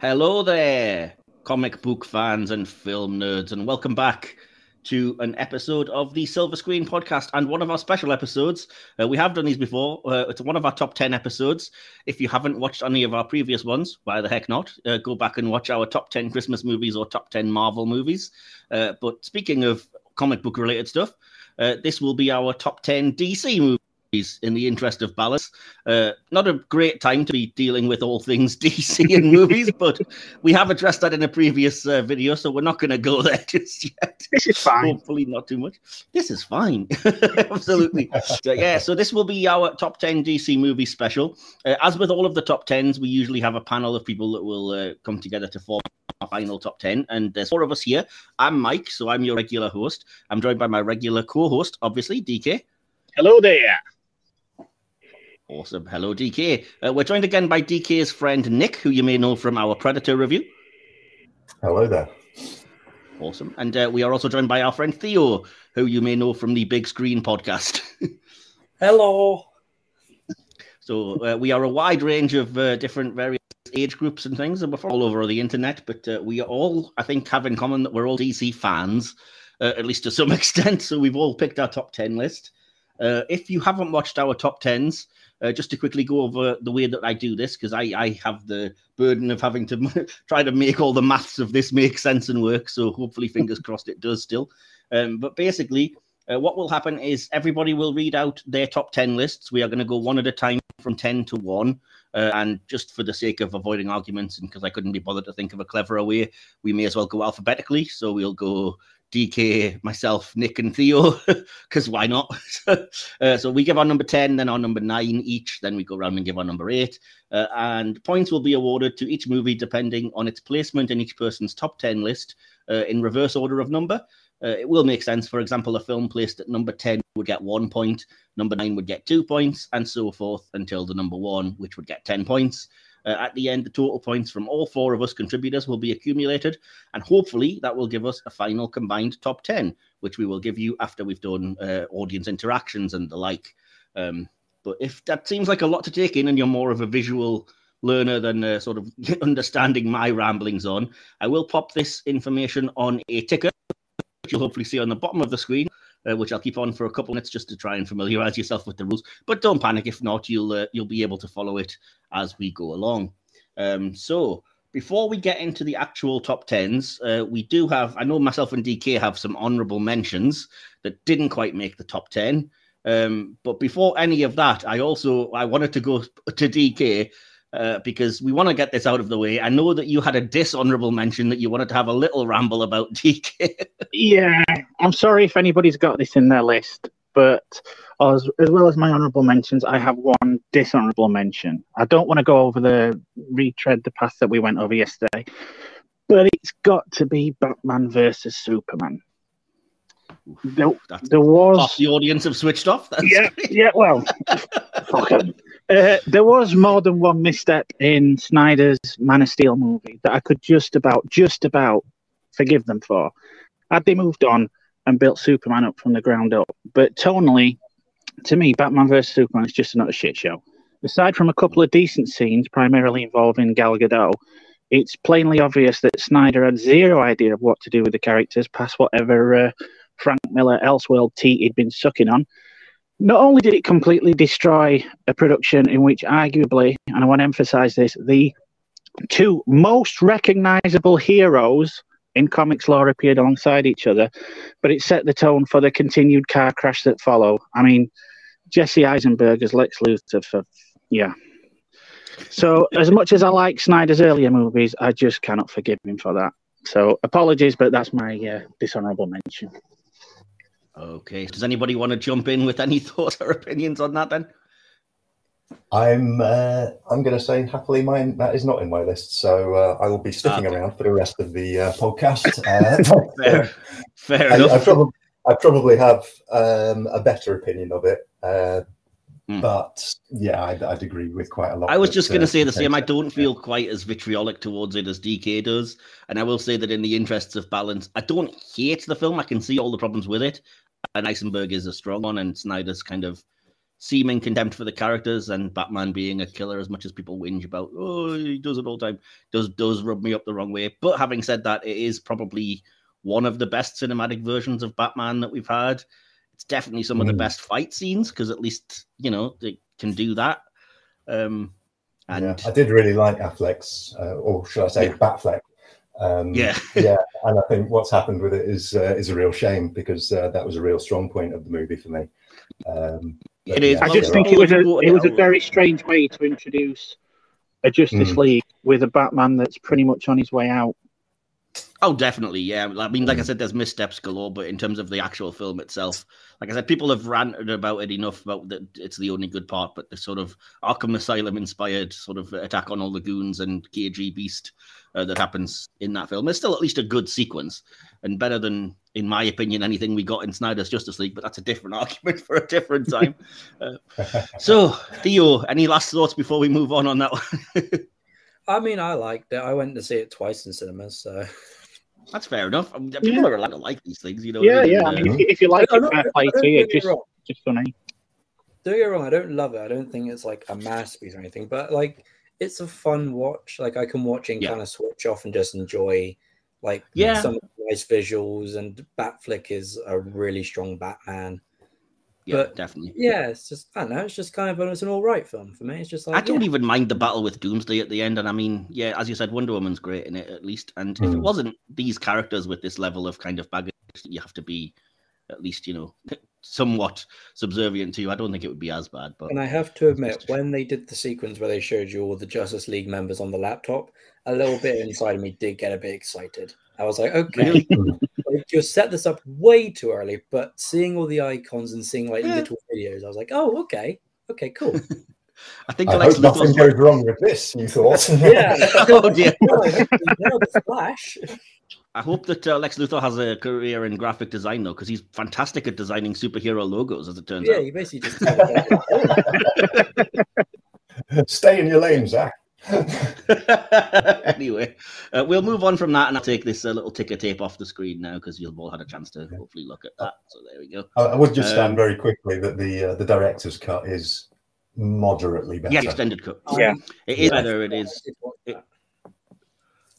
Hello there, comic book fans and film nerds, and welcome back to an episode of the Silver Screen podcast and one of our special episodes. Uh, we have done these before. Uh, it's one of our top 10 episodes. If you haven't watched any of our previous ones, why the heck not? Uh, go back and watch our top 10 Christmas movies or top 10 Marvel movies. Uh, but speaking of comic book related stuff, uh, this will be our top 10 DC movies in the interest of balance. Uh, not a great time to be dealing with all things DC and movies, but we have addressed that in a previous uh, video, so we're not going to go there just yet. This is fine. Hopefully, not too much. This is fine. Absolutely. so, yeah, so this will be our top 10 DC movie special. Uh, as with all of the top 10s, we usually have a panel of people that will uh, come together to form our final top 10 and there's four of us here i'm mike so i'm your regular host i'm joined by my regular co-host obviously dk Hello there. Awesome. Hello, DK. Uh, we're joined again by DK's friend Nick, who you may know from our Predator review. Hello there. Awesome. And uh, we are also joined by our friend Theo, who you may know from the Big Screen podcast. Hello. so uh, we are a wide range of uh, different various age groups and things, and we're all over the internet. But uh, we all, I think, have in common that we're all DC fans, uh, at least to some extent. So we've all picked our top ten list. Uh, if you haven't watched our top tens, uh, just to quickly go over the way that I do this, because I, I have the burden of having to try to make all the maths of this make sense and work. So hopefully, fingers crossed, it does still. Um, but basically, uh, what will happen is everybody will read out their top 10 lists. We are going to go one at a time from 10 to 1. Uh, and just for the sake of avoiding arguments and because I couldn't be bothered to think of a cleverer way, we may as well go alphabetically. So we'll go DK, myself, Nick, and Theo, because why not? uh, so we give our number 10, then our number nine each, then we go around and give our number eight. Uh, and points will be awarded to each movie depending on its placement in each person's top 10 list uh, in reverse order of number. Uh, it will make sense. For example, a film placed at number 10 would get one point, number nine would get two points, and so forth until the number one, which would get 10 points. Uh, at the end, the total points from all four of us contributors will be accumulated, and hopefully that will give us a final combined top 10, which we will give you after we've done uh, audience interactions and the like. Um, but if that seems like a lot to take in and you're more of a visual learner than uh, sort of understanding my ramblings on, I will pop this information on a ticker, which you'll hopefully see on the bottom of the screen. Uh, which I'll keep on for a couple minutes just to try and familiarize yourself with the rules. But don't panic if not, you'll uh, you'll be able to follow it as we go along. Um, so before we get into the actual top tens, uh, we do have. I know myself and DK have some honourable mentions that didn't quite make the top ten. Um, but before any of that, I also I wanted to go to DK uh, because we want to get this out of the way. I know that you had a dishonorable mention that you wanted to have a little ramble about DK. Yeah, I'm sorry if anybody's got this in their list, but as, as well as my honourable mentions, I have one dishonourable mention. I don't want to go over the retread the path that we went over yesterday, but it's got to be Batman versus Superman. There, That's there was the audience have switched off. That's yeah, great. yeah. Well, fuck. Uh, there was more than one misstep in Snyder's Man of Steel movie that I could just about, just about forgive them for. Had they moved on and built Superman up from the ground up, but tonally, to me, Batman vs Superman is just another shit show. Aside from a couple of decent scenes, primarily involving Gal Gadot, it's plainly obvious that Snyder had zero idea of what to do with the characters past whatever uh, Frank Miller Elseworld tea he'd been sucking on. Not only did it completely destroy a production in which, arguably, and I want to emphasize this, the two most recognizable heroes in comics lore appeared alongside each other, but it set the tone for the continued car crash that followed. I mean, Jesse Eisenberg as Lex Luthor for, yeah. So, as much as I like Snyder's earlier movies, I just cannot forgive him for that. So, apologies, but that's my uh, dishonorable mention. Okay. Does anybody want to jump in with any thoughts or opinions on that then? I'm uh, I'm going to say happily mine that is not in my list, so uh, I will be sticking Okay. around for the rest of the uh, podcast. Uh, Fair, fair I, enough. I, probably, I probably have um, a better opinion of it, uh, Hmm. but yeah, I'd, I'd agree with quite a lot. I was just going to uh, say the same. I don't feel quite as vitriolic towards it as DK does. And I will say that in the interests of balance, I don't hate the film. I can see all the problems with it. And Eisenberg is a strong one, and Snyder's kind of seeming contempt for the characters and Batman being a killer as much as people whinge about, oh, he does it all the time, does does rub me up the wrong way. But having said that, it is probably one of the best cinematic versions of Batman that we've had. It's definitely some mm. of the best fight scenes because at least you know they can do that. Um, and yeah, I did really like Affleck's, uh, or should I say, yeah. Batfleck. Um, yeah, yeah, and I think what's happened with it is uh, is a real shame because uh, that was a real strong point of the movie for me. Um, it is. I just think it was a it was a very strange way to introduce a Justice mm. League with a Batman that's pretty much on his way out. Oh, definitely, yeah. I mean, like I said, there's missteps galore, but in terms of the actual film itself, like I said, people have ranted about it enough about that it's the only good part, but the sort of Arkham Asylum inspired sort of attack on all the goons and KGBeast uh, that happens in that film is still at least a good sequence and better than, in my opinion, anything we got in Snyder's Justice League. But that's a different argument for a different time. uh, so, Theo, any last thoughts before we move on on that one? I mean, I liked it. I went to see it twice in cinemas, so. That's fair enough. I mean, people yeah. are allowed to like these things, you know. Yeah, yeah. I mean, uh, if, if, you like it, fair play to you. Just, just funny. Don't get wrong. I don't love it. I don't think it's like a masterpiece or anything. But like, it's a fun watch. Like, I can watch and yeah. kind of switch off and just enjoy, like, yeah, some nice visuals. And Batfleck is a really strong Batman. Yeah, but, definitely. Yeah, it's just I don't know. It's just kind of it's an all right film for me. It's just like I don't yeah. even mind the battle with Doomsday at the end, and I mean, yeah, as you said, Wonder Woman's great in it at least. And mm. if it hmm. wasn't these characters with this level of kind of baggage, you have to be at least you know somewhat subservient to. you. I don't think it would be as bad. But and I have to admit, when they did the sequence where they showed you all the Justice League members on the laptop, a little bit inside of me did get a bit excited. I was like, okay, you set this up way too early, but seeing all the icons and seeing like yeah. little videos, I was like, oh, okay, okay, cool. I think I hope nothing goes wrong with this. You thought? yeah. oh dear. the Flash. I hope that uh, Lex Luthor has a career in graphic design though, because he's fantastic at designing superhero logos, as it turns yeah, out. Yeah, you basically just stay in your lane, Zach. anyway, uh, we'll move on from that, and I'll take this uh, little ticker tape off the screen now because you've all had a chance to hopefully look at that. So there we go. I, I would just stand um, very quickly that the uh, the director's cut is moderately better. Yeah, extended cut. Yeah, it is yeah. better. It is. It,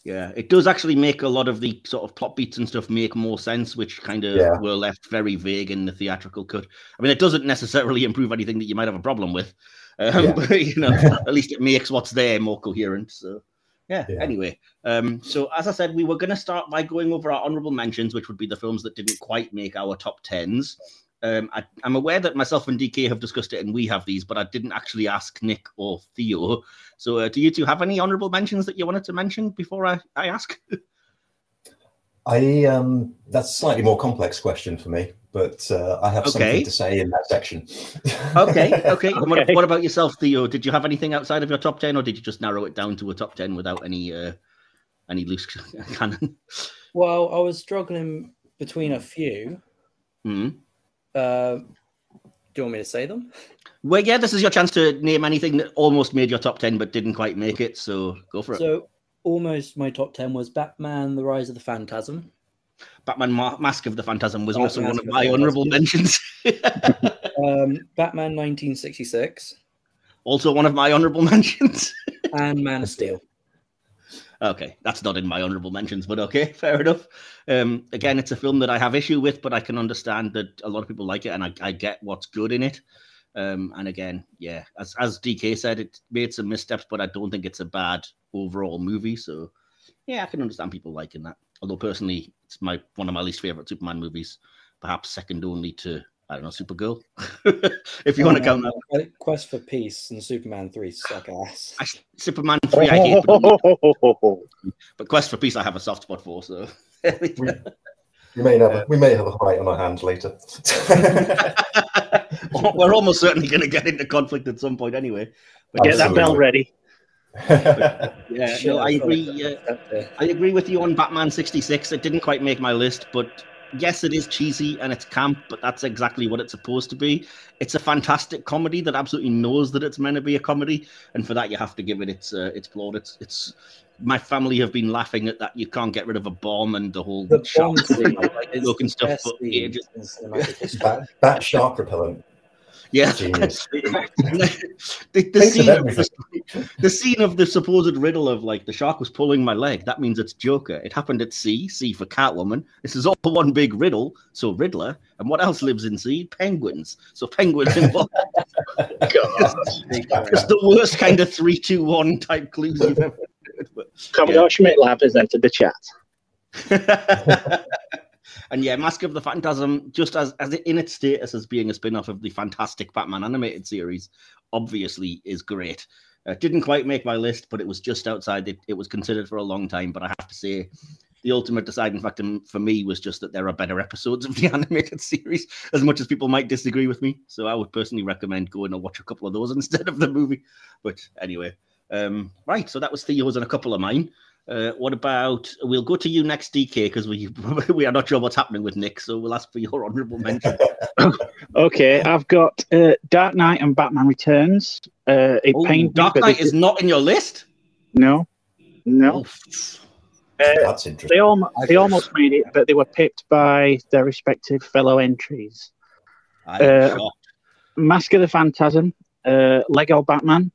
yeah, it does actually make a lot of the sort of plot beats and stuff make more sense, which kind of yeah. were left very vague in the theatrical cut. I mean, it doesn't necessarily improve anything that you might have a problem with, um, yeah. but you know, at least it makes what's there more coherent. So, yeah. yeah. Anyway, um, so as I said, we were going to start by going over our honorable mentions, which would be the films that didn't quite make our top tens. Um, I, am aware that myself and DK have discussed it, and we have these, but I didn't actually ask Nick or Theo. So, uh, do you two have any honourable mentions that you wanted to mention before I, I ask? I um, that's a slightly more complex question for me, but uh, I have okay. something to say in that section. okay, okay. okay. What, what, about yourself, Theo? Did you have anything outside of your top ten, or did you just narrow it down to a top ten without any uh, any loose cannon? Well, I was struggling between a few. Mm-hmm. Uh, do you want me to say them? Well, yeah, this is your chance to name anything that almost made your top 10 but didn't quite make it. So go for it. So, almost my top 10 was Batman The Rise of the Phantasm. Batman Ma- Mask of the Phantasm was Batman also one of my honorable mentions. um, Batman 1966. Also one of my honorable mentions. and Man of Steel. Okay, that's not in my honorable mentions, but okay, fair enough. Um, again, it's a film that I have issue with, but I can understand that a lot of people like it, and I, I get what's good in it. Um, and again, yeah, as as DK said, it made some missteps, but I don't think it's a bad overall movie. So, yeah, I can understand people liking that. Although personally, it's my one of my least favorite Superman movies, perhaps second only to I don't know, Supergirl, if you oh, want to count that. Quest for Peace and Superman 3 suck ass. I, Superman 3 I hate, but, but, Quest for Peace I have a soft spot for, so. we, we, may have a, we may have a fight on our hands later. We're almost certainly going to get into conflict at some point anyway. But get that bell ready. Yeah, no, I agree. Uh, I agree with you on Batman 66. It didn't quite make my list, but yes, it is cheesy and it's camp, but that's exactly what it's supposed to be. It's a fantastic comedy that absolutely knows that it's meant to be a comedy, and for that you have to give it its uh, its plaudits. It's my family have been laughing at that. You can't get rid of a bomb and the whole the shark looking stuff. But that, that shark repellent. Yeah. The, the scene of the, the scene of the supposed riddle of like the shark was pulling my leg. That means it's Joker. It happened at sea. Sea for Catwoman. This is all one big riddle. So Riddler. And what else lives in sea? Penguins. So penguins involved. Just the worst kind of three, two, one type clues you've ever heard. But Commodore Schmidlapp has entered the chat. and yeah, Mask of the Phantasm, just as, as in its status as being a spin off of the fantastic Batman animated series, obviously is great. Uh, didn't quite make my list, but it was just outside. It, it was considered for a long time, but I have to say, the ultimate deciding factor for me was just that there are better episodes of the animated series, as much as people might disagree with me. So I would personally recommend going and watch a couple of those instead of the movie. But anyway, um, right. So that was Theo's and a couple of mine. Uh, what about we'll go to you next, DK, because we we are not sure what's happening with Nick, so we'll ask for your honourable mention. Okay, I've got uh, Dark Knight and Batman Returns. Uh, it Oh, pained Dark Knight is not in your list. no, no. Oh, Uh, That's interesting. they almost they almost made it, but they were picked by their respective fellow entries. I'm Uh, shocked. Mask of the Phantasm, uh, Lego Batman,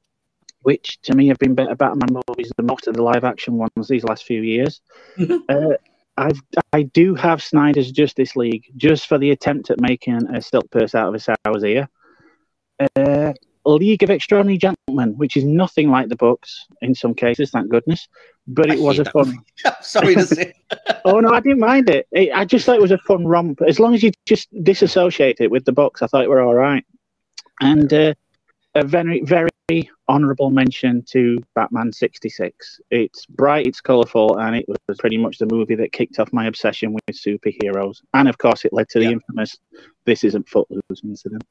which to me have been better Batman movies than most of the live action ones these last few years. uh, I've I do have Snyder's Justice League just for the attempt at making a silk purse out of a sow's ear. Uh, League of Extraordinary Gentlemen, which is nothing like the books in some cases, thank goodness, but I it was a fun. Sorry to say. Oh no, I didn't mind it. it. I just thought it was a fun romp. As long as you just disassociate it with the books, I thought it were all right. And uh, a very, very honourable mention to Batman '66. It's bright, it's colourful, and it was pretty much the movie that kicked off my obsession with superheroes. And of course, it led to the Yeah. infamous "This isn't Footloose" incident.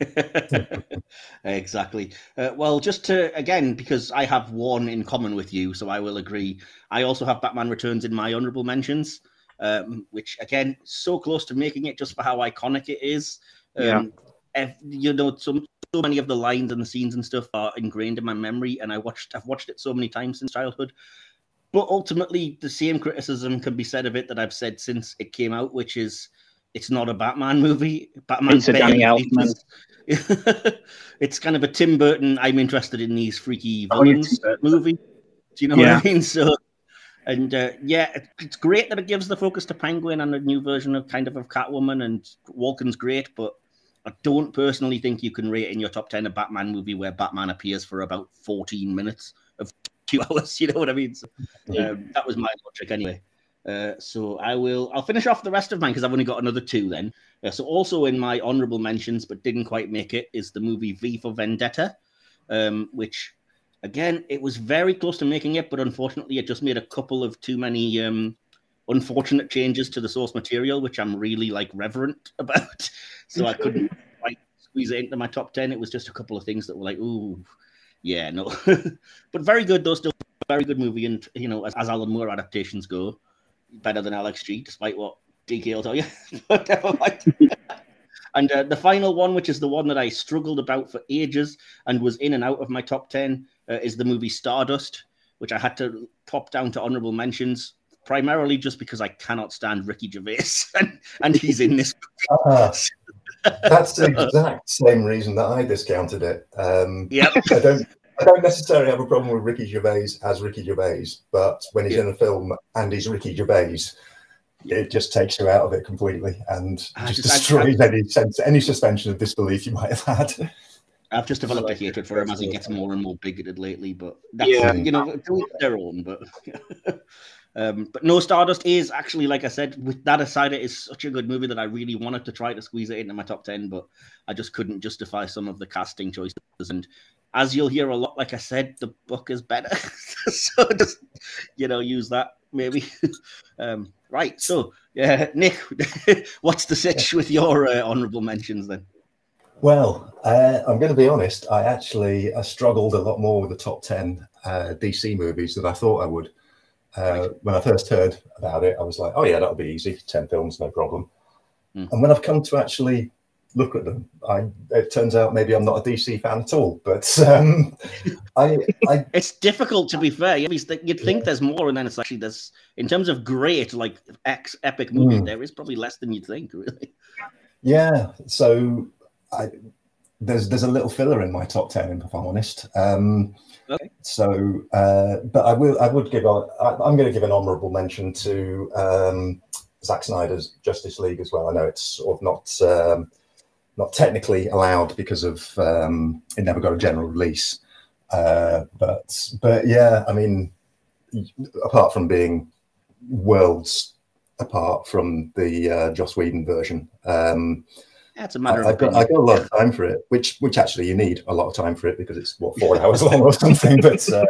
exactly. Uh, well, just to again, because I have one in common with you, so I will agree. I also have Batman Returns in my honorable mentions, um, which again, so close to making it just for how iconic it is. Um, Yeah. ev- you know, so, so many of the lines and the scenes and stuff are ingrained in my memory, and I watched, I've watched it so many times since childhood. But ultimately, the same criticism can be said of it that I've said since it came out, which is it's not a Batman movie. Batman It's a Danny Elfman. it's kind of a Tim Burton. I'm interested in these freaky Oh, villains Tim movie. Do you know Yeah. what I mean? So, and uh, yeah, it- it's great that it gives the focus to Penguin and a new version of kind of of Catwoman, and Walken's great, but I don't personally think you can rate in your top ten a Batman movie where Batman appears for about 14 minutes of two hours. You know what I mean? So, um, that was my logic anyway. Uh, so I will. I'll finish off the rest of mine because I've only got another two. Then, uh, so also in my honourable mentions, but didn't quite make it, is the movie V for Vendetta, um, which again it was very close to making it, but unfortunately it just made a couple of too many um, unfortunate changes to the source material, which I'm really like reverent about. So I couldn't quite squeeze it into my top ten. It was just a couple of things that were like, ooh, yeah, no, but very good though. Still very good movie, and you know, as, as Alan Moore adaptations go, better than LXG, despite what DK will tell you. but never mind. and uh, the final one, which is the one that I struggled about for ages and was in and out of my top 10, uh, is the movie Stardust, which I had to pop down to honorable mentions, primarily just because I cannot stand Ricky Gervais and, and he's in this. Ah, that's the exact same reason that I discounted it. Um, Yep. I don't. I don't necessarily have a problem with Ricky Gervais as Ricky Gervais, but when he's Yeah. in a film and he's Ricky Gervais, it just takes you out of it completely and I just just- I- destroys any sense, any suspension of disbelief you might have had. I've just developed a hatred for him as he gets more and more bigoted lately, but that's Yeah. you know to each their own. But um, but no, Stardust is actually like I said. With that aside, it is such a good movie that I really wanted to try to squeeze it into my top ten, but I just couldn't justify some of the casting choices. And as you'll hear a lot, like I said, the book is better, so just you know use that maybe. um, right, so yeah, Nick, what's the sitch with your uh, honourable mentions then? Well, uh, I'm going to be honest. I actually uh, struggled a lot more with the top 10 uh, DC movies than I thought I would. Uh, When I first heard about it, I was like, oh, yeah, that'll be easy. 10 films, no problem. Mm. And when I've come to actually look at them, I, it turns out maybe I'm not a DC fan at all. But um, I, I, It's difficult to be fair. You'd think- there's more, and then it's actually there's in terms of great, like ex epic movies, Mm. there is probably less than you'd think, really. yeah, so I, there's there's a little filler in my top ten, if I'm honest. Um, Okay. So, uh, but I will I would give a, I, I'm going to give an honourable mention to um, Zack Snyder's Justice League as well. I know it's sort of not um, not technically allowed because of um, it never got a general release, uh, but but yeah, I mean, apart from being worlds apart from the uh, Joss Whedon version. Um, That's a matter I, of got, I got a lot of time for it, which which actually you need a lot of time for it because it's what four hours long or something. But uh,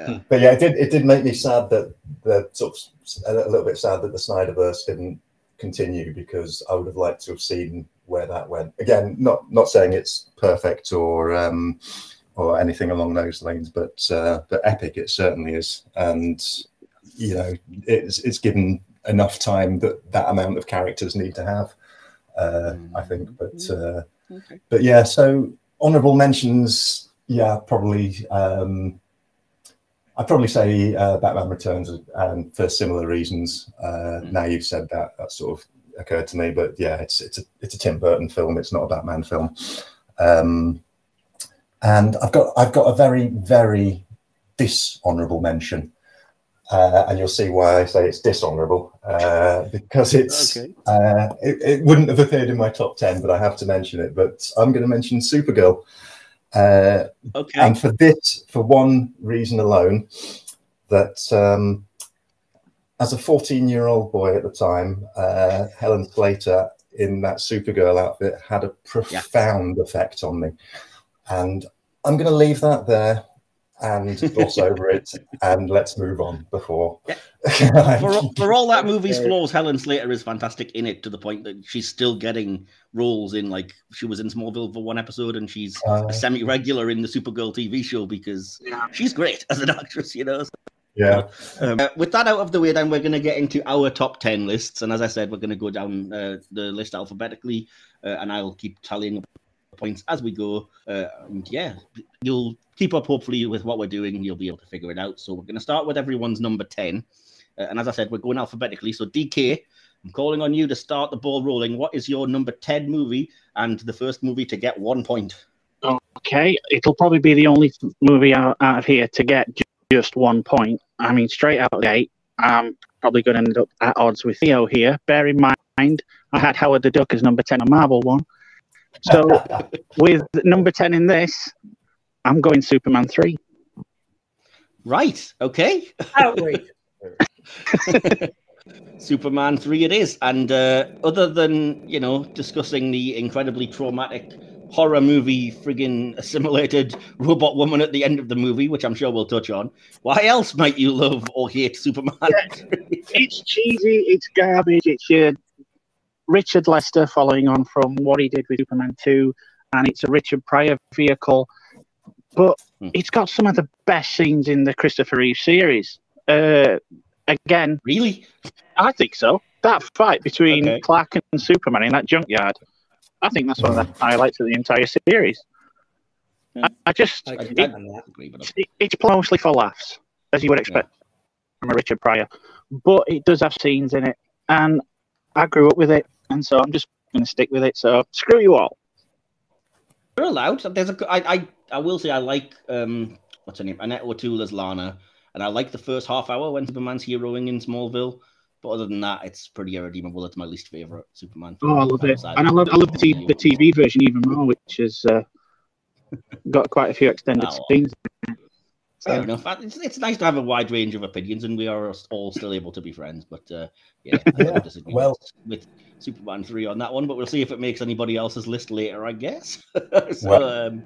Yeah. but yeah, it did it did make me sad that the sort of a little bit sad that the Snyderverse didn't continue because I would have liked to have seen where that went. Again, not not saying it's perfect or um, or anything along those lines, but uh, but epic it certainly is, and you know it's it's given enough time that that amount of characters need to have. Uh, I think, but uh, Okay. but yeah, so honourable mentions, yeah, probably. Um, I'd probably say uh, Batman Returns, and for similar reasons. Uh, Mm. Now you've said that, that sort of occurred to me, but yeah, it's it's a it's a Tim Burton film. It's not a Batman film. Um, and I've got I've got a very very dishonourable mention, uh, and you'll see why I say it's dishonourable uh, because it's Okay. uh, it, it wouldn't have appeared in my top 10, but I have to mention it. But I'm going to mention Supergirl. Uh, Okay. and for this, for one reason alone, that um, as a 14 year old boy at the time, uh, Helen Slater in that Supergirl outfit had a profound effect on me. And I'm going to leave that there and gloss over it and let's move on before. for, all- for all that movie's flaws, Helen Slater is fantastic in it to the point that she's still getting roles in like she was in Smallville for one episode and she's Uh, a semi-regular in the Supergirl TV show because she's great as an actress, you know. yeah. Um, uh, with that out of the way, then we're going to get into our top 10 lists. And as I said, we're going to go down uh, the list alphabetically, uh, and I'll keep tallying up points as we go. Uh, and yeah, you'll keep up hopefully with what we're doing, and you'll be able to figure it out. So we're going to start with everyone's number 10. Uh, and as I said, we're going alphabetically. So DK, I'm calling on you to start the ball rolling. What is your number 10 movie and the first movie to get one point? Okay, it'll probably be the only movie out, out of here to get just one point. I mean, straight out of the gate, I'm probably going to end up at odds with Theo here. Bear in mind, I had Howard the Duck as number 10 on Marvel one. So, with number 10 in this, I'm going Superman 3. Right. Okay. Outrage. Superman 3 it is. And uh, other than, you know, discussing the incredibly traumatic horror movie friggin' assimilated robot woman at the end of the movie, which I'm sure we'll touch on, why else might you love or hate Superman 3? It's cheesy, it's garbage, it's your Richard Lester following on from what he did with Superman 2, and it's a Richard Pryor vehicle. But Hmm. it's got some of the best scenes in the Christopher Reeve series. Uh, again, really? I think so. That fight between Okay. Clark and Superman in that junkyard, I think that's one of the highlights of the entire series. Yeah. I, I just, I can it, get on that. Agree with that. it- it's mostly for laughs, as you would expect from a Richard Pryor. But it does have scenes in it, and I grew up with it, and so I'm just going to stick with it. So screw you all. You're allowed. There's a. I. I. I will say I like. Um. What's her name? Annette O'Toole as Lana, and I like the first half hour when Superman's heroing in Smallville. But other than that, it's pretty irredeemable. It's my least favorite Superman. Oh, I love it, and I love I love the, t- you. the TV version even more, which has uh, got quite a few extended Oh. scenes. Fair enough. It's, it's nice to have a wide range of opinions, and we are all still able to be friends. But uh, yeah, I have Yeah, well- with Superman three on that one. But we'll see if it makes anybody else's list later, I guess. so, Well, um,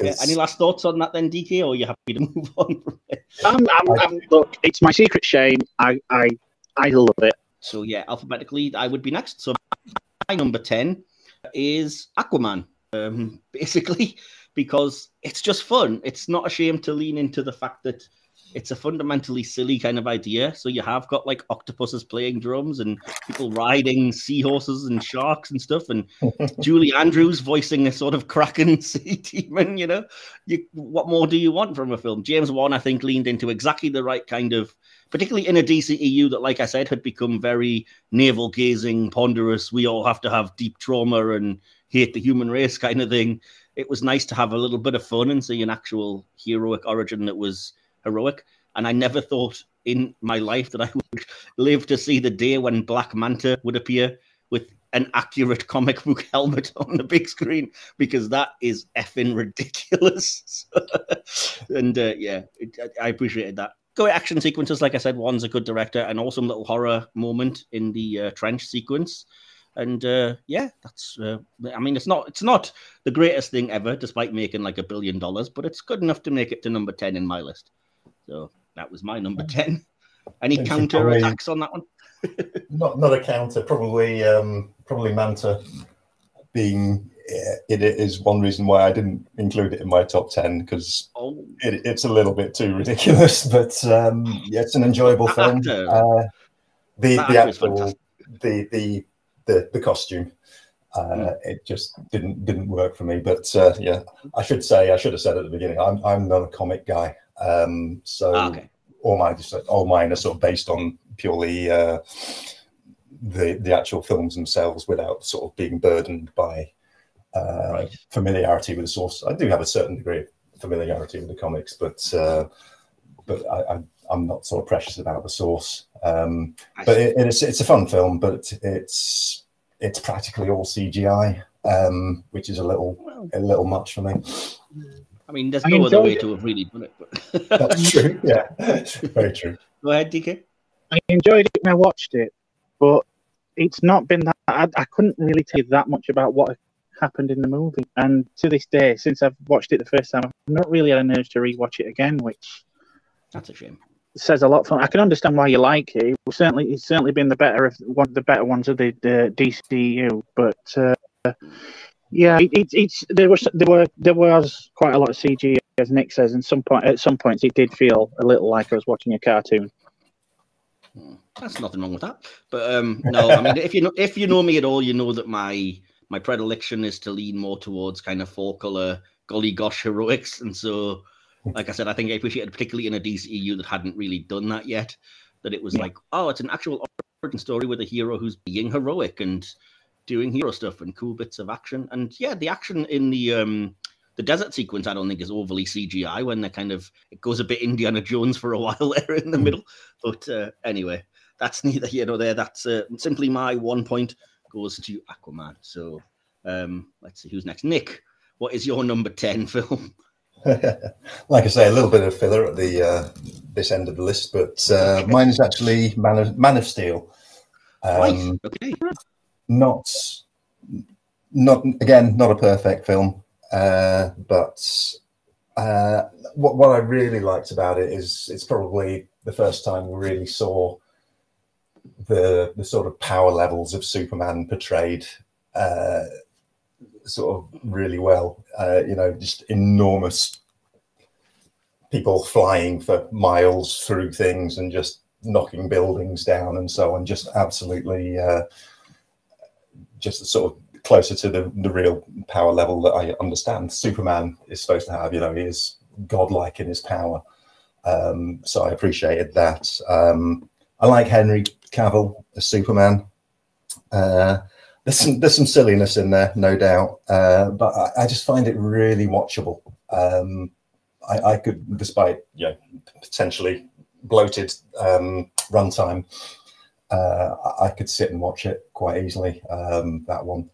yeah, any last thoughts on that then, DK, or are you happy to move on from it? I'm, I'm, I'm, look, it's my secret shame. I, I, I love it. So yeah, alphabetically, I would be next. So my number ten is Aquaman. Um, basically, because it's just fun. It's not ashamed to lean into the fact that it's a fundamentally silly kind of idea. So you have got like octopuses playing drums and people riding seahorses and sharks and stuff, and Julie Andrews voicing a sort of kraken sea demon. You know, you, what more do you want from a film? James Wan, I think, leaned into exactly the right kind of, particularly in a DCEU that, like I said, had become very navel gazing, ponderous. We all have to have deep trauma and hate the human race kind of thing. It was nice to have a little bit of fun and see an actual heroic origin that was heroic. And I never thought in my life that I would live to see the day when Black Manta would appear with an accurate comic book helmet on the big screen because that is effing ridiculous. and uh, yeah, it, I appreciated that. Go action sequences, like I said, Wan's a good director, an awesome little horror moment in the uh, trench sequence. And uh, yeah, that's. Uh, I mean, it's not it's not the greatest thing ever, despite making like a billion dollars, but it's good enough to make it to number ten in my list. So that was my number ten. Any counter attacks on that one? not not a counter. Probably um, probably Manta being it is one reason why I didn't include it in my top ten because oh. it, it's a little bit too ridiculous. But um, yeah, it's an enjoyable film. Uh, the the actual the the the the costume. Uh, mm. It just didn't didn't work for me. But uh, yeah, I should say I should have said at the beginning. I'm I'm not a comic guy. Um, so ah, okay. all my all mine are sort of based on purely uh, the the actual films themselves, without sort of being burdened by uh, right. familiarity with the source. I do have a certain degree of familiarity with the comics, but uh, but I, I, am not sort of precious about the source. Um, but it, it's it's a fun film, but it's it's practically all CGI, um, which is a little a little much for me. I mean, there's I no other way it. to have really done it. But... That's true. Yeah, very true. Go ahead, DK. I enjoyed it when I watched it, but it's not been that. I, I couldn't really tell you that much about what happened in the movie, and to this day, since I've watched it the first time, I've not really had an urge to rewatch it again, which that's a shame. Says a lot. For I can understand why you like it. certainly, it's certainly been the better of one of the better ones of the, the DCU, but. Uh, yeah, it, it, it's there was there were there was quite a lot of CG as Nick says, and some point at some points it did feel a little like I was watching a cartoon. That's nothing wrong with that, but um, no, I mean if you know if you know me at all, you know that my my predilection is to lean more towards kind of four color golly gosh heroics, and so like I said, I think I appreciated particularly in a DCEU that hadn't really done that yet. That it was yeah. like, oh, it's an actual origin story with a hero who's being heroic and doing hero stuff and cool bits of action. And yeah, the action in the um the desert sequence I don't think is overly CGI when they kind of it goes a bit Indiana Jones for a while there in the mm. middle. But uh, anyway, that's neither here nor there. That's uh, simply my one point goes to Aquaman. So um, let's see who's next. Nick, what is your number ten film? like I say, a little bit of filler at the uh, this end of the list, but uh, mine is actually Man of, Man of Steel. Um. Okay not not again not a perfect film, uh, but uh, what what I really liked about it is it's probably the first time we really saw the the sort of power levels of Superman portrayed uh, sort of really well. Uh, you know, just enormous people flying for miles through things and just knocking buildings down and so on. Just absolutely uh, just sort of closer to the, the real power level that I understand Superman is supposed to have. You know, he is godlike in his power. Um, so I appreciated that. Um, I like Henry Cavill as Superman. Uh, there's some there's some silliness in there, no doubt, uh, but I, I, just find it really watchable. Um, I, I, could, despite you know, potentially bloated um, runtime, uh, I could sit and watch it quite easily. Um, that one,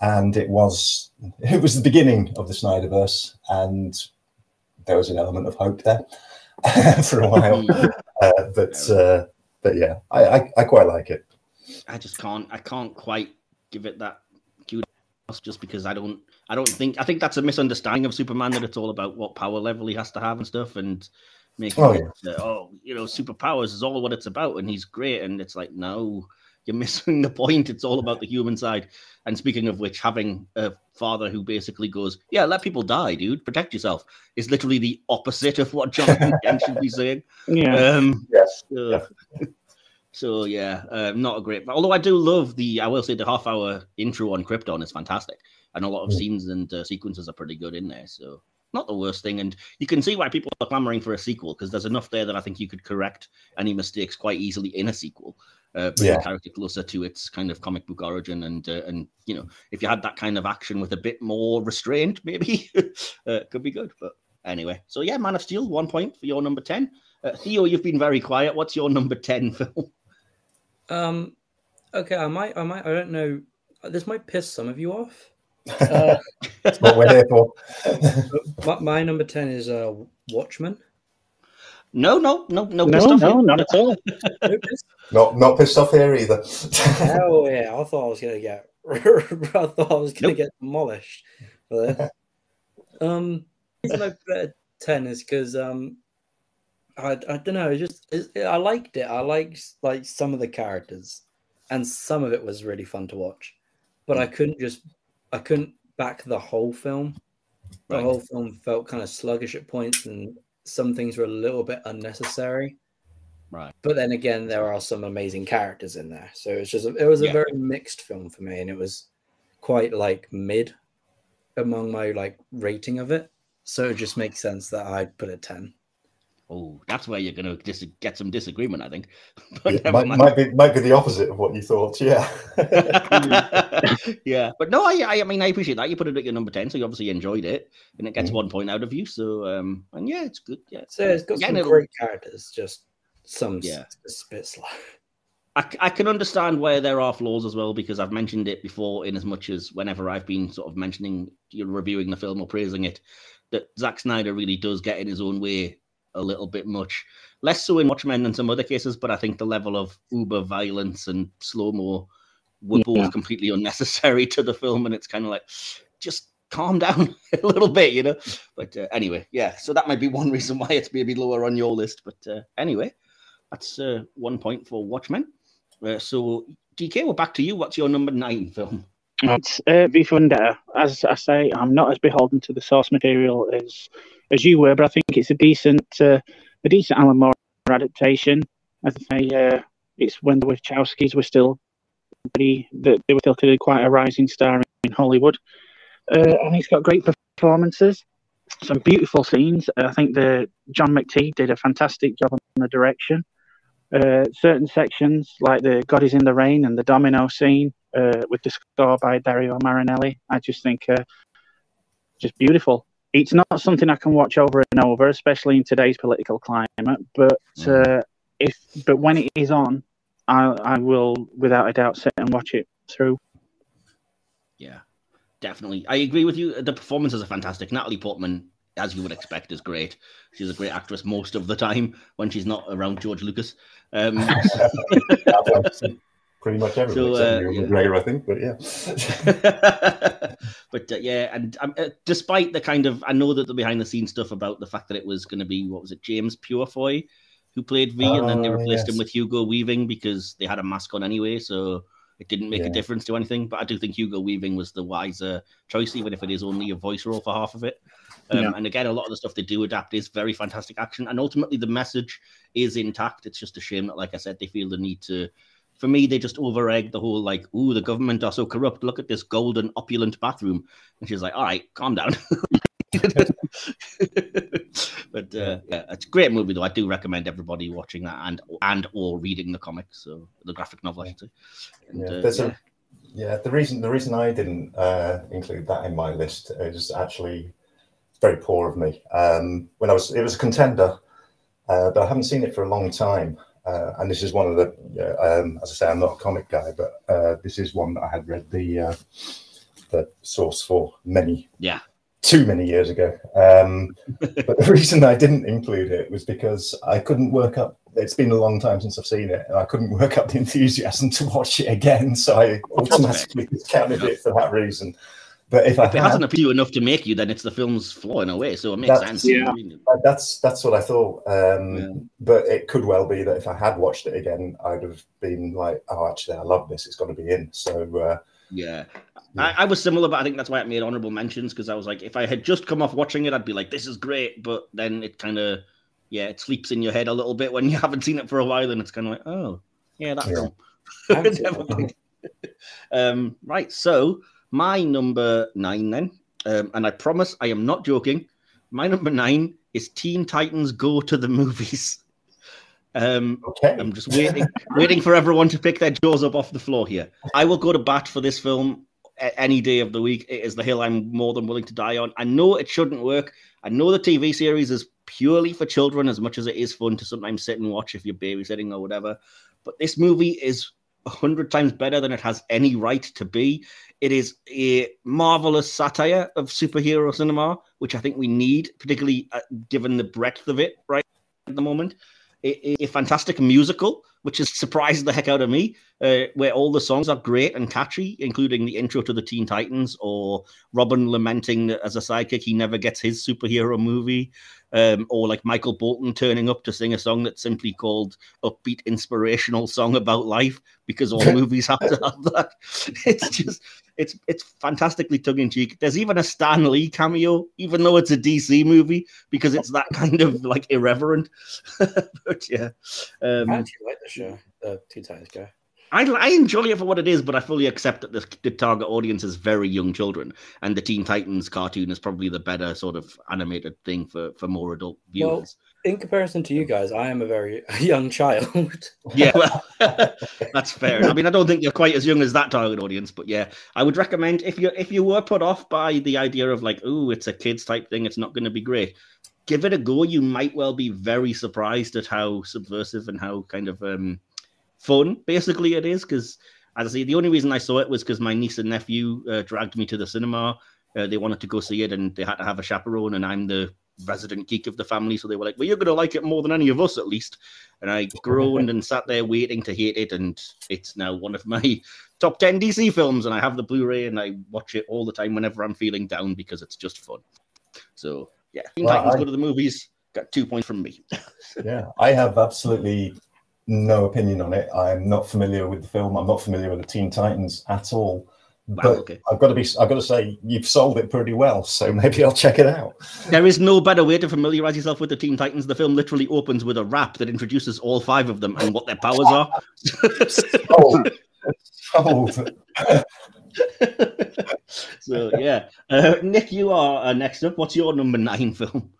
and it was it was the beginning of the Snyderverse, and there was an element of hope there for a while. uh, but uh, but yeah, I, I, I quite like it. I just can't I can't quite give it that kudos just because I don't I don't think I think that's a misunderstanding of Superman that it's all about what power level he has to have and stuff and making oh, it, yeah. uh, oh, you know, superpowers is all what it's about, and he's great. And it's like, no, you're missing the point. It's all about the human side. And speaking of which, having a father who basically goes, "Yeah, let people die, dude. Protect yourself," is literally the opposite of what Jonathan Kent should be saying. Yeah. Um, Yes. so, Yeah. So yeah, uh, not a great. Although I do love the, I will say the half hour intro on Krypton is fantastic, and a lot of Mm. scenes and uh, sequences are pretty good in there. So not the worst thing, and you can see why people are clamoring for a sequel because there's enough there that I think you could correct any mistakes quite easily in a sequel. Uh, bring Yeah. the character closer to its kind of comic book origin, and uh, and you know if you had that kind of action with a bit more restraint, maybe uh, it could be good. But anyway, so yeah, Man of Steel, one point for your number ten. Uh, Theo, you've been very quiet. What's your number ten film? Um, okay, I might, I might, I don't know. This might piss some of you off. Uh, That's what we're here for. my, my number ten is uh, Watchmen. No, no, no, no. No, no, yet. not at all. No not not pissed off here either. oh yeah! I thought I was gonna get. I thought I was gonna Nope. get demolished. For this. um, the reason I put it at ten is because um, I I don't know. It just it, I liked it. I liked like some of the characters, and some of it was really fun to watch. But I hmm. couldn't just I couldn't back the whole film. The Right. whole film felt kind of sluggish at points, and some things were a little bit unnecessary. Right. But then again, there are some amazing characters in there, so it's just it was a Yeah. very mixed film for me, and it was quite like mid among my like rating of it. So it just makes sense that I'd put it ten. Oh, that's where you're going to dis- get some disagreement, I think. But Yeah, might, might be might be the opposite of what you thought. Yeah. yeah, but no, I, I, I mean, I appreciate that. You put it at your number ten, so you obviously enjoyed it, and it gets Mhm. one point out of you. So, um, and yeah, it's good. Yeah, So it's got Yeah, some it'll- great characters, just some Yeah. yeah. a bit slow. I, c- I can understand where there are flaws as well because I've mentioned it before. In as much as whenever I've been sort of mentioning, you know, reviewing the film or praising it, that Zack Snyder really does get in his own way a little bit much. Less so in Watchmen than some other cases, but I think the level of uber violence and slow mo were both Yeah. completely unnecessary to the film, and it's kind of like just calm down a little bit, you know. But uh, anyway, yeah. So that might be one reason why it's maybe lower on your list. But uh, anyway, that's uh, one point for Watchmen. Uh, so DK, we're back to you. What's your number nine film? It's uh, V for Vendetta. As I say, I'm not as beholden to the source material as as you were, but I think it's a decent uh, a decent Alan Moore adaptation. As I say, uh, it's when the Wachowskis were still pretty, they were still quite a rising star in Hollywood, uh, and he's got great performances, some beautiful scenes. I think the John McTeigue did a fantastic job on the direction. Uh, certain sections like the God is in the Rain and the Domino scene uh, with the score by Dario Marianelli. I just think uh, just beautiful. It's not something I can watch over and over, especially in today's political climate. But uh, if but when it is on, I I will without a doubt sit and watch it through. Yeah, definitely. I agree with you. The performances are fantastic. Natalie Portman, as you would expect, is great. She's a great actress most of the time when she's not around George Lucas. Um, Pretty much everyone So, uh, yeah. McGregor, I think. But yeah. but uh, yeah, and um, uh, despite the kind of, I know that the behind the scenes stuff about the fact that it was going to be what was it, James Purefoy who played V, and then they Oh, replaced him with Hugo Weaving because they had a mask on anyway, so it didn't make a difference to anything. But I do think Hugo Weaving was the wiser choice, even if it is only a voice role for half of it. Um, Yeah. And again, a lot of the stuff they do adapt is very fantastic action, and ultimately the message is intact. It's just a shame that, like I said, they feel the need to for me, they just over egg the whole like, ooh, the government are so corrupt. Look at this golden, opulent bathroom. And she's like, all right, calm down. but uh, yeah, it's a great movie though. I do recommend everybody watching that and and or reading the comics, so the graphic novel, I should say. And, Yeah, uh, yeah. a yeah. The reason the reason I didn't uh, include that in my list is actually very poor of me. Um, when I was, it was a contender, uh, but I haven't seen it for a long time. Uh, and this is one of the, um, as I say, I'm not a comic guy, but uh, this is one that I had read the uh, the source for many yeah, too many years ago. Um, but the reason I didn't include it was because I couldn't work up. It's been a long time since I've seen it, and I couldn't work up the enthusiasm to watch it again. So I automatically discounted it for that reason. But if I If it had, hasn't appealed you enough to make you, then it's the film's flaw in a way. So it makes That's- sense. yeah. Uh, that's that's what I thought. Um, Yeah. But it could well be that if I had watched it again, I'd have been like, "Oh, actually, I love this. It's got to be in." So uh, Yeah. Yeah. I, I was similar, but I think that's why I made honorable mentions because I was like, if I had just come off watching it, I'd be like, this is great. But then it kind of, yeah, it sleeps in your head a little bit when you haven't seen it for a while. And it's kind of like, oh, yeah, that's Yeah. cool. I haven't seen Never that. mind. um, right. So my number nine then, um, and I promise I am not joking. My number nine is Teen Titans Go to the Movies. Um, okay, I'm just waiting, waiting for everyone to pick their jaws up off the floor here. I will go to bat for this film any day of the week. It is the hill I'm more than willing to die on. I know it shouldn't work. I know the TV series is purely for children as much as it is fun to sometimes sit and watch if you're babysitting or whatever. But this movie is a hundred times better than it has any right to be. It is a marvelous satire of superhero cinema, which I think we need, particularly uh, given the breadth of it right at the moment a, a fantastic musical, which has surprised the heck out of me, uh, where all the songs are great and catchy, including the intro to the Teen Titans or Robin lamenting that as a sidekick he never gets his superhero movie, um, or like Michael Bolton turning up to sing a song that's simply called "Upbeat Inspirational Song About Life" because all movies have to have that. It's just it's it's fantastically tongue in cheek. There's even a Stan Lee cameo, even though it's a DC movie, because it's that kind of like irreverent. but yeah, um, I actually like the show, the Teen Titans guy. I, I enjoy it for what it is, but I fully accept that the, the target audience is very young children, and the Teen Titans cartoon is probably the better sort of animated thing for, for more adult viewers. In comparison to you guys, I am a very young child. yeah, well, that's fair. I mean, I don't think you're quite as young as that target audience, but yeah, I would recommend if you if you were put off by the idea of like, oh, it's a kids type thing, it's not going to be great. Give it a go. You might well be very surprised at how subversive and how kind of um, fun basically it is. Because as I say, the only reason I saw it was because my niece and nephew uh, dragged me to the cinema. Uh, they wanted to go see it, and they had to have a chaperone, and I'm the resident geek of the family, so they were like, "Well, you're going to like it more than any of us, at least." And I groaned and sat there waiting to hate it, and it's now one of my top ten DC films, and I have the Blu-ray, and I watch it all the time whenever I'm feeling down because it's just fun. So yeah, Teen Well, Titans I- go to the movies. Got two points from me. yeah, I have absolutely no opinion on it. I'm not familiar with the film. I'm not familiar with the Teen Titans at all. Wow, But okay. I've got to be. I've got to say, you've sold it pretty well. So maybe I'll check it out. There is no better way to familiarize yourself with the Teen Titans. The film literally opens with a rap that introduces all five of them and what their powers are. Sold. sold. so yeah, uh, Nick, you are uh, next up. What's your number nine film?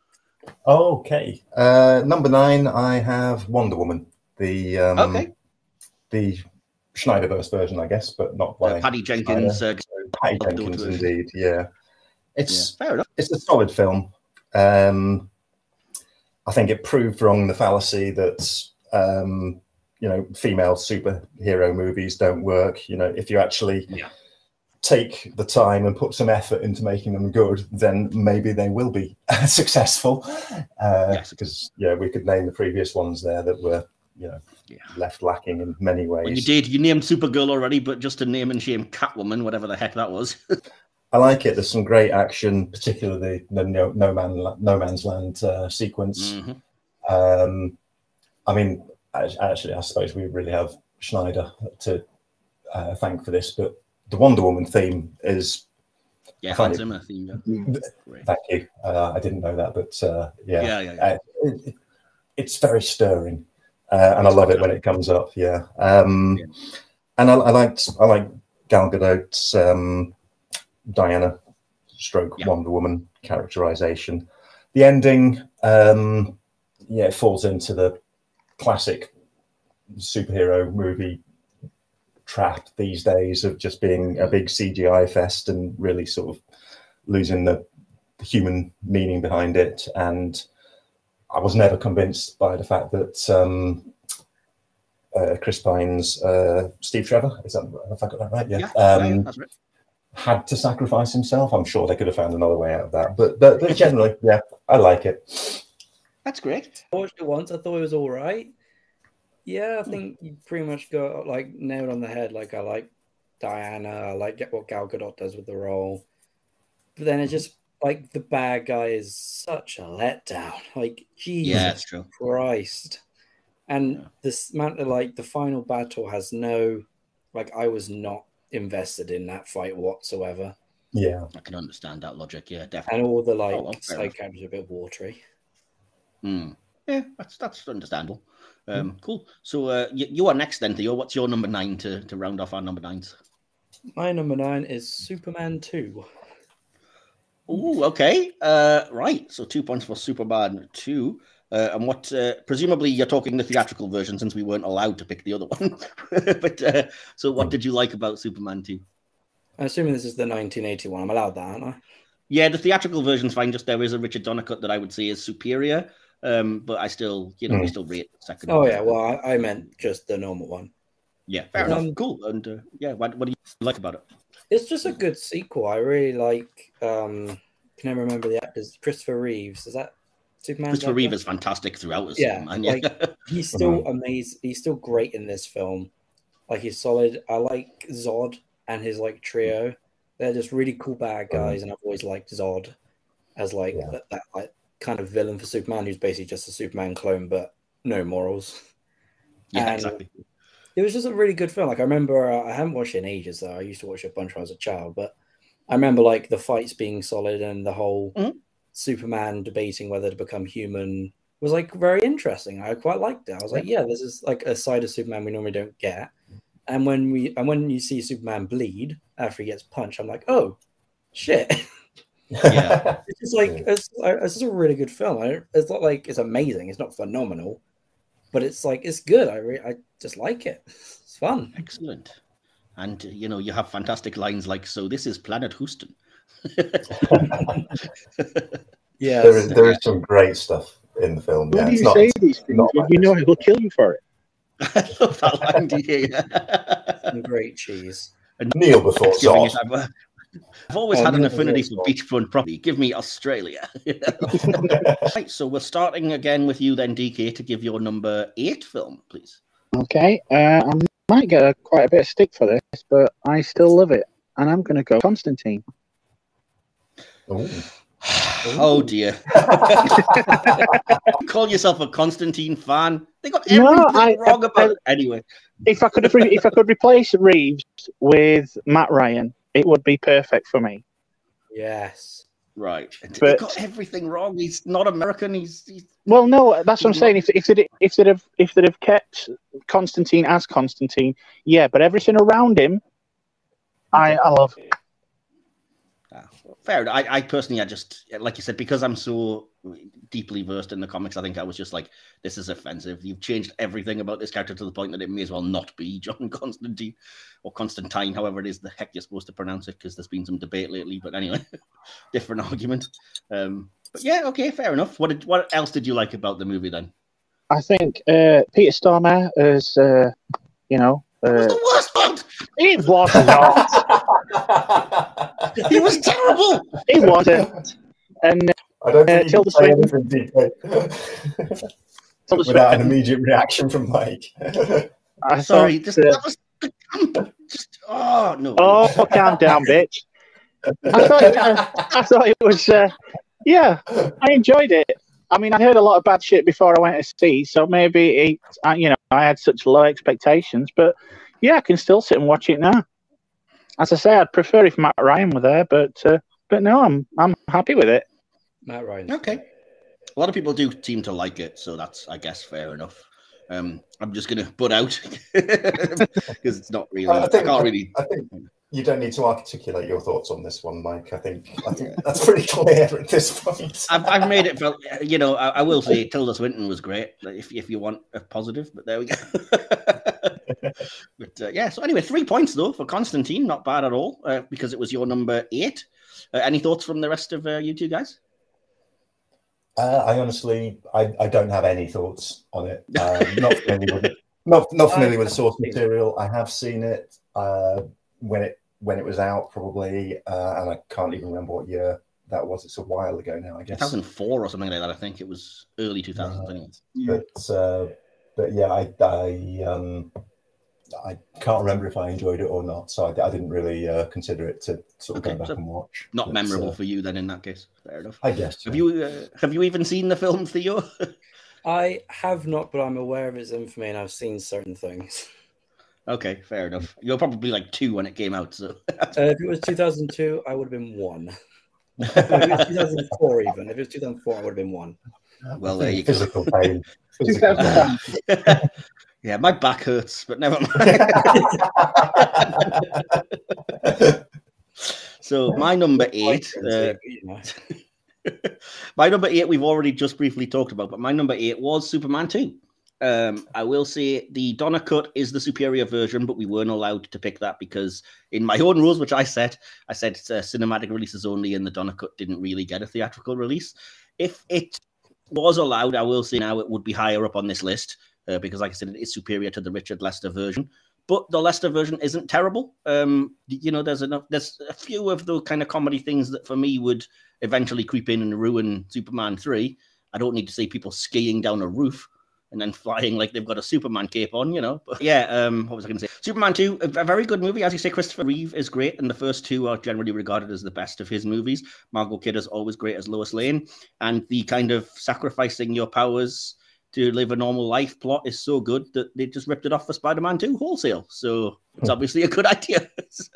Okay. Uh, number nine, I have Wonder Woman. The um, Okay. the Snyderverse version, I guess, but not Uh, Patty Jenkins. Uh, Upload Jenkins, indeed. Yeah, yeah, it's fair enough. it's a solid film. Um, I think it proved wrong the fallacy that um, you know female superhero movies don't work. You know, if you actually Yeah. take the time and put some effort into making them good, then maybe they will be successful. Uh, Yes. Because yeah, we could name the previous ones there that were you know Yeah. left lacking in many ways. Well, you did. You named Supergirl already, but just to name and shame Catwoman, whatever the heck that was. I like it. There's some great action, particularly the No, no Man No Man's Land uh, sequence. Mhm. Um, I mean, actually, I suppose we really have Snyder to uh, thank for this, but the Wonder Woman theme is. Yeah, Hans Zimmer theme. Yeah. Thank you. Uh, I didn't know that, but uh, yeah, Yeah, yeah, yeah. Uh, it- it's very stirring, uh, and I love it when it comes up. Yeah, um, Yeah. and I, I liked I like Gal Gadot's um, Diana stroke Yeah. Wonder Woman characterization. The ending, um, yeah, it falls into the classic superhero movie trap these days of just being a big CGI fest and really sort of losing the human meaning behind it. And I was never convinced by the fact that um, uh, Chris Pine's uh, Steve Trevor, is that have I got that right? Yeah. Yeah, yeah, um, right. had to sacrifice himself. I'm sure they could have found another way out of that. But but, but generally, yeah, I like it. That's great. I watched it once. I thought it was all right. Yeah, I think you pretty much got like nailed on the head. Like I like Diana. I like get what Gal Gadot does with the role. but then it just like the bad guy is such a letdown. Like Jesus Yeah, it's true. Christ. And Yeah. this amount of like the final battle has no like I was not invested in that fight whatsoever. Yeah. I can understand that logic. Yeah, definitely. And all the like Oh, well, fair side characters are a bit watery. Hmm. Yeah, that's that's understandable. Um, Cool. So uh, you, you are next then, Theo. What's your number nine to, to round off our number nines? My number nine is Superman 2. Oh, okay. Uh, right. So two points for Superman two. Uh, and what? Uh, presumably, you're talking the theatrical version since we weren't allowed to pick the other one. but uh, so, what did you like about Superman two? I'm assuming this is the 1981. I'm allowed that, aren't I? Yeah, the theatrical version's fine. Just there is a Richard Donner cut that I would say is superior. Um, but I still, you know, we Hmm. still rate the second. Oh one. yeah, well I, I meant just the normal one. yeah, fair Um, enough. Cool. And uh, yeah, what, what do you like about it? It's just a mm. good sequel. I really like. um Can I remember the actors? Christopher Reeves. Is that Superman? Christopher Reeve is fantastic throughout. As Yeah, Superman, yeah. like- He's still mm-hmm. amazing. He's still great in this film. Like he's solid. I like Zod and his like trio. Mm. They're just really cool bad mm-hmm. guys, and I've always liked Zod as like Yeah. that, that like kind of villain for Superman, who's basically just a Superman clone, but no morals. yeah, and- exactly. It was just a really good film. Like I remember, uh, I haven't watched it in ages though. I used to watch it a bunch when I was a child, but I remember like the fights being solid and the whole Mhm. Superman debating whether to become human was like very interesting. I quite liked it. I was like, yeah, this is like a side of Superman we normally don't get. And when we and when you see Superman bleed after he gets punched, I'm like, oh shit. Yeah. it's just like Yeah. it's, it's just a really good film. I, it's not like it's amazing. It's not phenomenal, but it's like it's good. I re- I just like it. It's fun. Excellent. And you know, you have fantastic lines like, "So this is Planet Houston." Yeah, there is there is some great stuff in the film. When Yeah, do you not. say these things not like you know this. he'll kill you for it? I love that line. do you some great cheese. And Kneel before Thanksgiving Zod. I've, I've always Oh, had an affinity no, for no. beachfront property. Give me Australia. right, so we're starting again with you then, DK, to give your number eight film, please. Okay, uh, I might get a, quite a bit of stick for this, but I still love it, and I'm going to go Constantine. Ooh. Oh dear. you call yourself a Constantine fan? They got No, everything I- wrong I- about it. Anyway, If I could, have if I could replace Reeves with Matt Ryan, it would be perfect for me. Yes. right. They But- got everything wrong. He's not American. He's, he's Well, no, that's what I'm saying. If if they'd, if they'd have if they'd have kept Constantine as Constantine, yeah, but everything around him, I I love. Ah, fair. I, I personally, I just like you said because I'm so deeply versed in the comics. I think I was just like, this is offensive. You've changed everything about this character to the point that it may as well not be John Constantine or Constantine, however it is the heck you're supposed to pronounce it. Because there's been some debate lately. But anyway, different argument. Um, but yeah, okay, fair enough. What did, what else did you like about the movie then? I think uh, Peter Stormare is, uh, you know It was uh, the worst part. he was not. He was terrible. He wasn't. And I don't Uh, think you Tilda can say Swinton. anything DK, Tilda without an immediate reaction from Mike. I Sorry, thought, just uh, that was just oh no. oh, calm down, bitch. I thought it, I, I thought it was. Uh, yeah, I enjoyed it. I mean, I heard a lot of bad shit before I went to see, so maybe it, I, you know I had such low expectations. But yeah, I can still sit and watch it now. As I say, I'd prefer if Matt Ryan were there, but uh, but no, I'm I'm happy with it. Matt Ryan. Okay. A lot of people do seem to like it, so that's, I guess, fair enough. Um, I'm just gonna butt out because it's not really. I I, think- can't really. I think you don't need to articulate your thoughts on this one, Mike. I think I think that's pretty clear at this point. I've, I've made it. Felt, you know, I, I will say Tilda Swinton was great. If if you want a positive, but there we go. but uh, yeah. So anyway, three points though for Constantine, not bad at all. Uh, because it was your number eight. Uh, any thoughts from the rest of uh, you two guys? Uh, I honestly, I, I don't have any thoughts on it. Um, not familiar with it. Not not familiar with the source material. I have seen it uh, when it when it was out, probably, uh, and I can't even remember what year that was. It's a while ago now, I guess. 2004 or something like that. I think it was early 2000s. Uh. But uh, but yeah, I I um, I can't remember if I enjoyed it or not, so I, I didn't really uh, consider it to sort of Okay, go back so and watch. Not But, memorable uh, for you then, in that case. Fair enough. I guess. Have so. you uh, have you even seen the film, Theo? I have not, but I'm aware of its infamy and I've seen certain things. okay, fair enough. You're probably like two when it came out, so Uh, if it was 2002, I would have been one. if it was 2004, even. If it was 2004, I would have been one. well, there you go. Physical pain. Physical pain. 2005. yeah, my back hurts, but never mind. so my number eight, uh, my number eight, we've already just briefly talked about, but my number eight was Superman 2. Um, I will say the Donner cut is the superior version, but we weren't allowed to pick that because in my own rules, which I set, I said it's, uh, cinematic releases only, and the Donner cut didn't really get a theatrical release. If it was allowed, I will say now it would be higher up on this list uh, because, like I said, it is superior to the Richard Lester version. But the Lester version isn't terrible. Um, you know, there's enough. There's a few of the kind of comedy things that for me would eventually creep in and ruin Superman 3. I don't need to see people skiing down a roof and then flying like they've got a Superman cape on, you know. But yeah, um, what was I going to say? Superman 2, a, a very good movie. As you say, Christopher Reeve is great, and the first two are generally regarded as the best of his movies. Margot Kidder is always great as Lois Lane, and the kind of sacrificing your powers to live a normal life plot is so good that they just ripped it off for Spider-Man 2 wholesale. So it's obviously a good idea. So,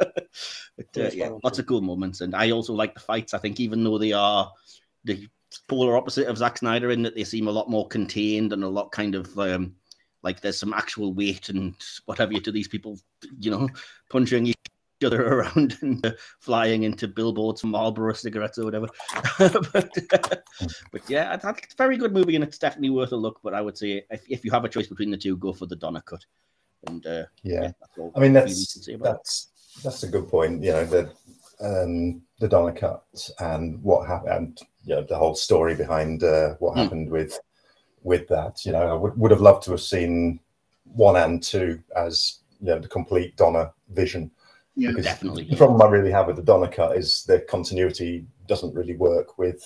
but uh, Yeah, yeah, lots of cool moments, and I also like the fights. I think even though they are the polar opposite of Zack Snyder in that they seem a lot more contained and a lot kind of um, like there's some actual weight and what have you to these people, you know, punching each other around and uh, flying into billboards and Marlboro cigarettes or whatever. but, but yeah, I think it's a very good movie and it's definitely worth a look. But I would say if, if you have a choice between the two, go for the Donner cut. And uh, Yeah. that's all I mean, that's we can say about it. that's that's a good point. You know, the um, the Donner cut and what happened, you know, the whole story behind uh, what Hmm. happened with with that. You know, I would, would have loved to have seen one and two as you know the complete Donner vision. Yeah. because Definitely. The problem I really have with the Donner cut is the continuity doesn't really work with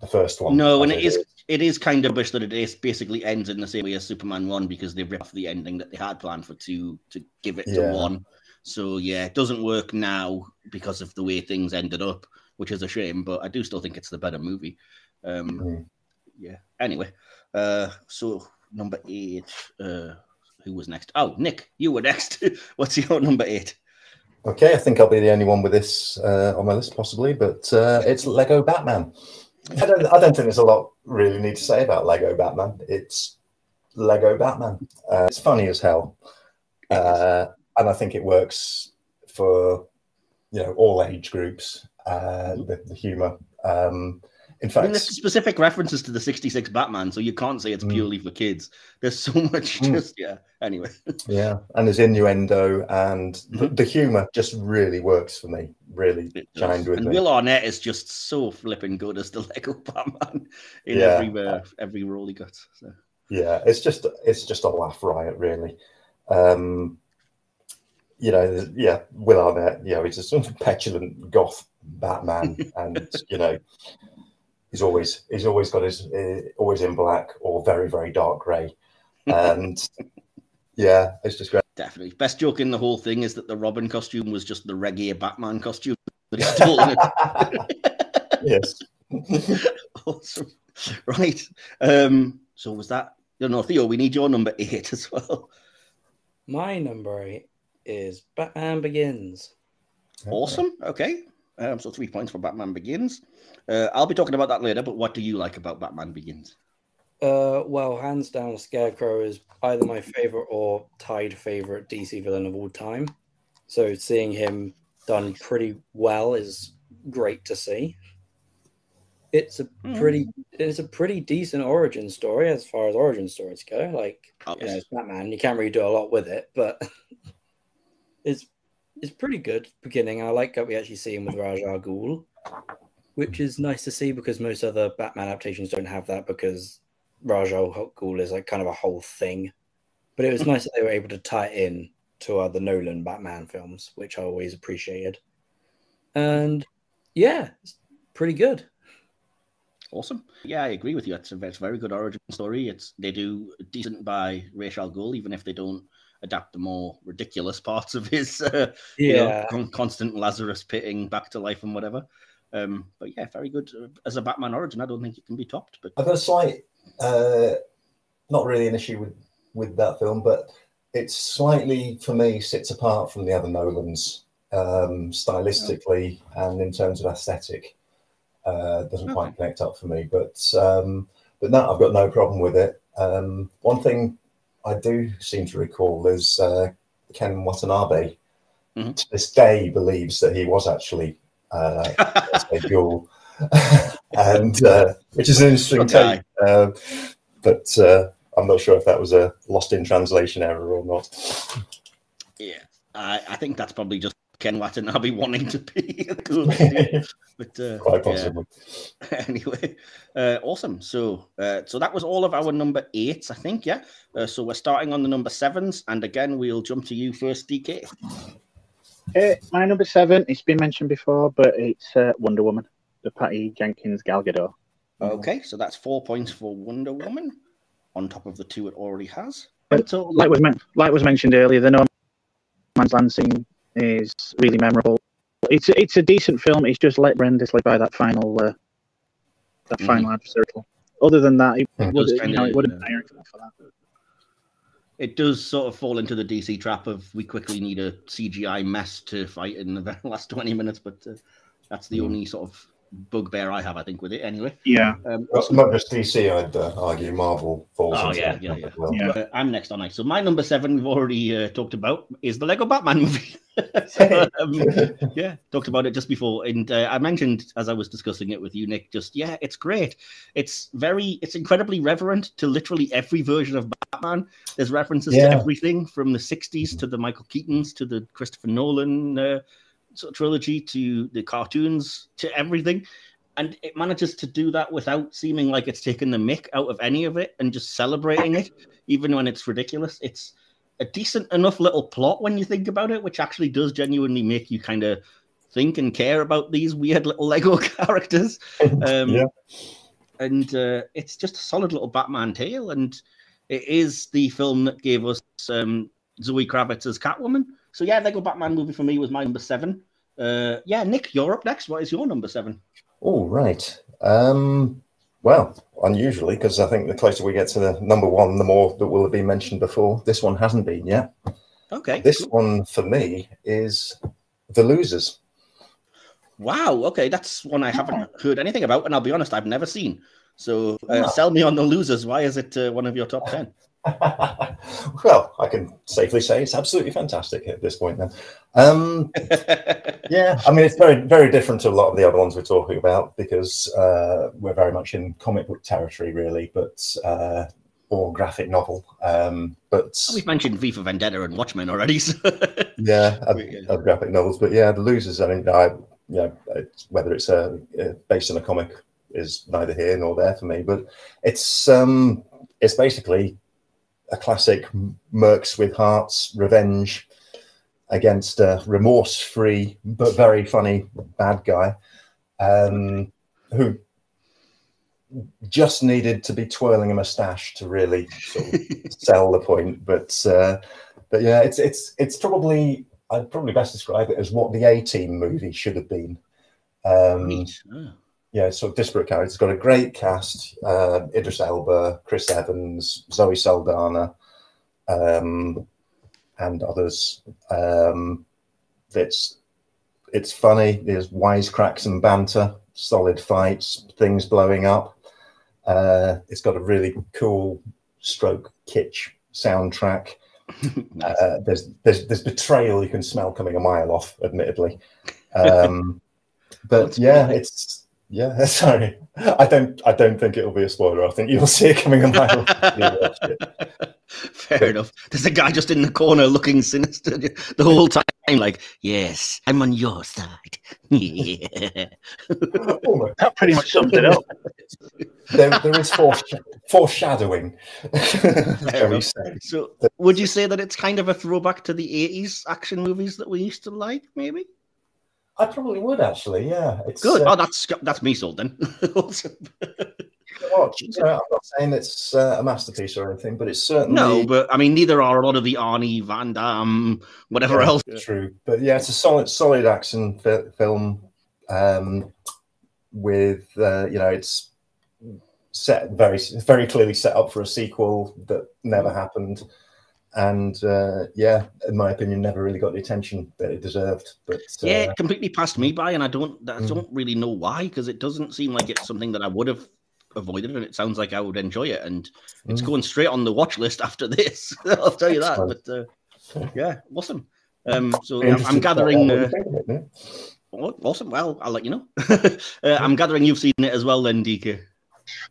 the first one. No, and it is it is kind of wish that it is basically ends in the same way as Superman one because they ripped off the ending that they had planned for two to give it Yeah. to one. So yeah, it doesn't work now because of the way things ended up, which is a shame. But I do still think it's the better movie. Um, Mm. yeah. Anyway, uh, so number eight. Uh, who was next? Oh, Nick, you were next. What's your number eight? Okay, I think I'll be the only one with this uh, on my list, possibly, but uh, it's Lego Batman. I don't, I don't think there's a lot really need to say about Lego Batman. It's Lego Batman. Uh, it's funny as hell, uh, and I think it works for you know all age groups. Uh, the, the humor. Um, in I fact, mean, there's specific references to the '66 Batman, so you can't say it's Mm. purely for kids. There's so much. Mm. Just yeah. Anyway. yeah, and there's innuendo, and the, Mhm. the humor just really works for me. Really It chimed with and me. Will Arnett is just so flipping good as the Lego Batman in Yeah. every uh, every role he got. So. Yeah, it's just it's just a laugh riot, really. Um, you know, yeah, Will Arnett, you know, he's a sort of petulant goth Batman, and you know, he's always he's always got his uh, always in black or very very dark grey, and yeah, it's just great. Definitely. Best joke in the whole thing is that the Robin costume was just the reggae Batman costume that he stole. in it. yes, awesome. Right. Um, so was that? No, no, Theo, we need your number eight as well. My number eight is Batman Begins. Awesome. Okay. Um, so three points for Batman Begins. Uh, I'll be talking about that later, but what do you like about Batman Begins? Uh, well, hands down, Scarecrow is either my favorite or tied favorite DC villain of all time. So seeing him done pretty well is great to see. It's a pretty, it's a pretty decent origin story as far as origin stories go. Like, Oh, you know, it's Batman. You can't really do a lot with it, but it's it's pretty good beginning. I like that we actually see him with Ra's al Ghul, which is nice to see because most other Batman adaptations don't have that because Ra's al Ghul is like kind of a whole thing. But it was nice that they were able to tie in to other Nolan Batman films, which I always appreciated. And yeah, it's pretty good. Awesome. Yeah, I agree with you. It's a, it's a very good origin story. It's they do decent by Ra's al Ghul, even if they don't adapt the more ridiculous parts of his uh, you know, Yeah. con- constant Lazarus pitting back to life and whatever. Um, but yeah, very good uh, as a Batman origin. I don't think it can be topped. But I've got a slight, uh, not really an issue with with that film, but it's slightly for me sits apart from the other Nolans um, stylistically and in terms of aesthetic. Uh, doesn't quite connect up for me, but um, but no, I've got no problem with it. Um, one thing I do seem to recall is uh, Ken Watanabe. Mhm. To this day, believes that he was actually uh, a Ghoul, and uh, which is an interesting guy. take. Uh, but uh, I'm not sure if that was a lost in translation error or not. yeah, I, I think that's probably just Ken Watanabe wanting to be cool. but uh, Quite yeah. anyway, uh, awesome. So, uh, so that was all of our number eights, I think. Yeah. Uh, so we're starting on the number sevens, and again, we'll jump to you first, DK. Uh, my number seven, it's been mentioned before, but it's uh, Wonder Woman, the Patty Jenkins Gal Gadot. Okay, so that's four points for Wonder Woman, on top of the two it already has. But So, Like was men- like was mentioned earlier, the No Man's Land scene is really memorable. It's a, it's a decent film. It's just let horrendously by that final uh, that Mhm. final adversarial. Other than that, it, Mm. would, Does you know, kinda, it would have been Iron Man for that. it does sort of fall into the DC trap of we quickly need a CGI mess to fight in the last 20 minutes, but uh, that's the Mm. only sort of bugbear I have, I think, with it anyway. Yeah, Um, Well, not just DC, I'd uh, argue Marvel falls Oh, into yeah, yeah, yeah. well. Yeah. Uh, I'm next on ice. So my number seven we've already uh, talked about is the Lego Batman movie. So, um, yeah, talked about it just before, and uh, I mentioned as I was discussing it with you, Nick. Just yeah, it's great. It's very, it's incredibly reverent to literally every version of Batman. There's references Yeah. to everything from the '60s to the Michael Keaton's to the Christopher Nolan uh, sort of trilogy to the cartoons to everything. And it manages to do that without seeming like it's taking the mick out of any of it and just celebrating it, even when it's ridiculous. It's a decent enough little plot when you think about it, which actually does genuinely make you kind of think and care about these weird little Lego characters. Um, Yeah. And uh, it's just a solid little Batman tale. And it is the film that gave us um, Zoe Kravitz as Catwoman. So, yeah, Lego Batman movie for me was my number seven. Uh, yeah, Nick, you're up next. What is your number seven? All right. Um, well, unusually, because I think the closer we get to the number one, the more that will have been mentioned before. This one hasn't been yet. Okay. This cool. one for me is The Losers. Wow. Okay, that's one I haven't heard anything about, and I'll be honest, I've never seen. So, uh, Ah. sell me on the losers. Why is it uh, one of your top ten? well, I can safely say it's absolutely fantastic at this point. Then, um, yeah, I mean it's very very different to a lot of the other ones we're talking about because uh, we're very much in comic book territory, really, but uh, or graphic novel. Um, but We've mentioned V for Vendetta and Watchmen already. So. yeah, of, of graphic novels. But yeah, the losers. I mean, I you know, it's, whether it's a, uh based on a comic is neither here nor there for me. But it's um, it's basically a classic Mercs with hearts revenge against a remorse-free but very funny bad guy um, who just needed to be twirling a mustache to really sort of sell the point. But uh, but yeah, it's it's it's probably I'd probably best describe it as what the A Team movie should have been. Um. Yeah, of disparate characters. It's got a great cast: uh, Idris Elba, Chris Evans, Zoe Saldana, um, and others. Um, it's it's funny. There's wisecracks and banter, solid fights, things blowing up. Uh, it's got a really cool stroke kitsch soundtrack. Nice. Uh, there's there's there's betrayal you can smell coming a mile off, admittedly. Um, but yeah, it's yeah. Sorry, I don't I don't think it'll be a spoiler. I think you'll see it coming a mile. off. when you watch it. Fair enough. There's a guy just in the corner looking sinister the whole time, like, yes, I'm on your side. Yeah. Oh, Almost. that pretty much sums it up. there, there is foresh- foreshadowing. shall we say. So, would you say that it's kind of a throwback to the 80s action movies that we used to like, maybe? I probably would actually. Yeah, it's Good. uh, oh, that's that's me sold then. Watch. I'm not saying it's uh, a masterpiece or anything, but it's certainly No, but I mean, neither are a lot of the Arnie, Van Damme, whatever Yeah, else. True, but yeah, it's a solid, solid action fi- film. Um, with uh, you know, it's set very, very clearly set up for a sequel that never happened, and uh, yeah, in my opinion, never really got the attention that it deserved. But uh, Yeah, it completely passed me by, and I don't, I Mm. don't really know why, because it doesn't seem like it's something that I would have avoided, and it sounds like I would enjoy it, and it's Mm. going straight on the watch list after this. I'll tell you that. Excellent. But uh, yeah, awesome. Um, so I'm, I'm to find out gathering. what you Uh, think of it, yeah. awesome. Well, I'll let you know. uh, I'm gathering you've seen it as well, then, DK.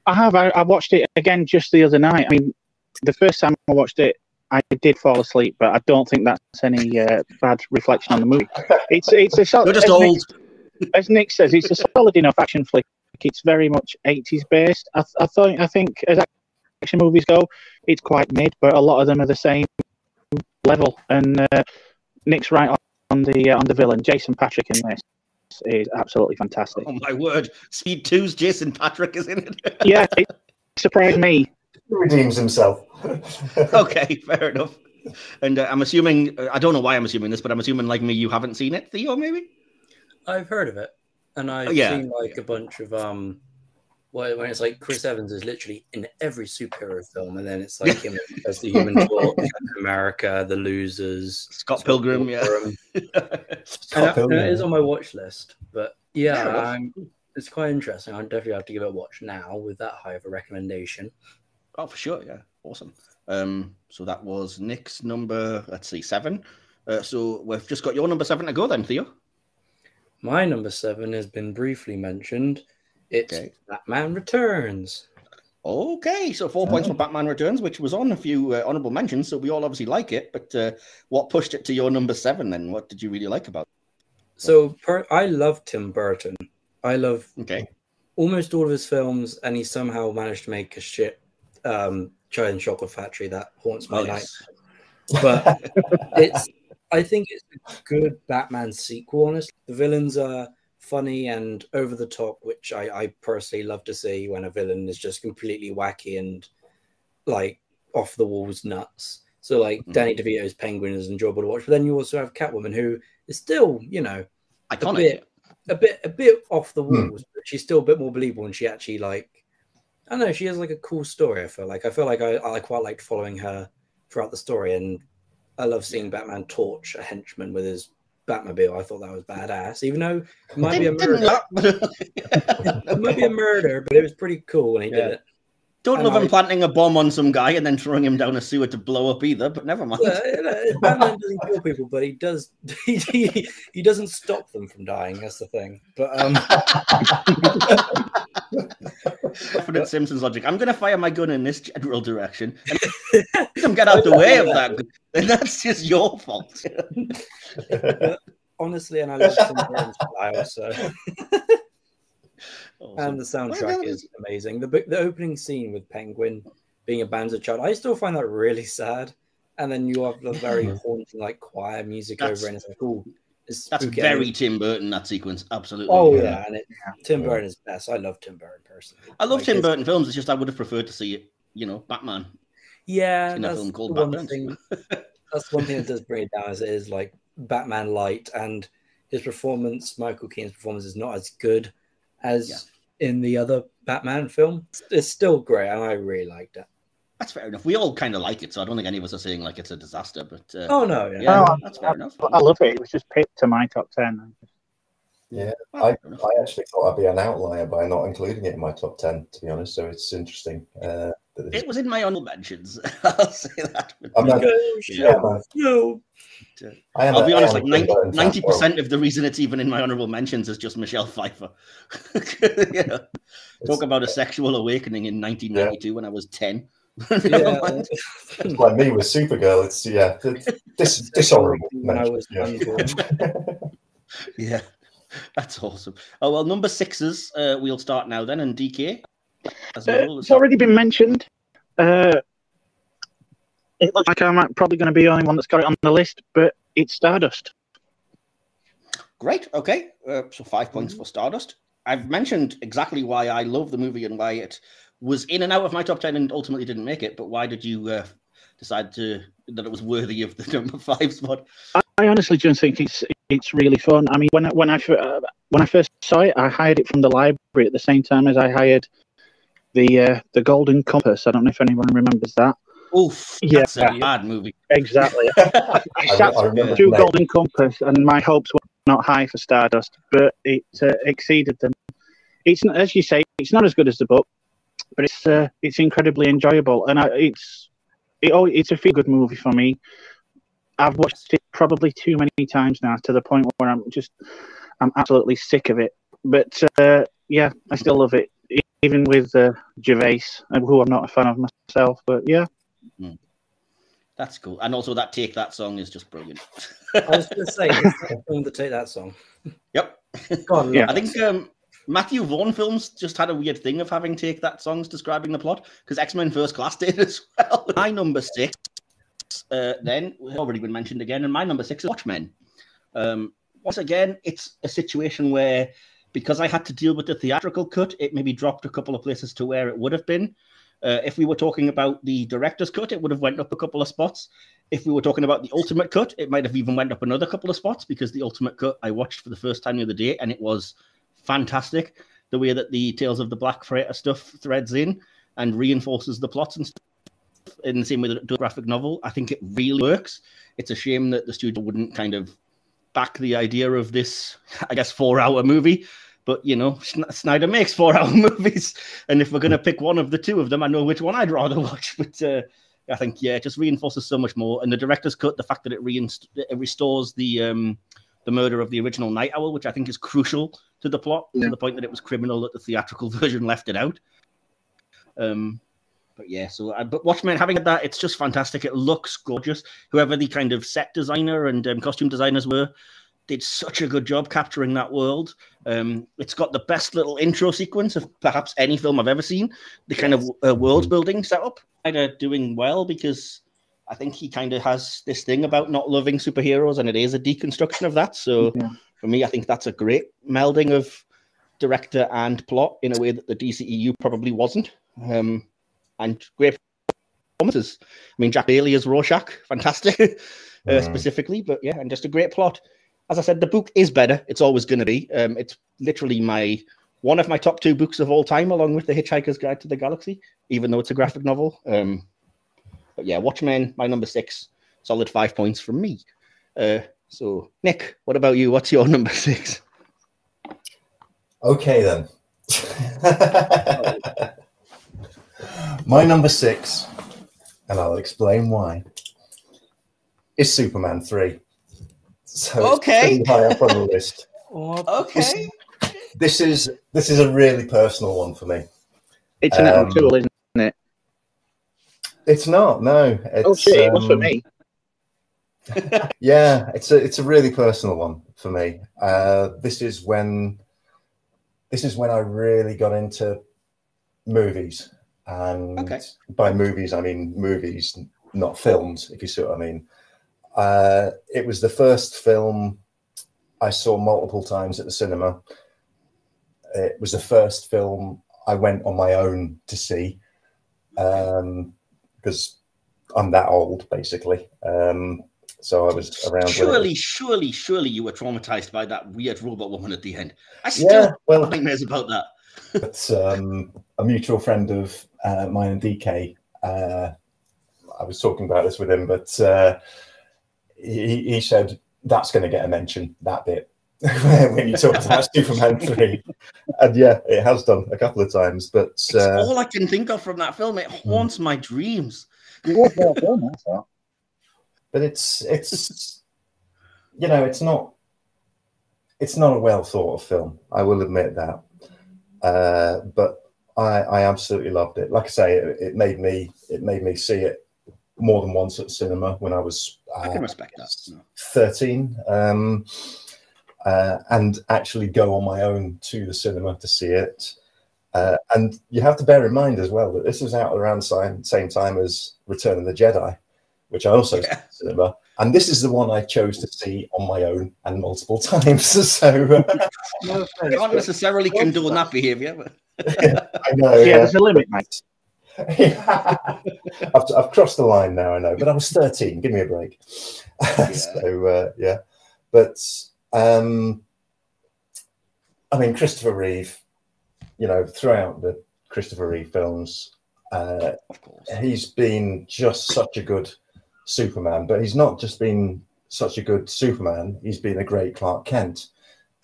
I have. I, I watched it again just the other night. I mean, the first time I watched it, I did fall asleep, but I don't think that's any uh, bad reflection on the movie. It's it's a sol- You're just as old. Nick, as Nick says, it's a solid enough action flick. It's very much 80s based. I, I thought I think as action movies go, it's quite mid, but a lot of them are the same level. And uh, Nick's right on, the uh, on the villain, Jason Patric in this is absolutely fantastic. Oh my word! Speed 2's Jason Patric is in it. Yeah, it surprised me. He redeems himself. okay, fair enough. And uh, I'm assuming uh, I don't know why I'm assuming this, but I'm assuming like me, you haven't seen it, Theo, maybe. I've heard of it, and I've Oh, yeah. seen like a bunch of um, well, when it's like Chris Evans is literally in every superhero film, and then it's like him as the Human Torch, America, The Losers, Scott Pilgrim, yeah. Pilgrim. And Scott that- and Pilgrim. it is on my watch list, but yeah, Fair enough. It's quite interesting. I definitely have to give it a watch now with that high of a recommendation. Oh, for sure. Yeah. Awesome. Um, so that was Nick's number, let's see, seven. Uh, so we've just got your number seven to go then, Theo. My number seven has been briefly mentioned. It's Okay. Batman Returns. Okay. So four points Oh. for Batman Returns, which was on a few uh, honorable mentions. So we all obviously like it. But uh, what pushed it to your number seven then? What did you really like about it? So per- I love Tim Burton. I love? Okay. almost all of his films, and he somehow managed to make a shit um, the Chocolate Factory that haunts my Oh, night. But it's, I think it's a good Batman sequel. Honestly, the villains are funny and over the top, which I, I personally love to see when a villain is just completely wacky and like off the walls nuts. So like Mhm. Danny DeVito's Penguin is enjoyable to watch, but then you also have Catwoman, who is still, you know, Iconic. bit- a bit a bit off the Hmm. walls, but she's still a bit more believable and she actually like I don't know, she has like a cool story, I feel like. I feel like I, I quite liked following her throughout the story and I love seeing Batman torch a henchman with his Batmobile. I thought that was badass. Even though it might be a Didn't- didn't murder. that- It might be a murder, but it was pretty cool when he Yeah. did it. Don't And love him planting a bomb on some guy and then throwing him down a sewer to blow up either, but never mind. Well, you know, Batman doesn't kill people, but he does he, he, he doesn't stop them from dying, that's the thing. But um Definite Simpsons logic. I'm going to fire my gun in this general direction. And get out the way of that, then that's just your fault. honestly, and I love Tim Burton's style, so Awesome. and the soundtrack is amazing. The the opening scene with Penguin being a banjo child, I still find that really sad. And then you have the very haunting like choir music That's- over, and it's like, oh, it's That's spooky. very Tim Burton, that sequence. Absolutely. Oh Yeah. yeah, and it, Tim Yeah. Burton is best. I love Tim Burton personally. I love Like, Tim his- Burton films. It's just I would have preferred to see it, you know, Batman. Yeah, in a that's film called one Batman. thing. That's one thing that does bring it down. Is it is like Batman light, and his performance, Michael Keaton's performance, is not as good as in the other Batman film. It's still great, and I really liked it. That's fair enough. We all kind of like it, so I don't think any of us are saying like it's a disaster. But uh, Oh no, yeah. yeah, Oh, that's fair enough. I love it. It was just picked to my top ten. Yeah, Well, I. I actually thought I'd be an outlier by not including it in my top 10, to be honest. So it's interesting. Uh, that It was in my honorable mentions. I'll say that. I'm not, yeah, no. I am I'll be honest, like a Tim Burton fan. 90 percent of the reason it's even in my honorable mentions is just Michelle Pfeiffer. yeah. Talk about a sexual awakening in 1992 when I was 10. Never Yeah. It's like me with Supergirl. It's, yeah, dis- dishonorable. When I mention, was yeah. Yeah, that's awesome. Oh well, number sixes. Uh, we'll start now then, and DK. As Uh, well, it's already been mentioned. Uh, it looks like I'm probably going to be the only one that's got it on the list, but it's Stardust. Great. Okay. Uh, so five points for Stardust. I've mentioned exactly why I love the movie and why it was in and out of my top ten and ultimately didn't make it. But why did you uh, decide to that it was worthy of the number five spot? I, I honestly just think it's it's really fun. I mean, when I, when I uh, when I first saw it, I hired it from the library at the same time as I hired the uh, the Golden Compass. I don't know if anyone remembers that. Oof, Yeah. that's a bad movie. Exactly. I I, sat I remember through. Golden Compass, and my hopes were not high for Stardust, but it uh, exceeded them. It's not- as you say, it's not as good as the book, but it's uh, it's incredibly enjoyable, and I, it's it, oh, it's a feel good movie for me. I've watched it probably too many times now, to the point where I'm just I'm absolutely sick of it. But uh, yeah, I still love it, even with uh, Gervais, who I'm not a fan of myself. But yeah, That's cool. And also that take that song is just brilliant. I was going to say, it's not film to take that song. yep. God, Yeah. I think um, Matthew Vaughn films just had a weird thing of having take that songs describing the plot because X Men First Class did as well. My number six, uh, then already been mentioned again, and my number six is Watchmen. Um, once again, it's a situation where because I had to deal with the theatrical cut, it maybe dropped a couple of places to where it would have been. Uh, if we were talking about the director's cut, it would have went up a couple of spots. If we were talking about the ultimate cut, it might have even went up another couple of spots because the ultimate cut I watched for the first time the other day, and it was fantastic. The way that the Tales of the Black Freighter stuff threads in and reinforces the plots and stuff in the same way that it does graphic novel. I think it really works. It's a shame that the studio wouldn't kind of back the idea of this, I guess, four-hour movie. But you know, Snyder makes four-hour movies, and if we're going to pick one of the two of them, I know which one I'd rather watch. But uh, I think yeah, it just reinforces so much more. And the director's cut, the fact that it, reinst- it restores the um, the murder of the original Night Owl, which I think is crucial to the plot, Yeah. to the point that it was criminal that the theatrical version left it out. Um, but yeah, so uh, but Watchmen having had that, it's just fantastic. It looks gorgeous. Whoever the kind of set designer and um, costume designers were, did such a good job capturing that world. Um, it's got the best little intro sequence of perhaps any film I've ever seen. The kind of uh, world building setup, kind of doing well because I think he kind of has this thing about not loving superheroes, and it is a deconstruction of that. So Yeah. for me, I think that's a great melding of director and plot in a way that the DCEU probably wasn't. Um, and great performances. I mean, Jack Bailey as Rorschach, fantastic, uh, Mm. specifically. But yeah, and just a great plot. As I said, the book is better. It's always going to be. Um, it's literally my one of my top two books of all time, along with The Hitchhiker's Guide to the Galaxy, even though it's a graphic novel. Um, but yeah, Watchmen, my number six, solid five points from me. Uh, so, Nick, what about you? What's your number six? Okay then. My number six, and I'll explain why, is Superman 3. So it's Okay. pretty high up on the list. Okay. This is this is a really personal one for me. it's an Um, O'Toole, isn't it? It's not, no. It's, Oh shit, it was for um, me. Yeah, it's a it's a really personal one for me. Uh, this is when this is when I really got into movies, and Okay. by movies I mean movies, not films. If you see what I mean. Uh, it was the first film I saw multiple times at the cinema. It was the first film I went on my own to see because I'm that old, basically. Um, so I was around. Surely, surely, surely you were traumatized by that weird robot woman at the end. I still yeah. have Well, nightmares about that. but um, a mutual friend of uh, mine and DK, uh, I was talking about this with him, but uh, he, he said that's going to get a mention that bit when you talk about Superman three, and yeah, it has done a couple of times. But It's uh, all I can think of from that film. It haunts my dreams. but it's it's you know it's not it's not a well thought of film i will admit that uh, but I, I absolutely loved it like i say it, it made me it made me see it more than once at cinema when i was I can uh, respect that. No. 13 um, uh, and actually go on my own to the cinema to see it uh, and you have to bear in mind as well that this was out around the same, same time as return of the jedi which i also Yeah. cinema. And this is the one I chose to see on my own and multiple times. So, uh, I can't necessarily condone that behavior. But... I know. yeah, Yeah, there's a limit, mate. I've, I've crossed the line now. I know, but I was thirteen. Give me a break. so uh, yeah, but um, I mean, Christopher Reeve. You know, throughout the Christopher Reeve films, uh, he's been just such a good Superman, but he's not just been such a good Superman, he's been a great Clark Kent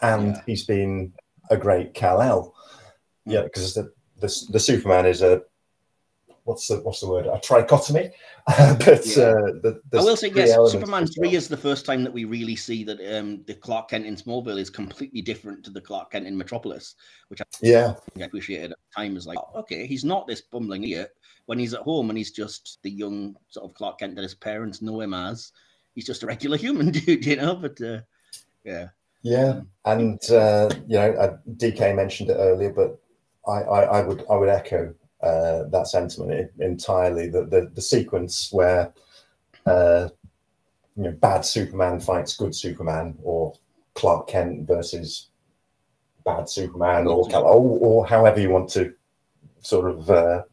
and Yeah. he's been a great Kal El. Yeah, because the, the the Superman is a what's the what's the word? A trichotomy. but Yeah. uh, the, I will say yes. Superman three well. is the first time that we really see that um, the Clark Kent in Smallville is completely different to the Clark Kent in Metropolis, which I Yeah, I appreciated at the time. Is like, oh, okay, he's not this bumbling idiot when he's at home and he's just the young sort of Clark Kent that his parents know him as. He's just a regular human dude, you know. But uh, yeah, yeah, and uh, you know, uh, DK mentioned it earlier, but I, I, I would I would echo uh, that sentiment entirely. That the, the sequence where uh, you know bad Superman fights good Superman, or Clark Kent versus bad Superman, or or, or however you want to sort of uh,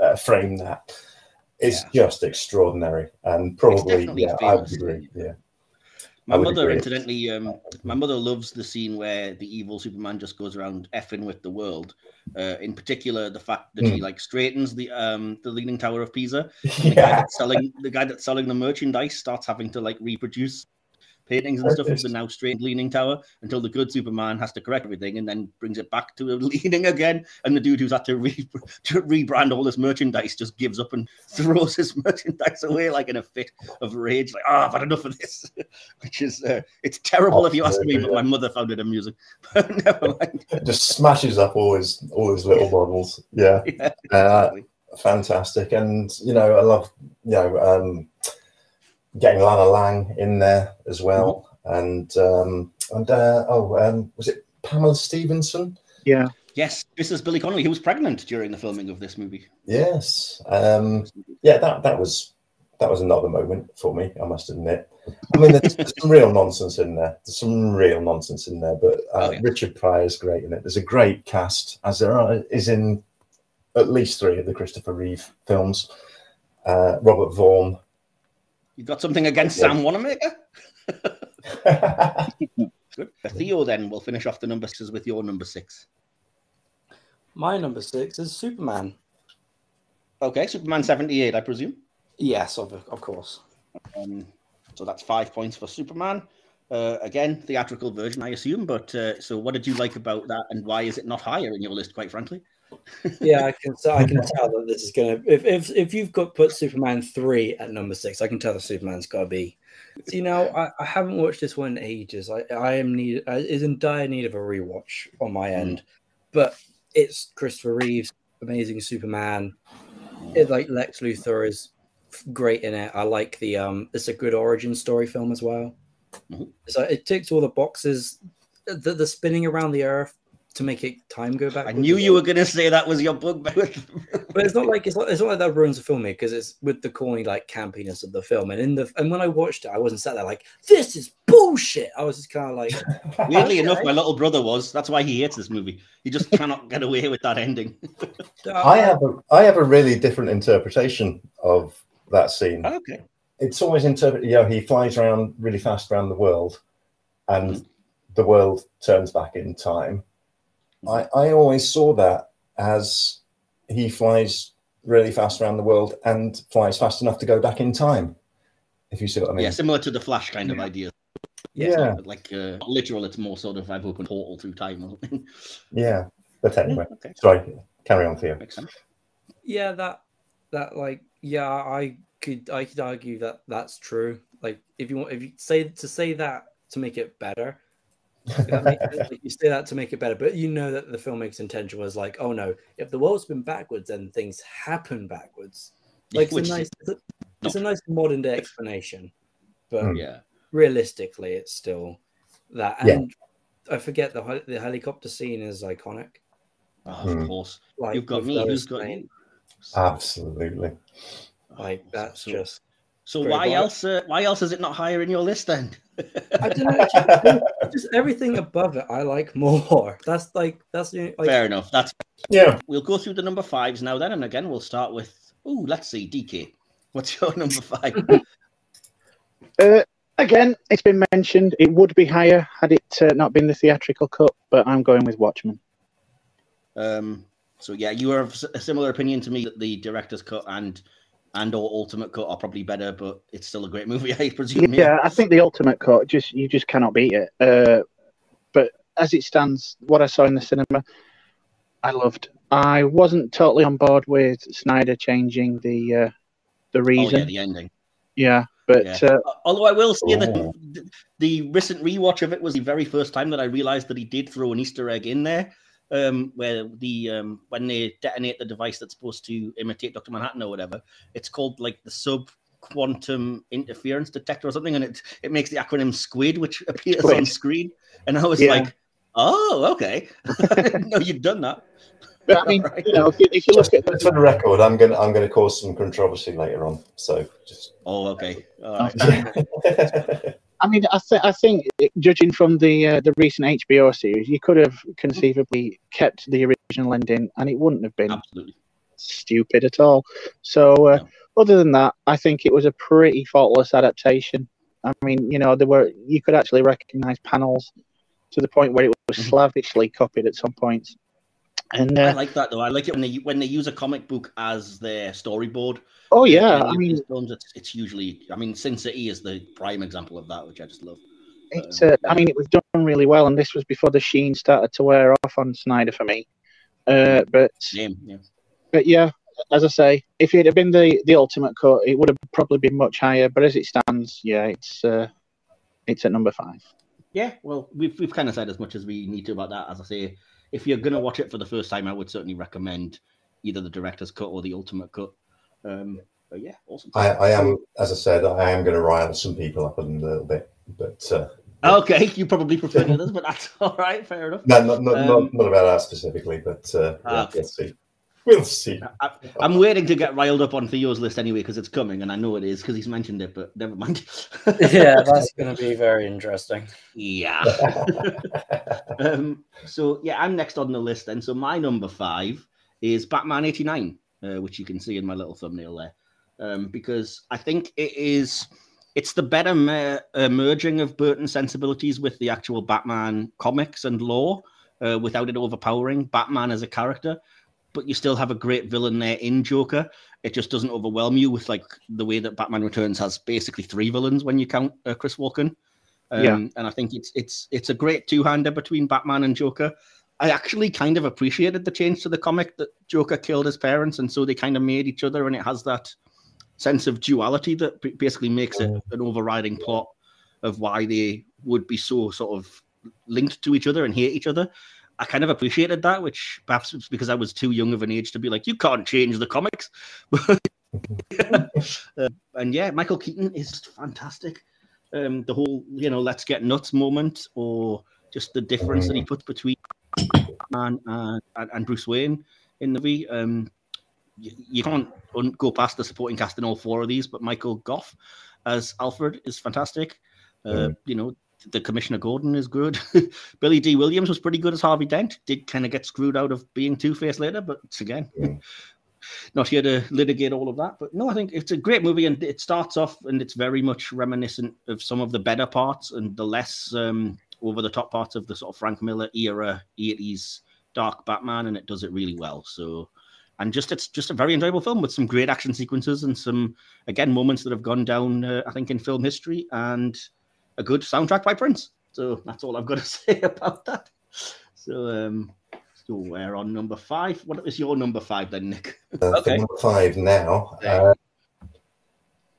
uh, frame that. It's just extraordinary, and probably yeah, I would agree. Yeah, my mother, incidentally, um, my mother loves the scene where the evil Superman just goes around effing with the world. Uh, in particular, the fact that he Hmm. like straightens the um the Leaning Tower of Pisa. The guy that's selling the guy that's selling the merchandise starts having to like reproduce paintings and stuff of the now straight leaning tower until the good Superman has to correct everything and then brings it back to a leaning again. And the dude who's had to, re- to rebrand all this merchandise just gives up and throws his merchandise away like in a fit of rage, like, oh, I've had enough of this. Which is uh, it's terrible if you ask me, but my mother found it amusing. But never mind. just smashes up all his all his little models. Yeah, Yeah, uh, fantastic. And you know, I love you know um, getting Lana Lang in there as well. And um, and uh, oh, um, was it Pamela Stephenson? Yeah. Yes, this is Billy Connolly, who was pregnant during the filming of this movie. Yes. Um, yeah, that that was that was another moment for me. I must admit. I mean, there's, there's some real nonsense in there. There's some real nonsense in there, but uh, Oh, yeah. Richard Pryor's great in it. There's a great cast, as there are, is in at least three of the Christopher Reeve films. Uh, Robert Vaughn. You've got something against Sam Wanamaker? Good. Theo, then, we'll finish off the number sixes with your number six. My number six is Superman. Okay, Superman 78, I presume. Yes, of, of course. Um, so that's five points for Superman. Uh, again, theatrical version, I assume. But uh, so, what did you like about that, and why is it not higher in your list? Quite frankly, Yeah, I can. So I can tell that this is gonna. If if if you've got put Superman three at number six, I can tell that Superman's got to be. You know, I, I haven't watched this one in ages. I I am need I, is in dire need of a rewatch on my end, but it's Christopher Reeves, amazing Superman. It like Lex Luthor is great in it. I like the um. It's a good origin story film as well. Mhm. So it ticks all the boxes. The the spinning around the Earth to make it time go back. I knew you were going to say that was your book. but it's not like it's not, it's not like that ruins the film because it's with the corny like campiness of the film and in the and when I watched it I wasn't sat there like this is bullshit I was just kind of like Weirdly enough, my little brother was. That's why he hates this movie. He just cannot get away with that ending. I have a I have a really different interpretation of that scene. okay. It's always interpreted. You know, he flies around really fast around the world, and Mhm. the world turns back in time. I I always saw that as he flies really fast around the world and flies fast enough to go back in time. If you see what I mean. yeah, similar to the Flash kind of idea. Yeah. But like uh, literal, it's more sort of I've opened a portal through time or something. Yeah. But anyway, okay, sorry. Carry on, Theo. makes sense. yeah that that like yeah I could I could argue that that's true like if you want if you say to say that to make it better if that makes sense, like, you say that to make it better but you know that the filmmaker's intention was like oh no if the world's been backwards then things happen backwards like it's a nice it's a, it's a nice modern day explanation but Mm. yeah. realistically it's still that Yeah. and i forget the the helicopter scene is iconic Oh, Hmm. of course. like You've got me. Who's got Lane, you? Absolutely. like that's So- just So why well. else? Uh, why else is it not higher in your list then? i don't know actually, just everything above it, I like more. That's like that's like, Fair enough. That's Yeah. we'll go through the number fives now then, and again we'll start with oh, let's see, DK. What's your number five? Uh, again, it's been mentioned. It would be higher had it uh, not been the theatrical cut, but I'm going with Watchmen. um, so yeah, you are of a similar opinion to me that the director's cut and and or ultimate cut are probably better, but it's still a great movie, I presume. Yeah, I think the ultimate cut just you just cannot beat it. Uh, but as it stands, what I saw in the cinema, I loved. I wasn't totally on board with Snyder changing the uh, the Oh reason. yeah, the ending. yeah, but Yeah. uh, Although I will say that Oh. th- the recent rewatch of it was the very first time that I realized that he did throw an Easter egg in there, um, where the um, when they detonate the device that's supposed to imitate Doctor Manhattan or whatever, it's called like the sub quantum interference detector or something, and it it makes the acronym SQUID, which appears on screen, and I was Yeah. like, oh, okay, no, you've done that. but I mean, Right. you know, if you, if you look Just at for the record, I'm gonna I'm gonna cause some controversy later on. So just Oh, okay, all right. I mean, I, th- I think, judging from the uh, the recent HBO series, you could have conceivably kept the original ending, and it wouldn't have been absolutely. stupid at all. So, uh, No. other than that, I think it was a pretty faultless adaptation. I mean, you know, there were you could actually recognise panels to the point where it was Mhm. slavishly copied at some points. And I uh, like that though. I like it when they when they use a comic book as their storyboard. oh yeah, I mean, films, it's, it's usually. I mean, Sin City is the prime example of that, which I just love. it's uh, I mean, it was done really well, and this was before the sheen started to wear off on Snyder for me. Uh, but Name, yeah. but yeah, as I say, if it had been the the ultimate cut, it would have probably been much higher. But as it stands, yeah, it's uh, it's at number five. Yeah, well, we've we've kind of said as much as we need to about that. As I say, if you're gonna watch it for the first time, I would certainly recommend either the director's cut or the ultimate cut. Um, but yeah, awesome. I, I am, as I said, I am going to rile some people up a little bit, but uh, Okay, you probably prefer the others, but that's all right. Fair enough. no, not not, Um, not, not about that specifically, but uh, Ah, yeah. We'll see. I, I'm waiting to get riled up on Theo's list anyway because it's coming, and I know it is because he's mentioned it. But never mind. yeah, that's going to be very interesting. yeah. um, so yeah, I'm next on the list, and so my number five is Batman '89, uh, which you can see in my little thumbnail there, um, because I think it is it's the better mer- uh, merging of Burton sensibilities with the actual Batman comics and lore, uh, without it overpowering Batman as a character. But you still have a great villain there in Joker. It just doesn't overwhelm you with like the way that Batman Returns has basically three villains when you count uh, Chris Walken. Um, Yeah. and I think it's it's it's a great two-hander between Batman and Joker. I actually kind of appreciated the change to the comic that Joker killed his parents, and so they kind of made each other, and it has that sense of duality that basically makes it an overriding plot of why they would be so sort of linked to each other and hate each other. I kind of appreciated that, which perhaps it's because I was too young of an age to be like, you can't change the comics. Uh, and yeah, Michael Keaton is fantastic. Um, the whole, you know, let's get nuts moment, or just the difference that he puts between man and, and, and Bruce Wayne in the V. Um, you, you can't un- go past the supporting cast in all four of these, but Michael Gough as Alfred is fantastic. Uh, Mm. You know, the Commissioner Gordon is good. Billy Dee Williams was pretty good as Harvey Dent. Did kind of get screwed out of being Two Face later, but again, Mm. not here to litigate all of that. But no, I think it's a great movie, and it starts off and it's very much reminiscent of some of the better parts and the less um, over the top parts of the sort of Frank Miller era 80s dark Batman, and it does it really well. So. And just it's just a very enjoyable film with some great action sequences and some again moments that have gone down, uh, I think, in film history, and a good soundtrack by Prince. So that's all I've got to say about that. So, um, so we're on number five. What is your number five then, Nick? Uh, Okay. Number five now, Okay. uh,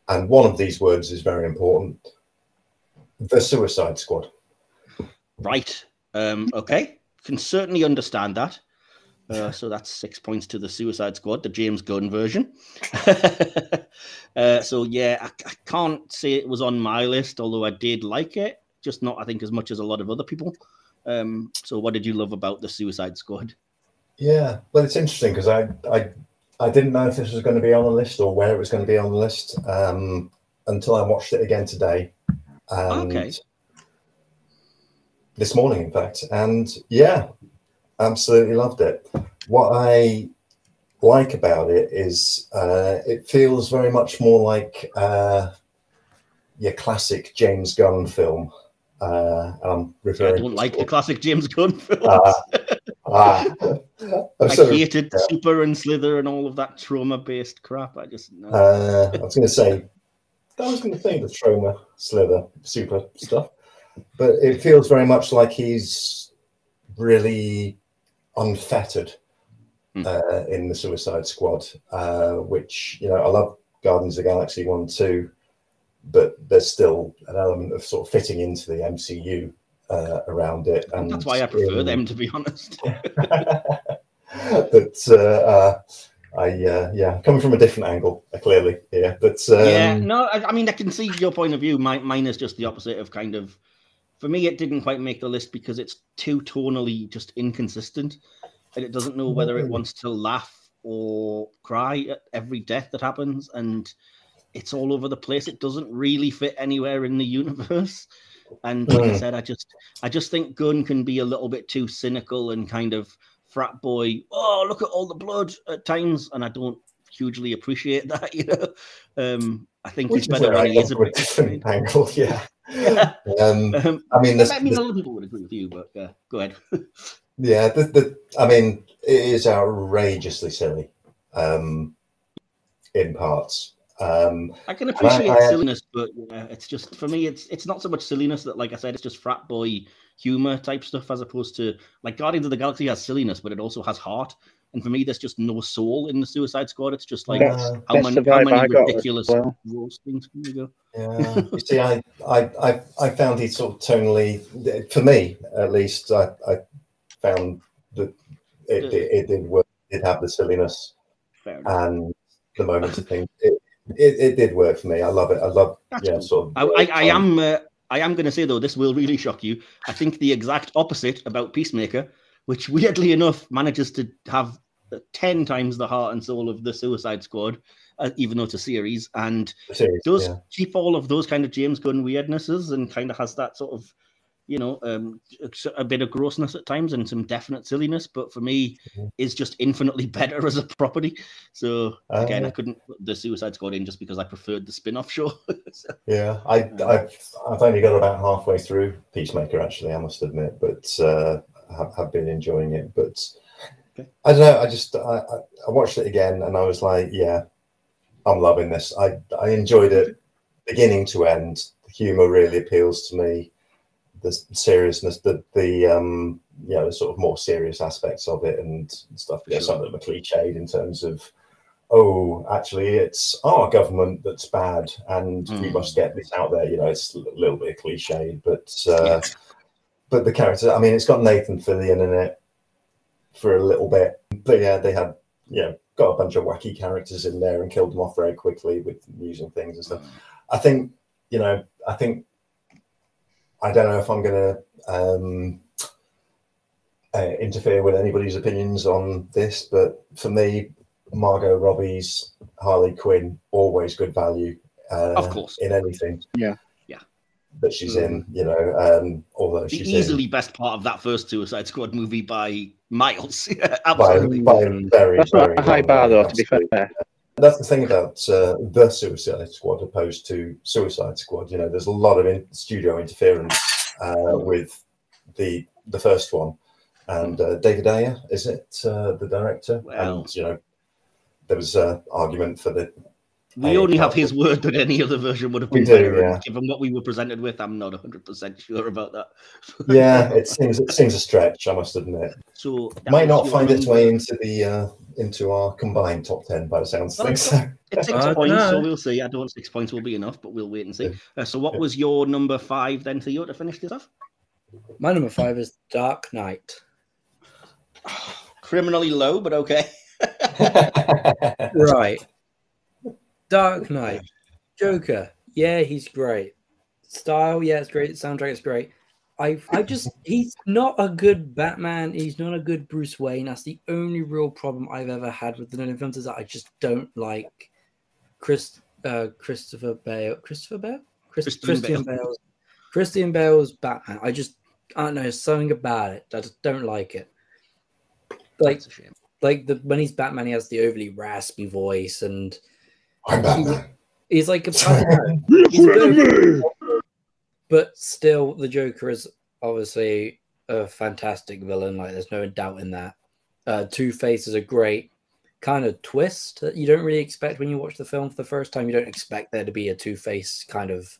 and one of these words is very important: the Suicide Squad. Right. Um, okay. Can certainly understand that. Uh, so that's six points to the Suicide Squad, the James Gunn version. uh, so yeah, I, I can't say it was on my list, although I did like it, just not I think as much as a lot of other people. Um, so what did you love about the Suicide Squad? Yeah, well, it's interesting because I, I I didn't know if this was going to be on the list or where it was going to be on the list um, until I watched it again today. And Okay. this morning, in fact, and yeah, absolutely loved it. What I like about it is uh, it feels very much more like uh, your classic James Gunn film. Uh, I'm referring. I don't like the classic James Gunn films. Uh, uh, I hated yeah. Super and Slither and all of that trauma-based crap. I just. No. Uh, I was going to say, I was going to say the trauma, Slither, Super stuff, but it feels very much like he's really unfettered mm. uh, in the Suicide Squad, uh, which you know I love Guardians of the Galaxy one too, but there's still an element of sort of fitting into the MCU uh, around it, and that's why I prefer um, them to be honest. but uh, uh, I uh, yeah, coming from a different angle, clearly yeah. But um, yeah, no, I, I, mean I can see your point of view. My, mine is just the opposite of kind of. For me, it didn't quite make the list because it's too tonally just inconsistent and it doesn't know whether it wants to laugh or cry at every death that happens, and it's all over the place. It doesn't really fit anywhere in the universe. And like I said, I just I just think Gunn can be a little bit too cynical and kind of frat boy. Oh, look at all the blood at times, and I don't hugely appreciate that. You know, um, I think Which he's better when he is a bit different angle. Yeah. Um, um, I mean, I mean, a lot of people would agree with you, but uh, go ahead. Yeah, the, the I mean, it is outrageously silly um, in parts. Um, I can appreciate I, I, silliness, but yeah, it's just for me, it's it's not so much silliness that, like I said, it's just frat boy humor type stuff as opposed to like Guardians of the Galaxy has silliness, but it also has heart. And for me, there's just no soul in the Suicide Squad. It's just like how, many, how many ridiculous well. roastings can you go? Yeah, you see, I, I I I found it sort of tonally, for me at least, I, I found that it, it, it did work. It had the silliness and the moment of things. It, it, it, did work for me. I love it. I love That's yeah, cool. sort of. I, I, I am uh, I am going to say though this will really shock you. I think the exact opposite about Peacemaker, which weirdly enough manages to have ten times the heart and soul of the Suicide Squad, uh, even though it's a series, and series, does yeah. keep all of those kind of James Gunn weirdnesses and kind of has that sort of you know, um, a bit of grossness at times and some definite silliness, but for me, mm-hmm. is just infinitely better as a property. So again, uh, I couldn't put the Suicide Squad in just because I preferred the spin-off show. so, yeah, I, I've I've only got about halfway through Peacemaker. Actually, I must admit, but uh, have, have been enjoying it. But okay. I don't know. I just I, I watched it again and I was like, yeah, I'm loving this. I I enjoyed it beginning to end. The humor really appeals to me the seriousness, the the um, you know, sort of more serious aspects of it and stuff. Yeah, sure. some of them are cliched in terms of, oh, actually, it's our government that's bad, and mm. we must get this out there. You know, it's a little bit cliche, but uh, yeah. but the character. I mean, it's got Nathan Fillion in it for a little bit, but yeah, they had you know got a bunch of wacky characters in there and killed them off very quickly with using things and stuff. Mm. I think you know, I think I don't know if I'm going to um, uh, interfere with anybody's opinions on this, but for me, Margot Robbie's Harley Quinn always good value. Uh, of course, in anything. Yeah, yeah. That she's in, you know, um, although the she's easily in, best part of that first Suicide Squad movie by miles. absolutely, by, by very, That's very a high bar, though. To be fair. That's the thing about uh, the Suicide Squad opposed to Suicide Squad. You know, there's a lot of in- studio interference uh, with the the first one, and uh, David Ayer is it uh, the director? Well, and you know, there was an argument for the. We only have his word that any other version would have been do, better. Yeah. Given what we were presented with, I'm not 100 percent sure about that. yeah, it seems it seems a stretch. I must admit. So might not find its way into the uh, into our combined top 10 by the sounds of things. It's six points, so we'll see. I don't think six points will be enough, but we'll wait and see. Uh, so, what was your number five then, Theo, to finish this off? My number five is Dark Knight. Criminally low, but okay. right. Dark Knight. Joker. Yeah, he's great. Style, yeah, it's great. Soundtrack is great. I I just he's not a good Batman. He's not a good Bruce Wayne. That's the only real problem I've ever had with the Nolan films is that I just don't like Chris uh, Christopher Bale. Christopher Bale. Chris, Christian, Christian Bale. Bale's Christian Bale's Batman. I just I don't know, something about it. I just don't like it. Like, That's a shame. like the when he's Batman, he has the overly raspy voice, and I'm Batman. he's like a I don't he's a bit but still, the Joker is obviously a fantastic villain. Like, there's no doubt in that. Uh, Two Face is a great kind of twist that you don't really expect when you watch the film for the first time. You don't expect there to be a Two Face kind of,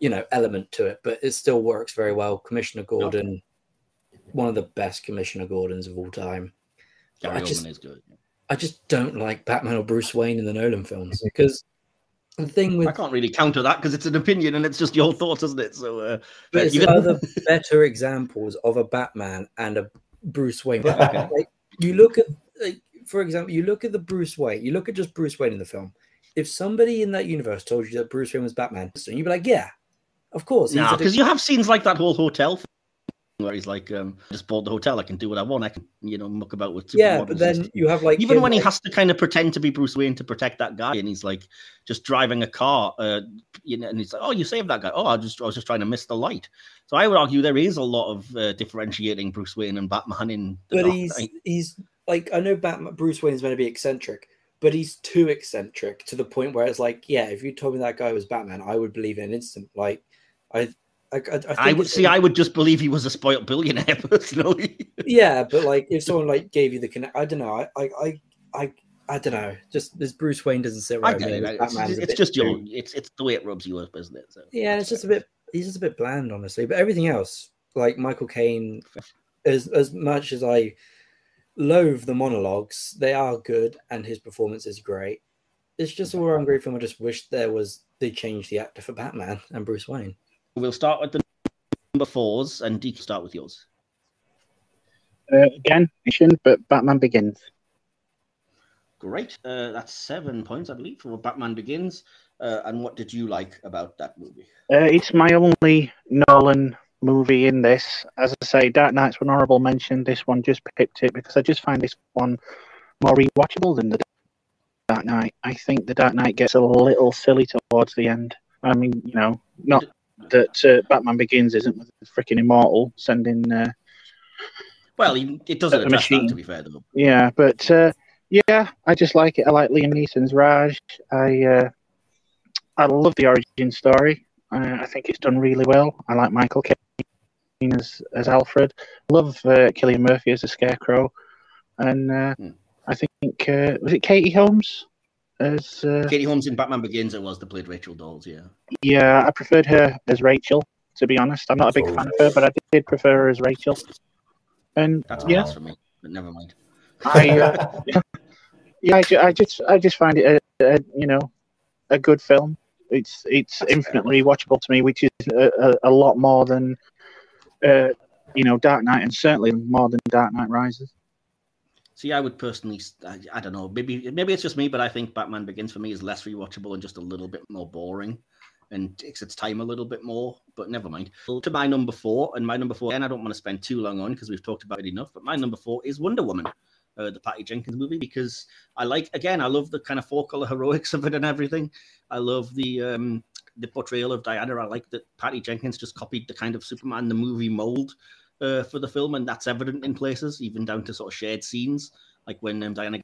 you know, element to it, but it still works very well. Commissioner Gordon, one of the best Commissioner Gordons of all time. Gary I Oldman is good. I just don't like Batman or Bruce Wayne in the Nolan films because the thing with I can't really counter that because it's an opinion and it's just your thoughts, isn't it? So, uh, But it's you can- other better examples of a Batman and a Bruce Wayne. Okay. Like, you look at, like, for example, you look at the Bruce Wayne. You look at just Bruce Wayne in the film. If somebody in that universe told you that Bruce Wayne was Batman, so you'd be like, "Yeah, of course." he's no, a because you have scenes like that whole hotel thing where he's like, um, I just bought the hotel, I can do what I want, I can, you know, muck about with yeah, but then stuff. you have like even him, when he like- has to kind of pretend to be Bruce Wayne to protect that guy, and he's like just driving a car, uh, you know, and he's like, "Oh, you saved that guy." Oh, I just I was just trying to miss the light. So I would argue there is a lot of uh, differentiating Bruce Wayne and Batman in. The but Dark he's Knight. he's like I know Batman Bruce Wayne is meant to be eccentric, but he's too eccentric to the point where it's like, yeah, if you told me that guy was Batman, I would believe in an instant. Like, I, I, I, I, think I would see. I would just believe he was a spoiled billionaire personally. yeah, but like if someone like gave you the connect, I don't know, I, I, I, I, I don't know. Just this Bruce Wayne doesn't sit I right. get with it. It's, Batman is a it's just your. It's it's the way it rubs you up, isn't it? So, Yeah, it's just a bit. He's just a bit bland, honestly. But everything else, like Michael Caine, as as much as I loathe the monologues, they are good, and his performance is great. It's just a all great film. I just wish there was they changed the actor for Batman and Bruce Wayne. We'll start with the number fours, and Deke, start with yours. Uh, again, mission, but Batman Begins. Great. Uh, that's seven points, I believe, for Batman Begins. Uh, and what did you like about that movie? Uh, it's my only Nolan movie in this. As I say, Dark Knight's an honourable mention. This one just picked it because I just find this one more rewatchable than the Dark Knight. I think the Dark Knight gets a little silly towards the end. I mean, you know, not that uh, Batman Begins isn't with freaking immortal sending. Uh, Well, it doesn't address that, to be fair, though. yeah, but uh, yeah, I just like it. I like Liam Neeson's Ra's. I uh, I love the origin story. Uh, I think it's done really well. I like Michael Caine as as Alfred. Love uh, Cillian Murphy as the Scarecrow, and uh, Hmm. I think uh, was it Katie Holmes as uh, Katie Holmes in Batman Begins, it was that played Rachel Dawes, yeah. yeah. I preferred her as Rachel. To be honest, I'm not a big Oh. fan of her, but I did prefer her as Rachel. And That's yeah, for me, but never mind. I uh, yeah, I, ju- I just I just find it a, a you know a good film. It's it's That's fair infinitely watchable to me, which is a, a, a lot more than uh, you know Dark Knight, and certainly more than Dark Knight Rises. See, I would personally, I, I don't know, maybe maybe it's just me, but I think Batman Begins for me is less rewatchable and just a little bit more boring and takes its time a little bit more, but never mind. To my number four, and my number four, and I don't want to spend too long on because we've talked about it enough, but my number four is Wonder Woman, uh, the Patty Jenkins movie, because I like, again, I love the kind of four color heroics of it and everything. I love the um, the portrayal of Diana. I like that Patty Jenkins just copied the kind of Superman the movie mold uh, for the film, and that's evident in places, even down to sort of shared scenes, like when um, Diana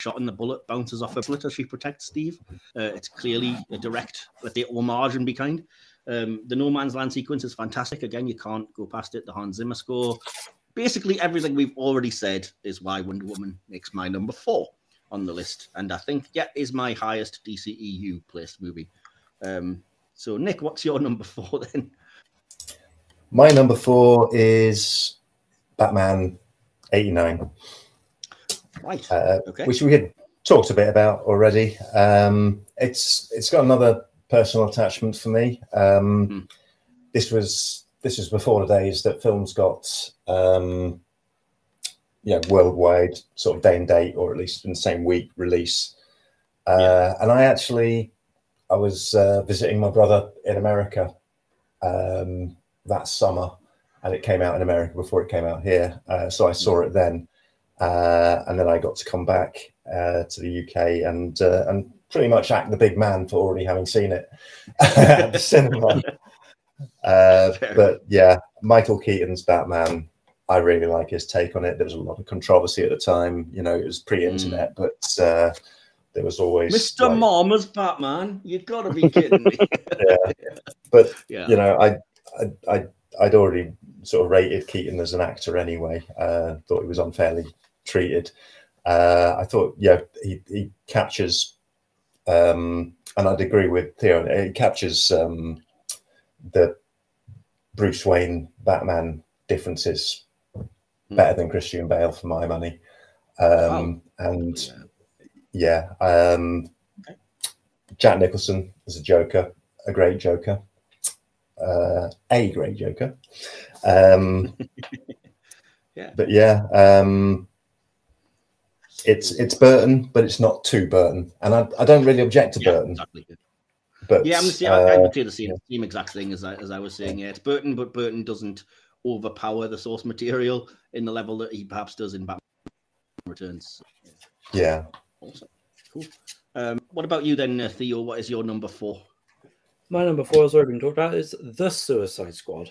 shot and the bullet bounces off her bullet as she protects Steve. Uh, it's clearly a direct, let the homage and be kind. Um, the No Man's Land sequence is fantastic. Again, you can't go past it. The Hans Zimmer score, basically everything we've already said is why Wonder Woman makes my number four on the list, and I think yeah is my highest DCEU placed movie. Um, so Nick, what's your number four then? My number four is Batman 89. Right. uh, Okay. which we had talked a bit about already. Um, it's it's got another personal attachment for me. Um, Hmm. This was this was before the days that films got um, yeah worldwide sort of day and date, or at least in the same week release. Uh, Yeah. And I actually I was uh, visiting my brother in America um, that summer, and it came out in America before it came out here. Uh, so I saw it then. Uh, and then I got to come back uh, to the UK and uh, and pretty much act the big man for already having seen it at the cinema. Uh, but yeah, Michael Keaton's Batman. I really like his take on it. There was a lot of controversy at the time. You know, it was pre-internet, but uh, there was always Mr. like- Mama's Batman. You've gotta be kidding me. Yeah. But yeah. you know, I, I, I, I'd already sort of rated Keaton as an actor anyway. Uh, thought he was unfairly treated. Uh, I thought, yeah, he, he captures, um, and I'd agree with Theo. He captures um, the Bruce Wayne Batman differences better than Christian Bale for my money. Um, And Yeah. um, Jack Nicholson is a Joker, a great Joker, uh, a great Joker. Um, Yeah. But yeah, um, it's it's Burton, but it's not too Burton, and I, I don't really object to Yeah, Burton. exactly. But Yeah, I'm the same. I, I uh, would say the same, same exact thing as I, as I was saying. Yeah, it's Burton, but Burton doesn't overpower the source material in the level that he perhaps does in Batman Returns. yeah, Awesome, cool. Um, what about you then, uh, Theo? What is your number four? My number four, as already been talked about, is The Suicide Squad.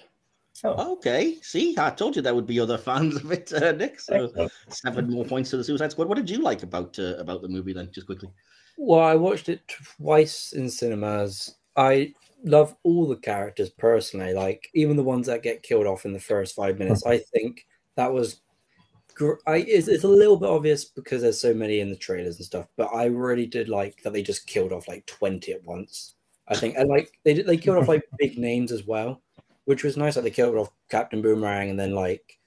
Oh. Okay, see, I told you there would be other fans of it, uh, Nick. So Excellent. seven more points to the Suicide Squad. What did you like about uh, about the movie then? Just quickly. Well, I watched it twice in cinemas. I love all the characters personally, like even the ones that get killed off in the first five minutes. I think that was. gr- I, it's, it's a little bit obvious because there's so many in the trailers and stuff, but I really did like that they just killed off like 20 at once. I think, and like they they killed off like big names as well, which was nice. Like they killed off Captain Boomerang and then like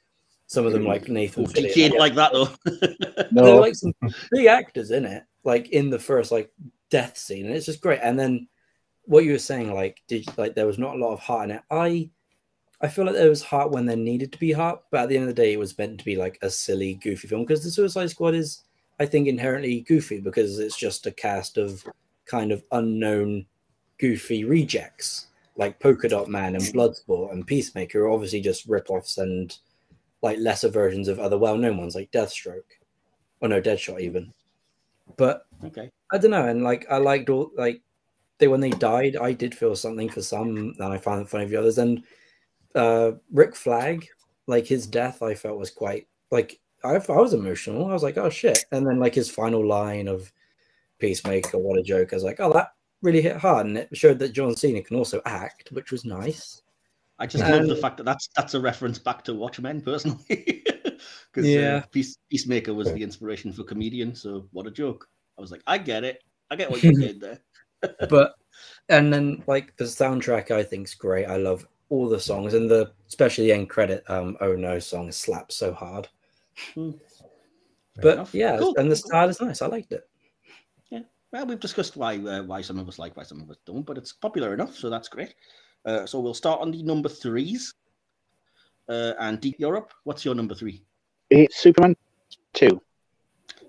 some of them like Nathan. He Fillion. did like that though. There were like some big actors in it, like in the first like death scene, and it's just great. And then what you were saying, like, did like there was not a lot of heart in it. I I feel like there was heart when there needed to be heart, but at the end of the day, it was meant to be like a silly, goofy film because the Suicide Squad is, I think, inherently goofy because it's just a cast of kind of unknown, goofy rejects like Polka Dot Man and Bloodsport and Peacemaker are obviously just rip-offs and like lesser versions of other well-known ones like Deathstroke or no Deadshot even. But okay. I don't know, and like I liked all like they when they died, I did feel something for some, and I found it funny for the others. And uh Rick Flag, like his death, I felt was quite like I, I was emotional. I was like, oh shit! And then like his final line of Peacemaker, what a joke! I was like, oh that really hit hard, and it showed that John Cena can also act, which was nice. I just love the fact that that's that's a reference back to Watchmen personally. Because Yeah. uh, Peace, Peacemaker was the inspiration for comedian. So what a joke! I was like, I get it. I get what you did there. but and then like the soundtrack I think's great. I love all the songs and the especially the end credit um oh no song slaps so hard. Hmm. But enough. yeah, Cool. and the style is nice. I liked it. Well, we've discussed why uh, why some of us like, why some of us don't, but it's popular enough, so that's great. Uh, so we'll start on the number threes. Uh, and Deep Europe, what's your number three? it's Superman 2.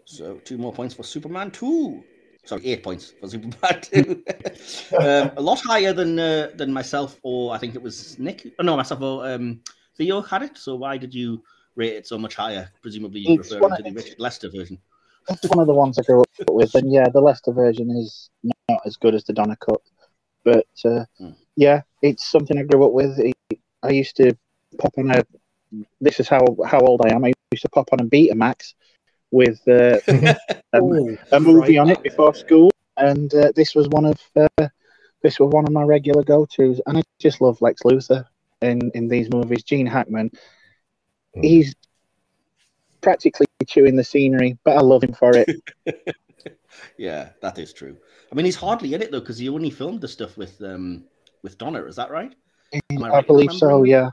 So two more points for Superman two. Sorry, eight points for Superman two. um, a lot higher than uh, than myself, or I think it was Nick. Oh, no, myself or um, Theo had it. So why did you rate it so much higher? Presumably you referring to the Richard Lester version. That's one of the ones I grew up with. And yeah, the Lester version is not as good as the Donner cut. But uh, Hmm. yeah, it's something I grew up with. It- I used to pop on a. This is how, how old I am. I used to pop on a Betamax with uh, Oh, a movie on it before school, and uh, this was one of uh, this was one of my regular go tos. And I just love Lex Luthor in in these movies. Gene Hackman, Mm. he's practically chewing the scenery, but I love him for it. Yeah, that is true. I mean, he's hardly in it though, because he only filmed the stuff with um with Donner. Is that right? I I right in believe so, yeah.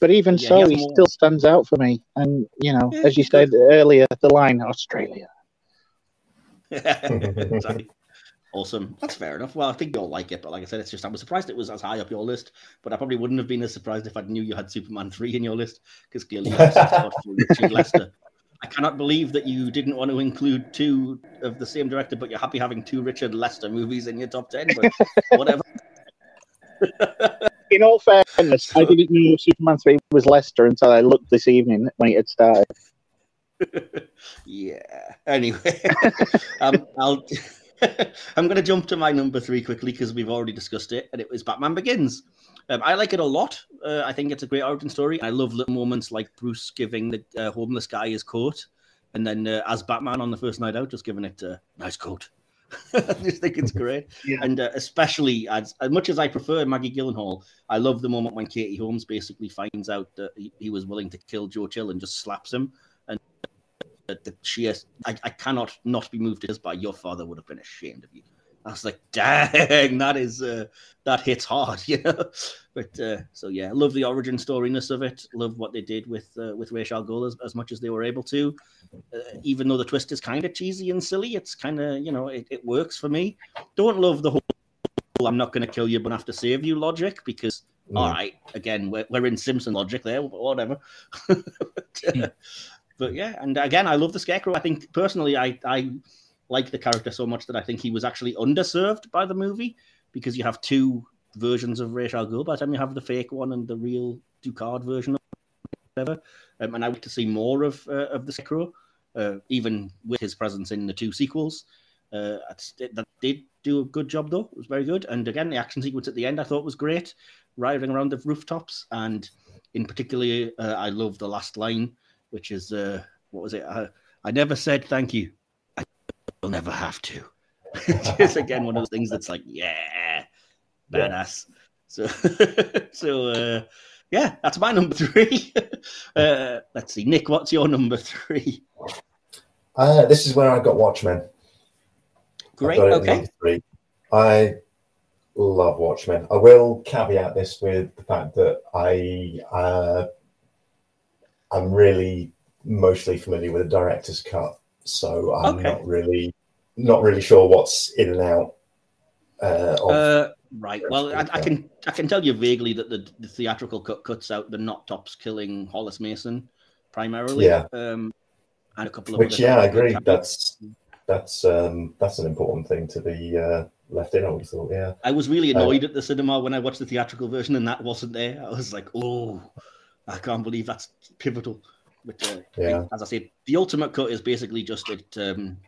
But even Yeah, so, has he more- still stands out for me. And you know, Yeah, as you he's good. said earlier, the line Australia. exactly. Awesome. That's fair enough. Well, I think you'll like it, but like I said, it's just I was surprised it was as high up your list, but I probably wouldn't have been as surprised if I knew you had Superman three in your list because clearly you have a soft spot for Richard Lester. I cannot believe that you didn't want to include two of the same director, but you're happy having two Richard Lester movies in your top ten. But whatever. In all fairness, I didn't know Superman 3 was Lester until I looked this evening when it had started. yeah. Anyway, um, I'll. I'm going to jump to my number three quickly because we've already discussed it, and it was Batman Begins. Um, I like it a lot. Uh, I think it's a great origin story. I love little moments like Bruce giving the uh, homeless guy his coat, and then uh, as Batman on the first night out, just giving it a nice coat. I just think it's great, Yeah. and uh, especially as, as much as I prefer Maggie Gyllenhaal, I love the moment when Katie Holmes basically finds out that he, he was willing to kill Joe Chill and just slaps him, and that the sheer I, I cannot not be moved to this by your father would have been ashamed of you. I was like, dang, that is uh, that hits hard, you know. But uh, so yeah, love the origin storyness of it. Love what they did with uh, with Ra's al Ghul as, as much as they were able to. Uh, even though the twist is kind of cheesy and silly, it's kind of you know it, it works for me. Don't love the whole "I'm not going to kill you, but I have to save you" logic because Mm. all right, again we're, we're in Simpson logic there, but whatever. but, uh, but yeah, and again, I love the Scarecrow. I think personally, I I like the character so much that I think he was actually underserved by the movie because you have two versions of al Ghul. By the time you have the fake one and the real Ducard version, whatever, um, and I would to see more of uh, of the Scarecrow, uh, even with his presence in the two sequels. Uh, that did do a good job though; it was very good. And again, the action sequence at the end I thought was great, riding around the rooftops, and in particular, uh, I love the last line, which is uh, what was it? I, I never said thank you. Will never have to. Just again, one of those things that's like, yeah, badass. So, so uh, yeah, that's my number three. uh, let's see, Nick, what's your number three? Uh, this is where I got Watchmen. Great. Okay. three. I love Watchmen. I will caveat this with the fact that I uh, I'm really mostly familiar with the director's cut, so I'm Okay. not really not really sure what's in and out. Uh, of, Uh, right. Well, I, I can I can tell you vaguely that the, the theatrical cut cuts out the Knot Tops killing Hollis Mason primarily. Yeah. Um, and a couple of which yeah, I agree. That's that's um, that's an important thing to be uh, left in. I would thought. Yeah. I was really Uh, annoyed at the cinema when I watched the theatrical version and that wasn't there. I was like, oh, I can't believe that's pivotal. But uh, Yeah. as I said, the ultimate cut is basically just it. Um,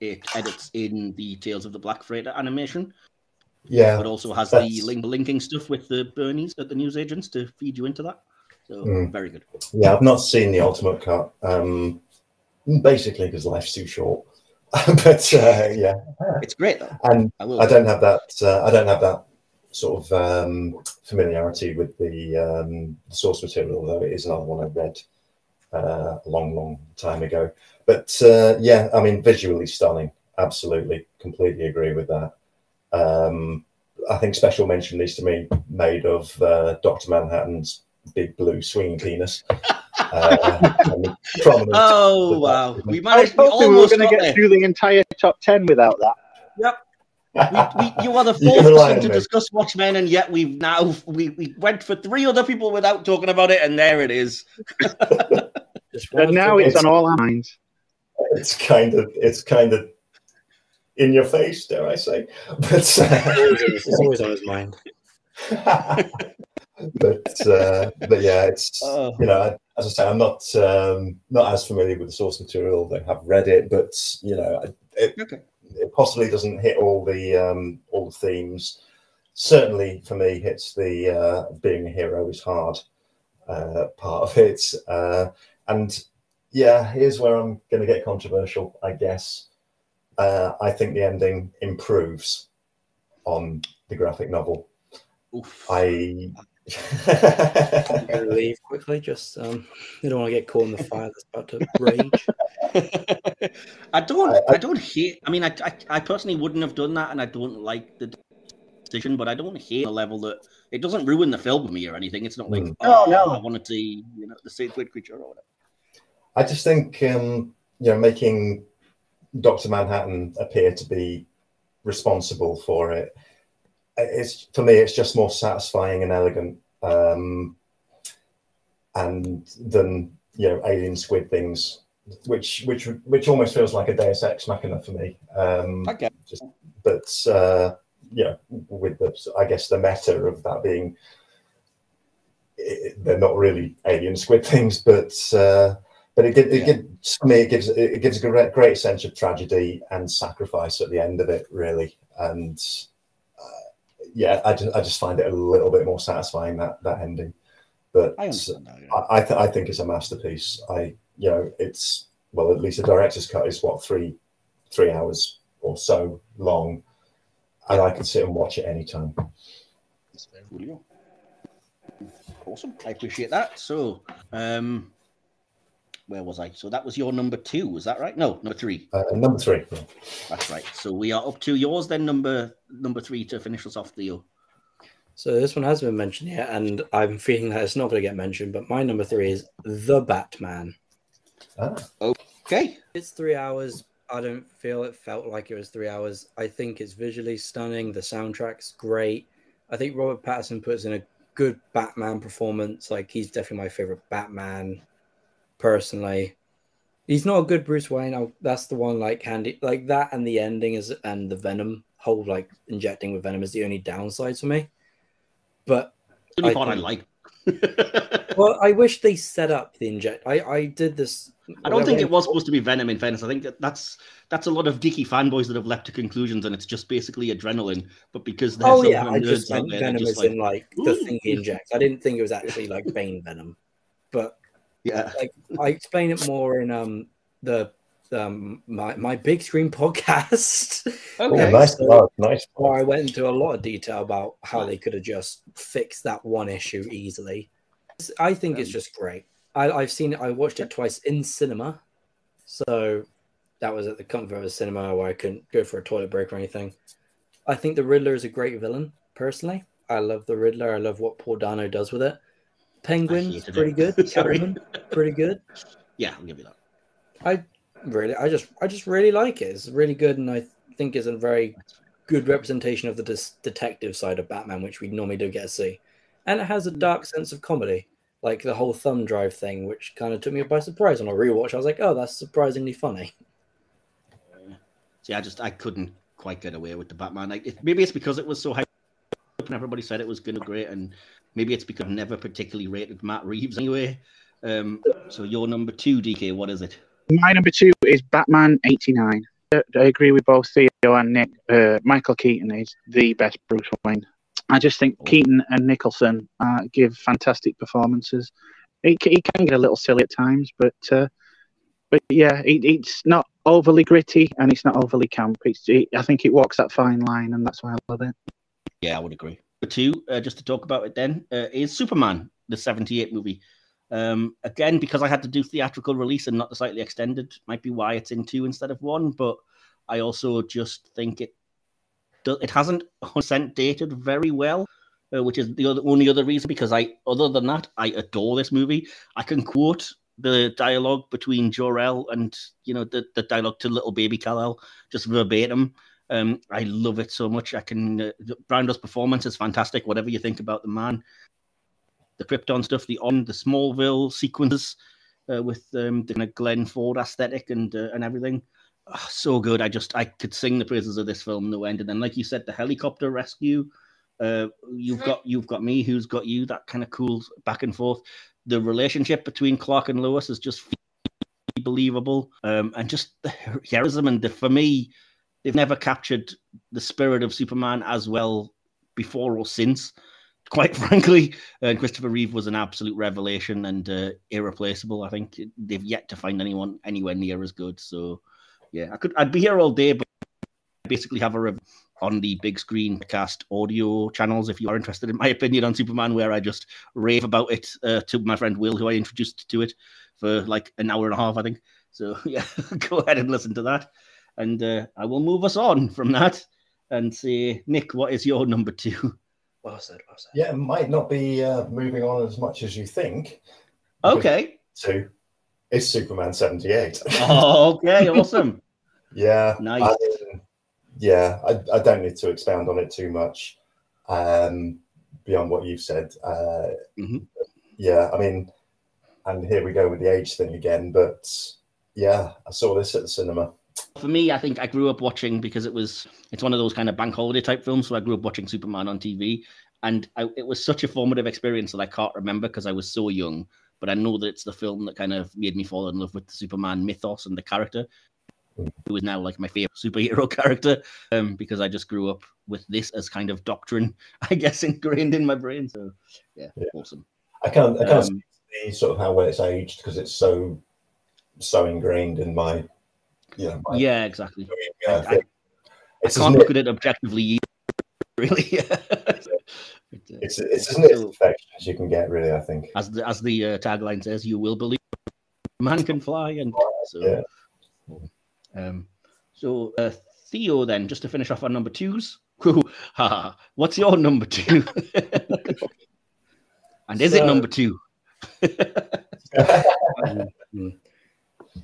it edits in the Tales of the Black Freighter animation, Yeah. but also has the link, linking stuff with the Bernies at the newsagents to feed you into that. So Mm. very good. Yeah, I've not seen the ultimate cut. Um, basically, because life's too short. but uh, yeah, It's great though. and I will. I don't have that. Uh, I don't have that sort of um, familiarity with the, um, source material, though it is another one I've read uh, a long, long time ago. But uh, yeah, I mean, visually stunning. Absolutely, completely agree with that. Um, I think special mention needs to be made of uh, Doctor Manhattan's big blue swinging penis. Uh, and the prominent- Oh wow, we I managed. We thought we were almost going to get there. through the entire top 10 without that. we, we, you are the fourth person to me. discuss Watchmen, and yet we've now we, we went for three other people without talking about it, and there it is. Just And now of it's on all our minds. it's kind of it's kind of in your face, dare I say? But uh, it's always on his mind. but uh, but yeah, it's Oh. you know as I say, I'm not um, not as familiar with the source material. They have read it, but you know it, Okay. it possibly doesn't hit all the um, all the themes. Certainly, for me, hits the uh, being a hero is hard uh, part of it. Uh, and yeah, here's where I'm going to get controversial, I guess. Uh, I think the ending improves on the graphic novel. Oof. I. I'm going to leave quickly. Just um, I don't want to get caught in the fire that's about to rage. I don't. I- I, don't hate. I mean, I, I I personally wouldn't have done that, and I don't like the decision. But I don't hate the level that it doesn't ruin the film for me or anything. It's not like Mm. oh, No, no. I want to see you know the sacred creature or whatever. I just think um, you know making Doctor Manhattan appear to be responsible for it. It's for me, it's just more satisfying and elegant, um, and than you know alien squid things, which which which almost feels like a Deus Ex Machina for me. Um, Okay. just, but uh, you know, with the I guess the meta of that being. It, they're not really alien squid things, but uh, but it, it, Yeah. gives for me it gives it gives a great, great sense of tragedy and sacrifice at the end of it really and uh, yeah, I just I just find it a little bit more satisfying that that ending. But I that. yeah. I I, th- I think it's a masterpiece. I you know it's well at least the director's cut is what three three hours or so long, and I can sit and watch it anytime. Awesome. I appreciate that. So, um, where was I? So that was your number two. Was that right? No, number three. Uh, number three. That's right. So we are up to yours then. Number number three to finish us off, Theo. So this one hasn't been mentioned yet, and I'm feeling that it's not going to get mentioned. But my number three is The Batman. Ah, Okay. It's three hours. I don't feel it felt like it was three hours. I think it's visually stunning. The soundtrack's great. I think Robert Pattinson puts in a good Batman performance. Like he's definitely my favorite Batman, personally. He's not a good Bruce Wayne. i that's the one like handy like that, and the ending is and the Venom whole like injecting with Venom is the only downsides for me. But I part I like. well, I wish they set up the inject. I I did this. I don't think it was supposed to be Venom. In fairness, I think that that's that's a lot of geeky fanboys that have leapt to conclusions, and it's just basically adrenaline. But because there's Oh yeah, I just there, Venom is like, in like the "Ooh." thing he injects. I didn't think it was actually like Bane Venom, but yeah, like I explain it more in um the um my my big screen podcast. oh, okay. nice, so- plug, nice. where. I went into a lot of detail about how they could have just fixed that one issue easily. I think it's Um, just great. I, I've seen it. I watched it twice in cinema, so that was at the comfort of a cinema where I couldn't go for a toilet break or anything. I think the Riddler is a great villain. Personally, I love the Riddler. I love what Paul Dano does with it. Penguin's pretty good. Catwoman, pretty good. yeah, I'll give you that. I really, I just, I just really like it. It's really good, and I think it's a very good representation of the dis- detective side of Batman, which we normally do get to see. And it has a mm. dark sense of comedy, like the whole thumb drive thing, which kind of took me by surprise on a rewatch. I was like, oh, that's surprisingly funny. See, I just I couldn't quite get away with the Batman. Like, it, maybe it's because it was so up and everybody said it was going to be great, and maybe it's because I've never particularly rated Matt Reeves anyway. Um, so your number two, DK, what is it? My number two is Batman 89. I I agree with both Theo and Nick. Uh, Michael Keaton is the best Bruce Wayne. I just think Oh. Keaton and Nicholson uh, give fantastic performances. He, he can get a little silly at times, but uh, but yeah, it, it's not overly gritty and it's not overly camp. It's, it, I think it walks that fine line, and that's why I love it. Yeah, I would agree. Number two, uh, just to talk about it then, uh, is Superman, the 78 movie. Um, again, because I had to do theatrical release and not the slightly extended, might be why it's in two instead of one. But I also just think it it hasn't 100% dated very well, uh, which is the other, only other reason. Because I, other than that, I adore this movie. I can quote the dialogue between Jor-El and you know the, the dialogue to little baby Kal-El just verbatim. Um, I love it so much. I can. Uh, Brando's performance is fantastic. Whatever you think about the man, the Krypton stuff, the on the Smallville sequences uh, with um, the kind of Glenn Ford aesthetic and uh, and everything, Ah, so good. I just I could sing the praises of this film no end. And then, like you said, the helicopter rescue. Uh, you've got you've got me. Who's got you? That kind of cool back and forth. The relationship between Clark and Lois is just believable, um, and just the heroism and the for me they've never captured the spirit of Superman as well before or since. Quite frankly, uh, Christopher Reeve was an absolute revelation and uh, irreplaceable. I think they've yet to find anyone anywhere near as good. So, yeah, I could I'd be here all day, but I basically have a rev- on the big screen cast audio channels if you are interested in my opinion on Superman, where I just rave about it uh, to my friend Will, who I introduced to it for like an hour and a half, I think. So yeah, go ahead and listen to that and uh, I will move us on from that and say, Nick, what is your number two? Well said, well said. Yeah, it might not be uh, moving on as much as you think. Okay. Two is Superman 78. okay, awesome. Yeah. Nice. I- yeah, I, I don't need to expound on it too much um, beyond what you've said. Uh, Mhm. Yeah, I mean, and here we go with the age thing again, but yeah, I saw this at the cinema. For me, I think I grew up watching because it was it's one of those kind of bank holiday type films. So I grew up watching Superman on TV, and I, it was such a formative experience that I can't remember because I was so young. But I know that it's the film that kind of made me fall in love with the Superman mythos and the character. who is now like my favorite superhero character um, because I just grew up with this as kind of doctrine, I guess, ingrained in my brain. So yeah, Yeah. awesome. I can't I can't Um, see sort of how well it's aged because it's so so ingrained in my my yeah, exactly. yeah, I- I- it's, I can't look at it objectively, either, really. Uh, it's it's as near So- perfection as you can get, really. I think. as the as the uh, tagline says, "You will believe man can fly." And so, Yeah. um, so uh, Theo, then just to finish off on number twos. What's your number two? and is it number two? Mm.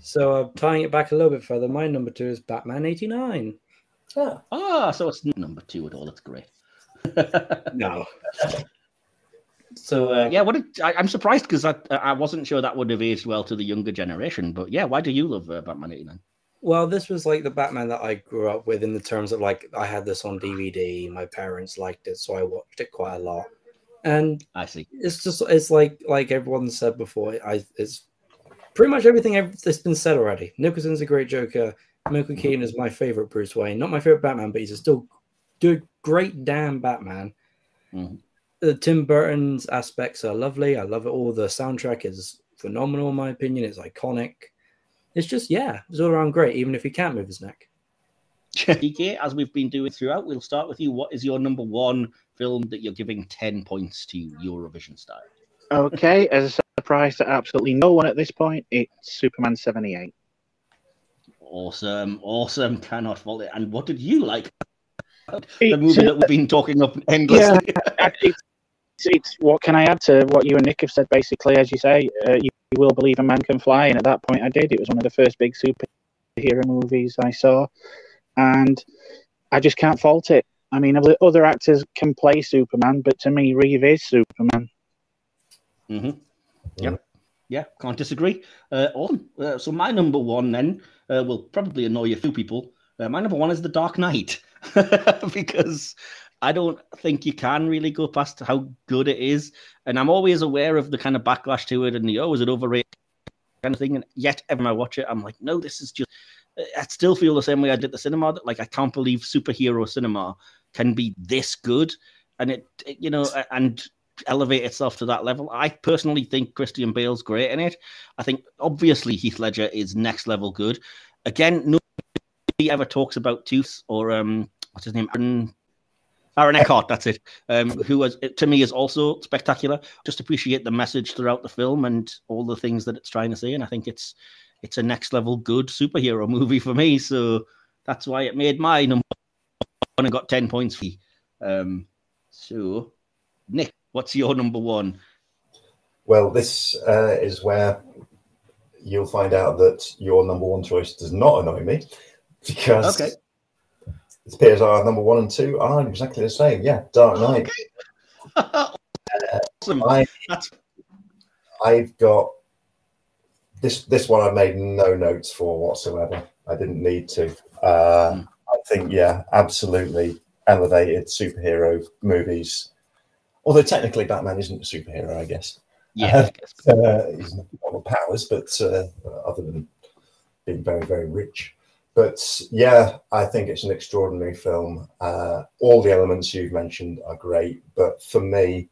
So uh, tying it back a little bit further, my number two is Batman '89. Ah, Ah, so it's number two at all. That's great. No, So uh, yeah, what did, I, I'm surprised because I I wasn't sure that would have aged well to the younger generation. But yeah, why do you love uh, Batman '89? well, this was like the Batman that I grew up with in the terms of like I had this on DVD. My parents liked it, so I watched it quite a lot. And I see. it's just it's like like everyone said before. I it's pretty much everything that's been said already. Nicholson's a great Joker. Michael Keaton is my favorite Bruce Wayne. Not my favorite Batman, but he's a still good, great damn Batman. Mhm. The Tim Burton's aspects are lovely. I love it all. The soundtrack is phenomenal, in my opinion. It's iconic. It's just yeah, it's all around great. Even if he can't move his neck. DK, as we've been doing throughout, we'll start with you. What is your number one film that you're giving 10 points to Eurovision style? Okay, as a surprise to absolutely no one at this point, it's Superman 78. Awesome, awesome. Cannot fault it. And what did you like? The movie that we've been talking up endlessly. I- it's, it's what can I add to what you and Nick have said? Basically, as you say, uh, you, you will believe a man can fly, and at that point, I did. It was one of the first big superhero movies I saw, and I just can't fault it. I mean, other actors can play Superman, but to me, Reeve is Superman. Hmm Yep. Yeah, can't disagree. Uh, awesome. Uh, so my number one then uh, will probably annoy a few people. Uh, my number one is The Dark Knight because I don't think you can really go past how good it is, and I'm always aware of the kind of backlash to it and the oh, is it overrated kind of thing. And yet, every time I watch it, I'm like, no, this is just. I still feel the same way I did the cinema. That like I can't believe superhero cinema can be this good, and it, it you know, and elevate itself to that level. I personally think Christian Bale's great in it. I think obviously Heath Ledger is next level good. Again, nobody ever talks about Tooth or um what's his name? Aaron, Aaron Eckhart, that's it. Um, who was to me is also spectacular. Just appreciate the message throughout the film and all the things that it's trying to say. And I think it's it's a next level good superhero movie for me. So that's why it made my number one and got 10 points for me. Um, so Nick, what's your number one? Well, this uh, is where you'll find out that your number one choice does not annoy me because Okay. it appears our number one and two are exactly the same. Yeah, Dark Knight. awesome. I, I've got this. This one I made no notes for whatsoever. I didn't need to. Uh, Mm. I think, yeah, absolutely elevated superhero movies. Although technically, Batman isn't a superhero, I guess. yeah. Guess. uh, he's not got powers, but uh, other than being very, very rich. But yeah, I think it's an extraordinary film. Uh, all the elements you've mentioned are great, but for me,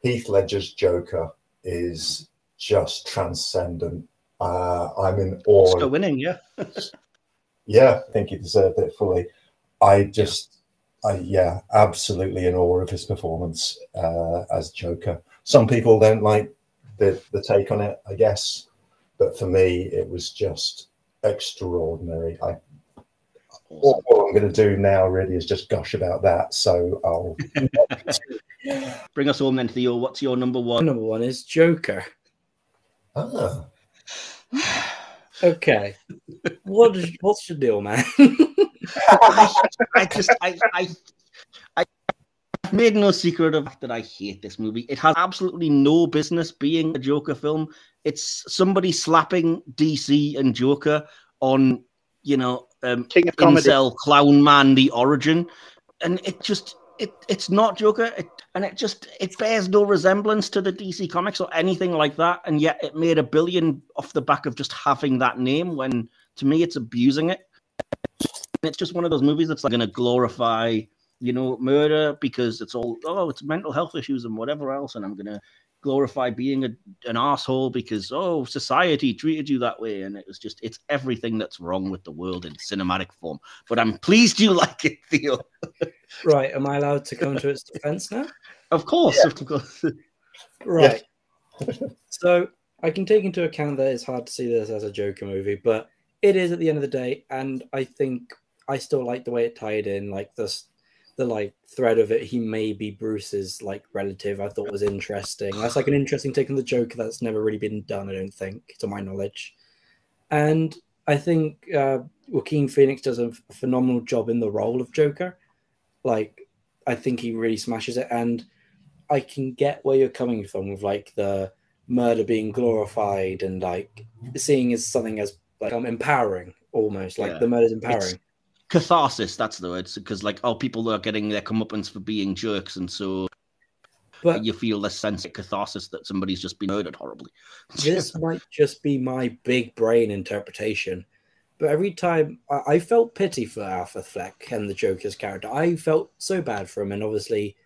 Heath Ledger's Joker is just transcendent. Uh, I'm in awe. Oscar winning, yeah. Yeah, I think he deserved it fully. I just, I yeah, absolutely in awe of his performance uh, as Joker. Some people don't like the the take on it, I guess, but for me, it was just extraordinary. I all, all I'm going to do now really is just gush about that. So I'll Bring us home then, your What's your number one? number one is Joker. ah, Okay, what is what's your deal, man? I, I just, I, I, I made no secret of that I hate this movie. It has absolutely no business being a Joker film. It's somebody slapping DC and Joker on, you know, um, King of comedy. incel clown man the origin and it just it it's not joker it, and it just it bears no resemblance to the dc comics or anything like that and yet it made a billion off the back of just having that name when to me, it's abusing it. It's just one of those movies that's like going to glorify, you know, murder because it's all oh, it's mental health issues and whatever else, and I'm going to glorify being a, an asshole because oh, society treated you that way, and it was just it's everything that's wrong with the world in cinematic form. But I'm pleased you like it, Theo. right? Am I allowed to come to its defense now? Of course, yeah. of course. Right. so I can take into account that it's hard to see this as a Joker movie, but it is at the end of the day, and I think I still like the way it tied in, like this the like thread of it. He may be Bruce's like relative. I thought was interesting. That's like an interesting take on the Joker that's never really been done. I don't think, to my knowledge. And I think uh, Joaquin Phoenix does a phenomenal job in the role of Joker. Like, I think he really smashes it, and I can get where you're coming from with like the murder being glorified and like seeing as something as like um, empowering almost like yeah. the murder's empowering. It's catharsis, that's the word. Because like oh people are getting their comeuppance for being jerks and so but you feel this sense of catharsis that somebody's just been murdered horribly. this might just be my big brain interpretation. But every time I, I felt pity for Arthur Fleck and the Joker's character, I felt so bad for him, and obviously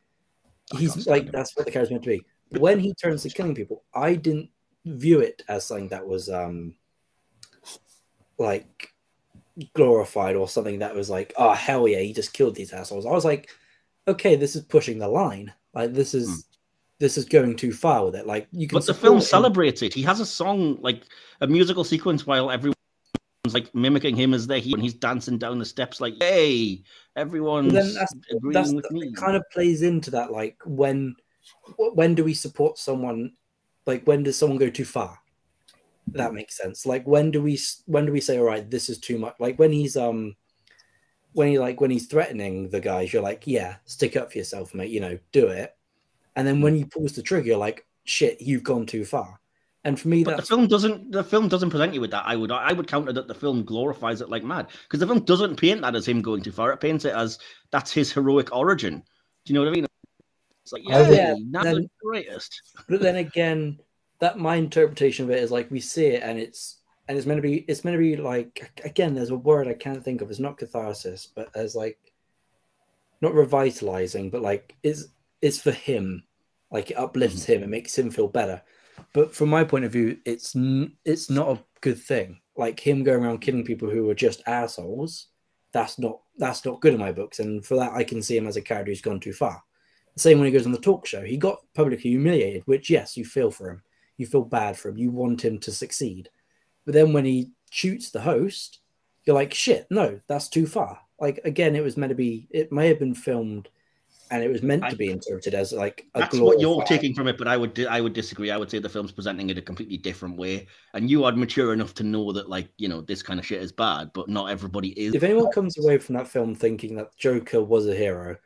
he's like that's what the character's meant to be. When he turns to killing people, I didn't view it as something that was um like glorified or something that was like, oh hell yeah, he just killed these assholes. I was like, okay, this is pushing the line. Like this is mm. this is going too far with it. Like you can. But the film celebrates it. He has a song like a musical sequence while everyone's like mimicking him as they're here, and he's dancing down the steps like, hey, everyone's then that's, agreeing that's, with me. kind of plays into that. Like when when do we support someone? Like when does someone go too far? That makes sense. Like when do we when do we say all right, this is too much? Like when he's um when he like when he's threatening the guys, you're like, yeah, stick up for yourself, mate. You know, do it. And then when he pulls the trigger, you're like, shit, you've gone too far. And for me, but the film doesn't the film doesn't present you with that. I would I would counter that the film glorifies it like mad because the film doesn't paint that as him going too far. It paints it as that's his heroic origin. Do you know what I mean? It's like yeah, yeah not then, the greatest. But then again, that my interpretation of it is like we see it and it's and it's meant to be it's meant to be like again there's a word i can't think of. It's not catharsis but as like not revitalizing but like it's it's for him. Like it uplifts mm-hmm. him. It makes him feel better. But from my point of view it's it's not a good thing. Like him going around killing people who are just assholes that's not that's not good in my books. And for that i can see him as a character who's gone too far. The same when he goes on the talk show. He got publicly humiliated which yes you feel for him you feel bad for him. You want him to succeed. But then when he shoots the host, you're like, shit, no, that's too far. Like again, it was meant to be. It may have been filmed, and it was meant I, to be interpreted as like that's what you're taking from it. But I would I would disagree. I would say the film's presenting it a completely different way, and you are mature enough to know that like you know this kind of shit is bad, but not everybody is. If anyone comes away from that film thinking that Joker was a hero,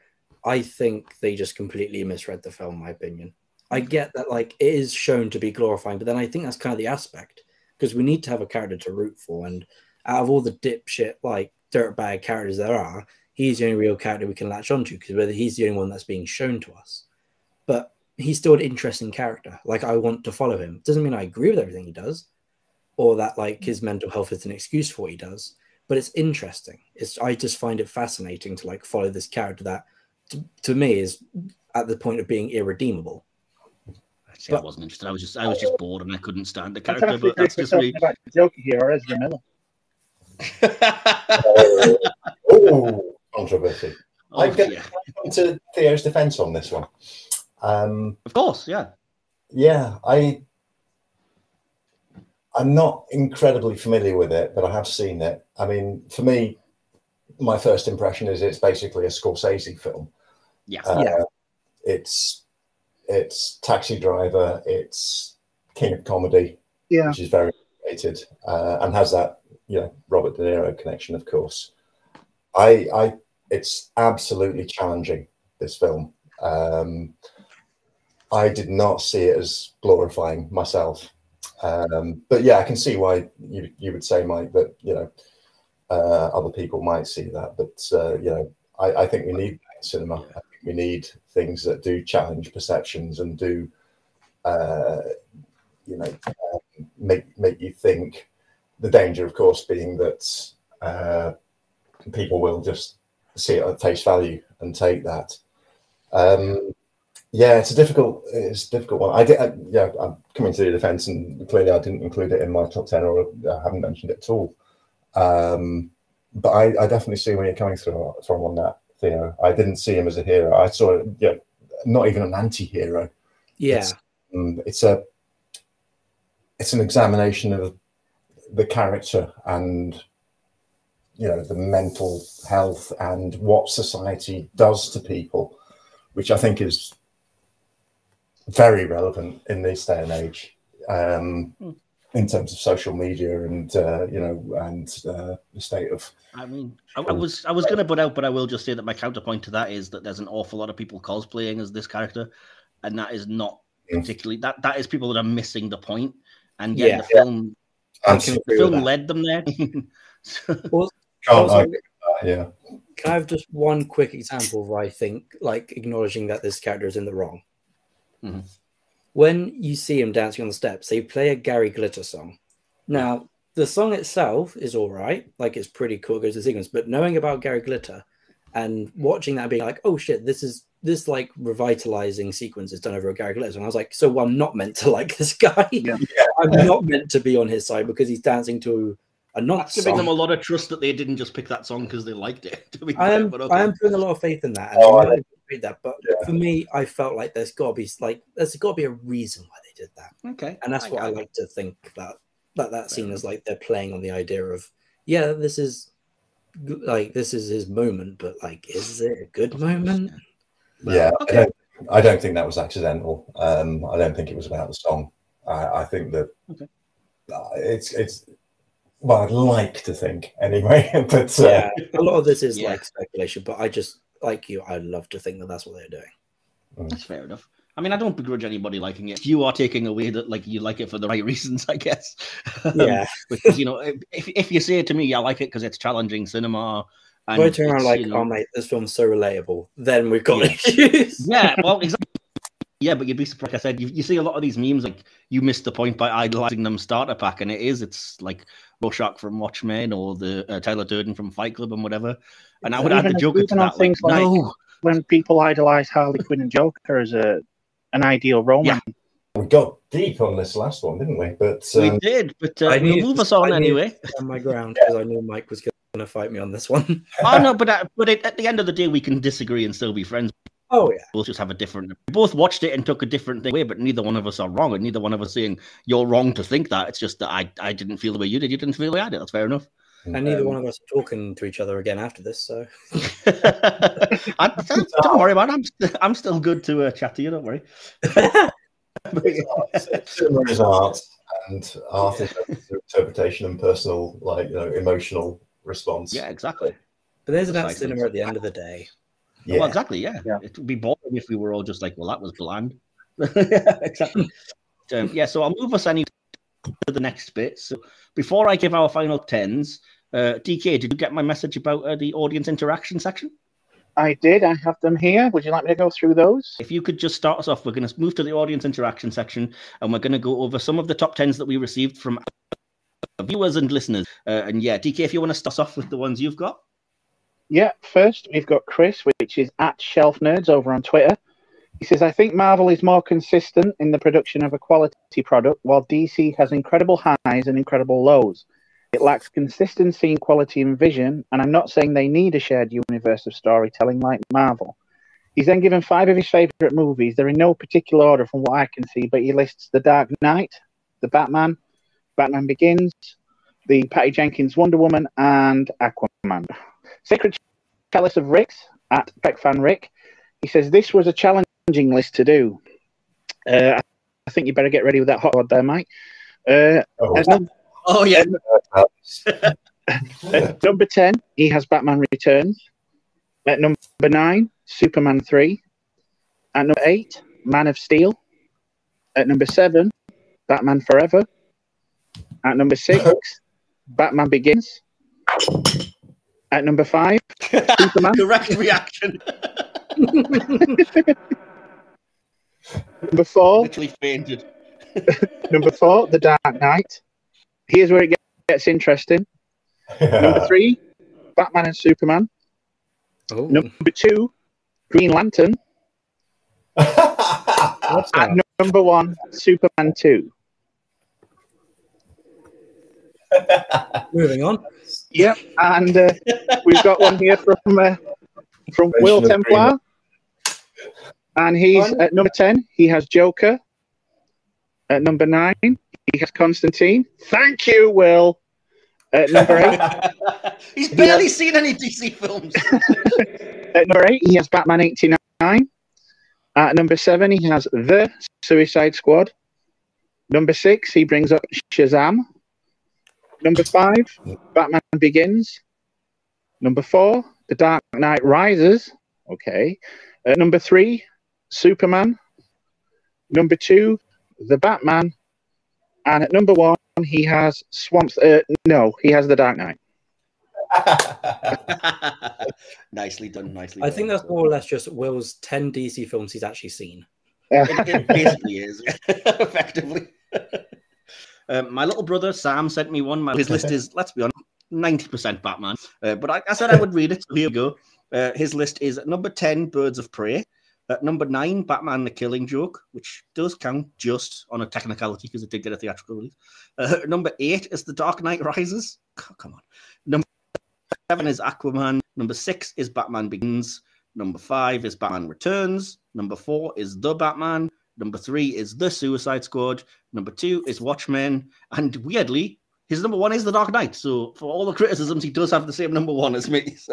I think they just completely misread the film. My opinion. I get that like it is shown to be glorifying, but then I think that's kind of the aspect because we need to have a character to root for. And out of all the dipshit like dirtbag characters there are, he's the only real character we can latch onto because whether he's the only one that's being shown to us. But he's still an interesting character. Like I want to follow him. Doesn't mean I agree with everything he does, or that like his mental health is an excuse for what he does. But it's interesting. It's I just find it fascinating to like follow this character that to, to me is at the point of being irredeemable but, I wasn't interested. I was just I was just bored and I couldn't stand the character. But that's just me. Joker here or Ezra Miller. oh, controversy. Oh, I'm going yeah. to Theo's defence on this one. Um, of course, yeah, yeah. I I'm not incredibly familiar with it, but I have seen it. I mean, for me, my first impression is it's basically a Scorsese film. Yeah, uh, yeah. It's it's Taxi Driver, it's King of Comedy, yeah. which is very related uh, and has that you know Robert De Niro connection, of course. I, I, it's absolutely challenging this film. Um, I did not see it as glorifying myself, um, but yeah, I can see why you you would say, Mike, that you know uh, other people might see that, but uh, you know, I, I think we need cinema we need things that do challenge perceptions and do, uh, you know, um, make make you think the danger, of course, being that uh, people will just see it at face value and take that. Um, yeah, it's a difficult, it's a difficult one. I did, I, yeah, I'm coming to the defence, and clearly I didn't include it in my top ten, or I haven't mentioned it at all. Um, but I, I, definitely see where you're coming through from on that, Theo. I didn't see him as a hero. I saw, yeah, not even an anti-hero. Yeah, it's, um, it's a, it's an examination of the character and you know the mental health and what society does to people which i think is very relevant in this day and age um, mm. In terms of social media and uh, you know and uh, the state of i mean I, I was i was going to put out but i will just say that my counterpoint to that is that there's an awful lot of people cosplaying as this character and that is not mm. particularly that that is people that are missing the point and yet yeah, the film the film led them there well, also, yeah. Can I have just one quick example where I think, like, acknowledging that this character is in the wrong? Mm-hmm. When you see him dancing on the steps, they play a Gary Glitter song. Now, the song itself is all right, like, it's pretty cool, goes to the sequence, but knowing about Gary Glitter and watching that being like, oh shit, this is this like revitalizing sequence is done over a Gary Glitter. And I was like, so well, I'm not meant to like this guy. Yeah. I'm not meant to be on his side because he's dancing to and not That's giving them a lot of trust that they didn't just pick that song because they liked it. I am, okay. I am putting a lot of faith in that. Oh, I read that, but yeah. for me, I felt like there's got to be like there's got to be a reason why they did that. Okay, and that's I what I like to think about that that scene is like they're playing on the idea of yeah, this is like this is his moment, but like, is it a good moment? Yeah, okay. I, don't, I don't think that was accidental. Um, I don't think it was about the song. I, I think that okay. Uh, it's it's well, I'd like to think anyway. but uh, yeah, a lot of this is yeah. like speculation. But I just like you. I love to think that that's what they're doing. Mm. That's fair enough. I mean, I don't begrudge anybody liking it. You are taking away that like you like it for the right reasons, I guess. Yeah, because you know, if if you say it to me, I like it because it's challenging cinema. And if I turn around like, you know, oh mate, this film's so relatable, then we've got yeah. issues. yeah, well, exactly. Yeah, but you'd be surprised. Like I said, you, you see a lot of these memes like you missed the point by idolizing them starter pack, and it is it's like Rorschach from Watchmen or the uh, Tyler Durden from Fight Club and whatever. And I would add the Joker to that. Things like, like no. when people idolize Harley Quinn and Joker as a an ideal romance. Yeah. We got deep on this last one, didn't we? But um, we did. But uh, we'll move us on anyway. On my ground because I knew Mike was going to fight me on this one. oh no, but uh, but it, at the end of the day, we can disagree and still be friends. Oh yeah, we'll just have a different. We both watched it and took a different thing away, but neither one of us are wrong, and neither one of us saying you're wrong to think that. It's just that I I didn't feel the way you did. You didn't feel the way I did. That's fair enough. And neither um, one of us are talking to each other again after this, so I, don't worry about. I'm st- I'm still good to uh, chat to you. Don't worry. Cinema is art, and art is interpretation and personal, like you know, emotional response. Yeah, exactly. But there's about cinema at the end of the day. Yeah. Well, exactly. Yeah. yeah. It would be boring if we were all just like, well, that was bland. yeah, exactly. um, yeah. So I'll move us any to the next bit. So before I give our final tens, uh, DK, did you get my message about uh, the audience interaction section? I did. I have them here. Would you like me to go through those? If you could just start us off, we're going to move to the audience interaction section and we're going to go over some of the top tens that we received from viewers and listeners. Uh, and yeah, DK, if you want to start off with the ones you've got. Yeah, first we've got Chris, which is at Shelf Nerds over on Twitter. He says, I think Marvel is more consistent in the production of a quality product, while DC has incredible highs and incredible lows. It lacks consistency in quality and vision, and I'm not saying they need a shared universe of storytelling like Marvel. He's then given five of his favourite movies. They're in no particular order from what I can see, but he lists The Dark Knight, The Batman, Batman Begins, the Patty Jenkins Wonder Woman, and Aquaman. Sacred Chalice of Ricks at Fan Rick. He says this was a challenging list to do. Uh, I think you better get ready with that hot rod there, Mike. Uh, oh. oh, yeah. at number 10, he has Batman Returns. At number 9, Superman 3. At number 8, Man of Steel. At number 7, Batman Forever. At number 6, Batman Begins. At number five, Superman. Correct reaction. number four. Literally fainted. number four, The Dark Knight. Here's where it gets interesting. Number three, Batman and Superman. Oh, Number two, Green Lantern. And number one, Superman 2. Moving on. Yep. And uh, we've got one here from uh, from Will of Templar. And he's One. at number 10. He has Joker. At number nine, he has Constantine. Thank you, Will. At number eight, He's barely seen any DC films. at number eight, he has Batman 89. At number seven, he has The Suicide Squad. Number six, he brings up Shazam. Number five, Batman Begins. Number four, The Dark Knight Rises. Okay. At number three, Superman. Number two, The Batman. And at number one, he has Swamp. Uh, no, he has The Dark Knight. nicely done, nicely I done. think that's more or less just Will's 10 DC films he's actually seen. it, it basically is effectively. Um, my little brother Sam sent me one. My, his list is, let's be honest, ninety percent Batman. Uh, but I, I said I would read it. So here we go. Uh, his list is number ten, Birds of Prey. At number nine, Batman: The Killing Joke, which does count just on a technicality because it did get a theatrical release. Uh, number eight is The Dark Knight Rises. Come on. Number seven is Aquaman. Number six is Batman Begins. Number five is Batman Returns. Number four is The Batman. Number three is The Suicide Squad. Number two is Watchmen. And weirdly, his number one is The Dark Knight. So for all the criticisms, he does have the same number one as me.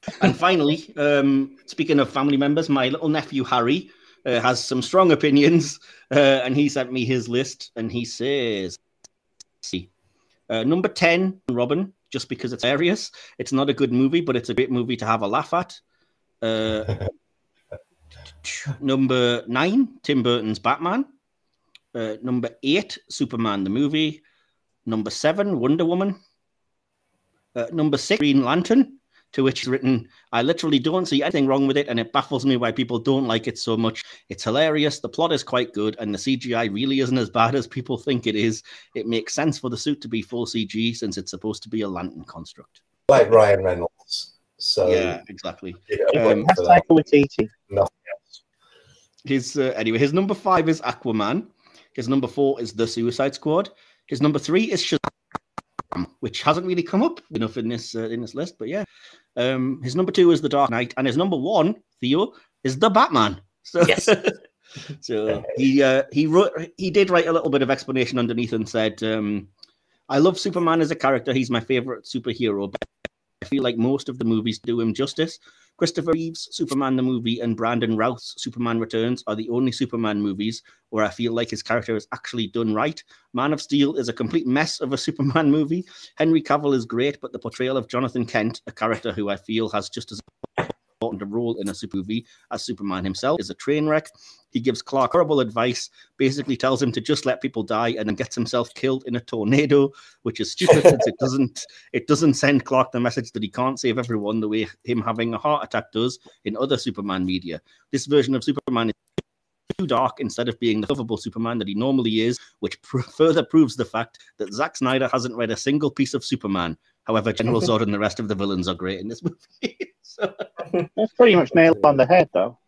So. and finally, um, speaking of family members, my little nephew Harry uh, has some strong opinions, uh, and he sent me his list, and he says, "See, uh, number ten, Robin, just because it's hilarious. It's not a good movie, but it's a great movie to have a laugh at. Number nine, Tim Burton's Batman. Uh, number eight, Superman the movie. Number seven, Wonder Woman. Uh, number six, Green Lantern. To which is written, I literally don't see anything wrong with it, and it baffles me why people don't like it so much. It's hilarious, the plot is quite good, and the CGI really isn't as bad as people think it is. It makes sense for the suit to be full CG since it's supposed to be a lantern construct. like Ryan Reynolds. So yeah, exactly. yeah, Um, for that. Taika Waititi. Nothing else. His uh, anyway, his number five is Aquaman. His number four is The Suicide Squad. His number three is Shazam, which hasn't really come up enough in this uh, in this list, but yeah. Um, his number two is The Dark Knight, and his number one, Theo, is The Batman. So, Yes. so he uh, he wrote he did write a little bit of explanation underneath and said, um, "I love Superman as a character. He's my favorite superhero, but I feel like most of the movies do him justice. Christopher Reeves' Superman the movie and Brandon Routh's Superman Returns are the only Superman movies where I feel like his character is actually done right. Man of Steel is a complete mess of a Superman movie. Henry Cavill is great, but the portrayal of Jonathan Kent, a character who I feel has just as important role in a super movie as Superman himself, is a train wreck. He gives Clark horrible advice, basically tells him to just let people die, and then gets himself killed in a tornado, which is stupid since it doesn't it doesn't send Clark the message that he can't save everyone the way him having a heart attack does in other Superman media. This version of Superman too dark instead of being the lovable Superman that he normally is, which pr- further proves the fact that Zack Snyder hasn't read a single piece of Superman. However, General Zod and the rest of the villains are great in this movie. so, That's pretty much nailed on the head, though.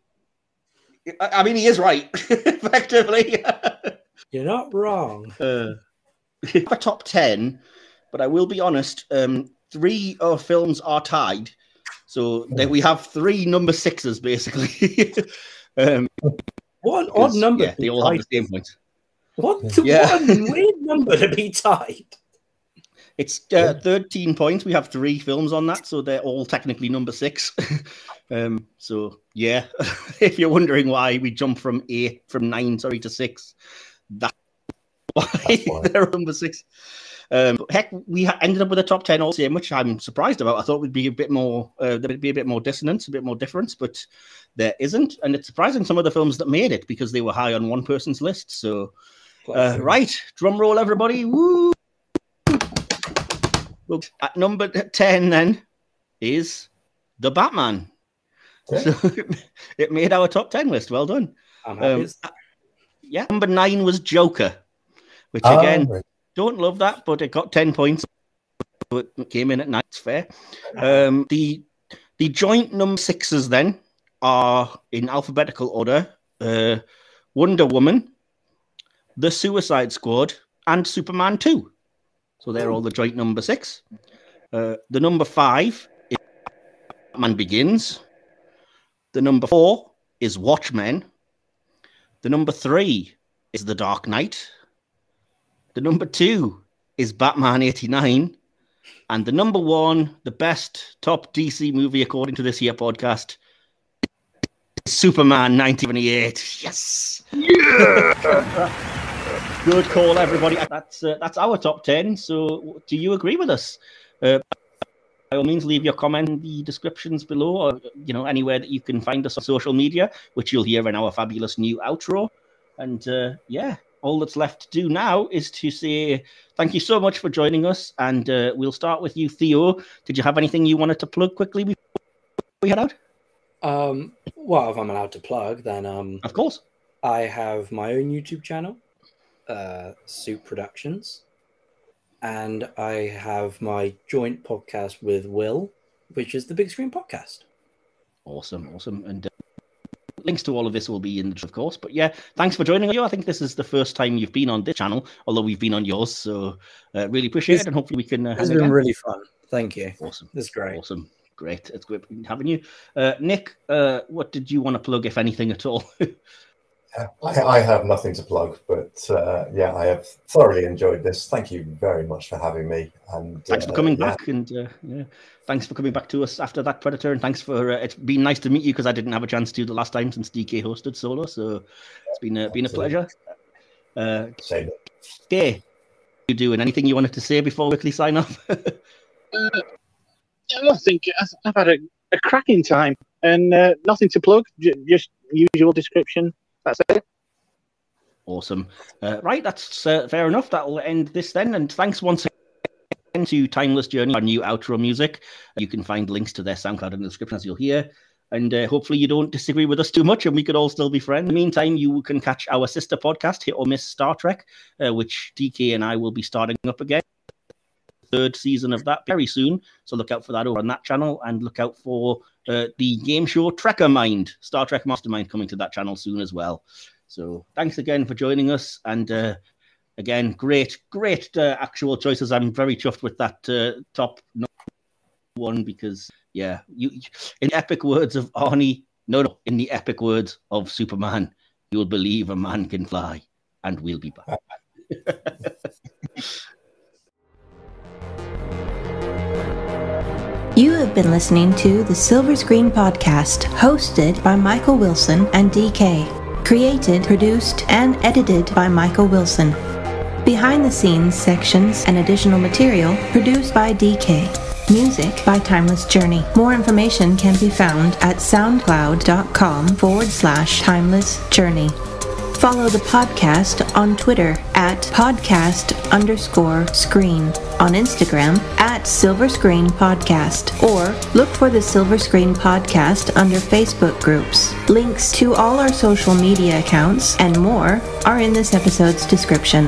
I I mean, he is right, effectively. You're not wrong. uh, a top 10, but I will be honest, um, three of films are tied. So that we have three number sixes, basically. um, What an odd 'cause, number. Yeah, they be all have the same points. What Yeah. one weird number to be tied. It's uh, 13 points. We have three films on that, so they're all technically number six. um, so yeah, if you're wondering why we jump from eight, from nine, sorry, to six, that's why That's why. they're number six. Um, heck, we ended up with a top 10 all same, which I'm surprised about. I thought would be a bit more, uh, there'd be a bit more dissonance, a bit more difference, but there isn't. And it's surprising some of the films that made it because they were high on one person's list. So, uh, right, drum roll, everybody. Woo! Well, at number 10 then is The Batman. Yeah. So it made our top 10 list. Well done. Um, yeah. Number nine was Joker, which Ah, again, right. Don't love that, but it got 10 points. It came in at night. It's fair. Um, the the joint number sixes then are in alphabetical order uh, Wonder Woman, The Suicide Squad, and Superman 2. So they're all the joint number six. Uh, the number five is Batman Begins. The number four is Watchmen. The number three is The Dark Knight. The number two is Batman 89. And the number one, the best top DC movie according to this here podcast, Superman 1978. Yes. Yeah. Good call, everybody. That's uh, that's our top ten. So, do you agree with us? Uh, by all means, leave your comment in the descriptions below, or you know anywhere that you can find us on social media, which you'll hear in our fabulous new outro. And uh, yeah, all that's left to do now is to say thank you so much for joining us, and uh, we'll start with you, Theo. Did you have anything you wanted to plug quickly before we head out? Um, well, if I'm allowed to plug, then um, of course, I have my own YouTube channel, uh, Soup Productions, and I have my joint podcast with Will, which is the Big Screen Podcast. Awesome, awesome, and. Links to all of this will be in, the of course. But yeah, thanks for joining us. I think this is the first time you've been on this channel, although we've been on yours. So uh, really appreciate it's, it, and hopefully we can. Uh, it's been again. really fun. Thank you. Awesome. This is great. Awesome great. It's great having you. Uh, Nick, uh, what did you want to plug, if anything at all? I, I, have nothing to plug, but uh, yeah, I have thoroughly enjoyed this. Thank you very much for having me. And thanks for uh, coming yeah. back, and uh, yeah, thanks for coming back to us after that Predator, and thanks for uh, it's been nice to meet you because I didn't have a chance to the last time since DK hosted solo, so it's been a, been a pleasure. Uh, Same. Okay, you doing anything you wanted to say before we quickly sign off? I think I've had a, a cracking time and uh, nothing to plug, just usual description. That's it. Awesome. Uh, right, that's uh, fair enough. That will end this then. And thanks once again to Timeless Journey, our new outro music. You can find links to their SoundCloud in the description as you'll hear. And uh, hopefully you don't disagree with us too much and we could all still be friends. In the meantime, you can catch our sister podcast, Hit or Miss Star Trek, uh, which DK and I will be starting up again third season of that very soon. So look out for that over on that channel and look out for uh, the game show Trekker Mind, Star Trek Mastermind coming to that channel soon as well. So thanks again for joining us. And uh, again, great, great uh, actual choices. I'm very chuffed with that uh, top one because, yeah, you in epic words of Arnie, no, no, in the epic words of Superman, you'll believe a man can fly, and we'll be back. You have been listening to the Silver Screen Podcast, hosted by Michael Wilson and DK. Created, produced, and edited by Michael Wilson. Behind the scenes sections and additional material produced by DK. Music by Timeless Journey. More information can be found at soundcloud.com forward slash timeless journey. Follow the podcast on Twitter at podcast underscore screen, on Instagram at Silver Screen Podcast, or look for the Silver Screen Podcast under Facebook groups. Links to all our social media accounts and more are in this episode's description.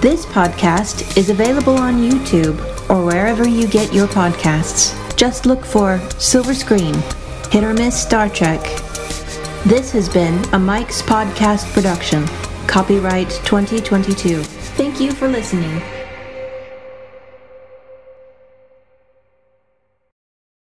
This podcast is available on YouTube or wherever you get your podcasts. Just look for Silver Screen, Hit or Miss Star Trek, this has been a Mike's Podcast production. Copyright 2022. Thank you for listening.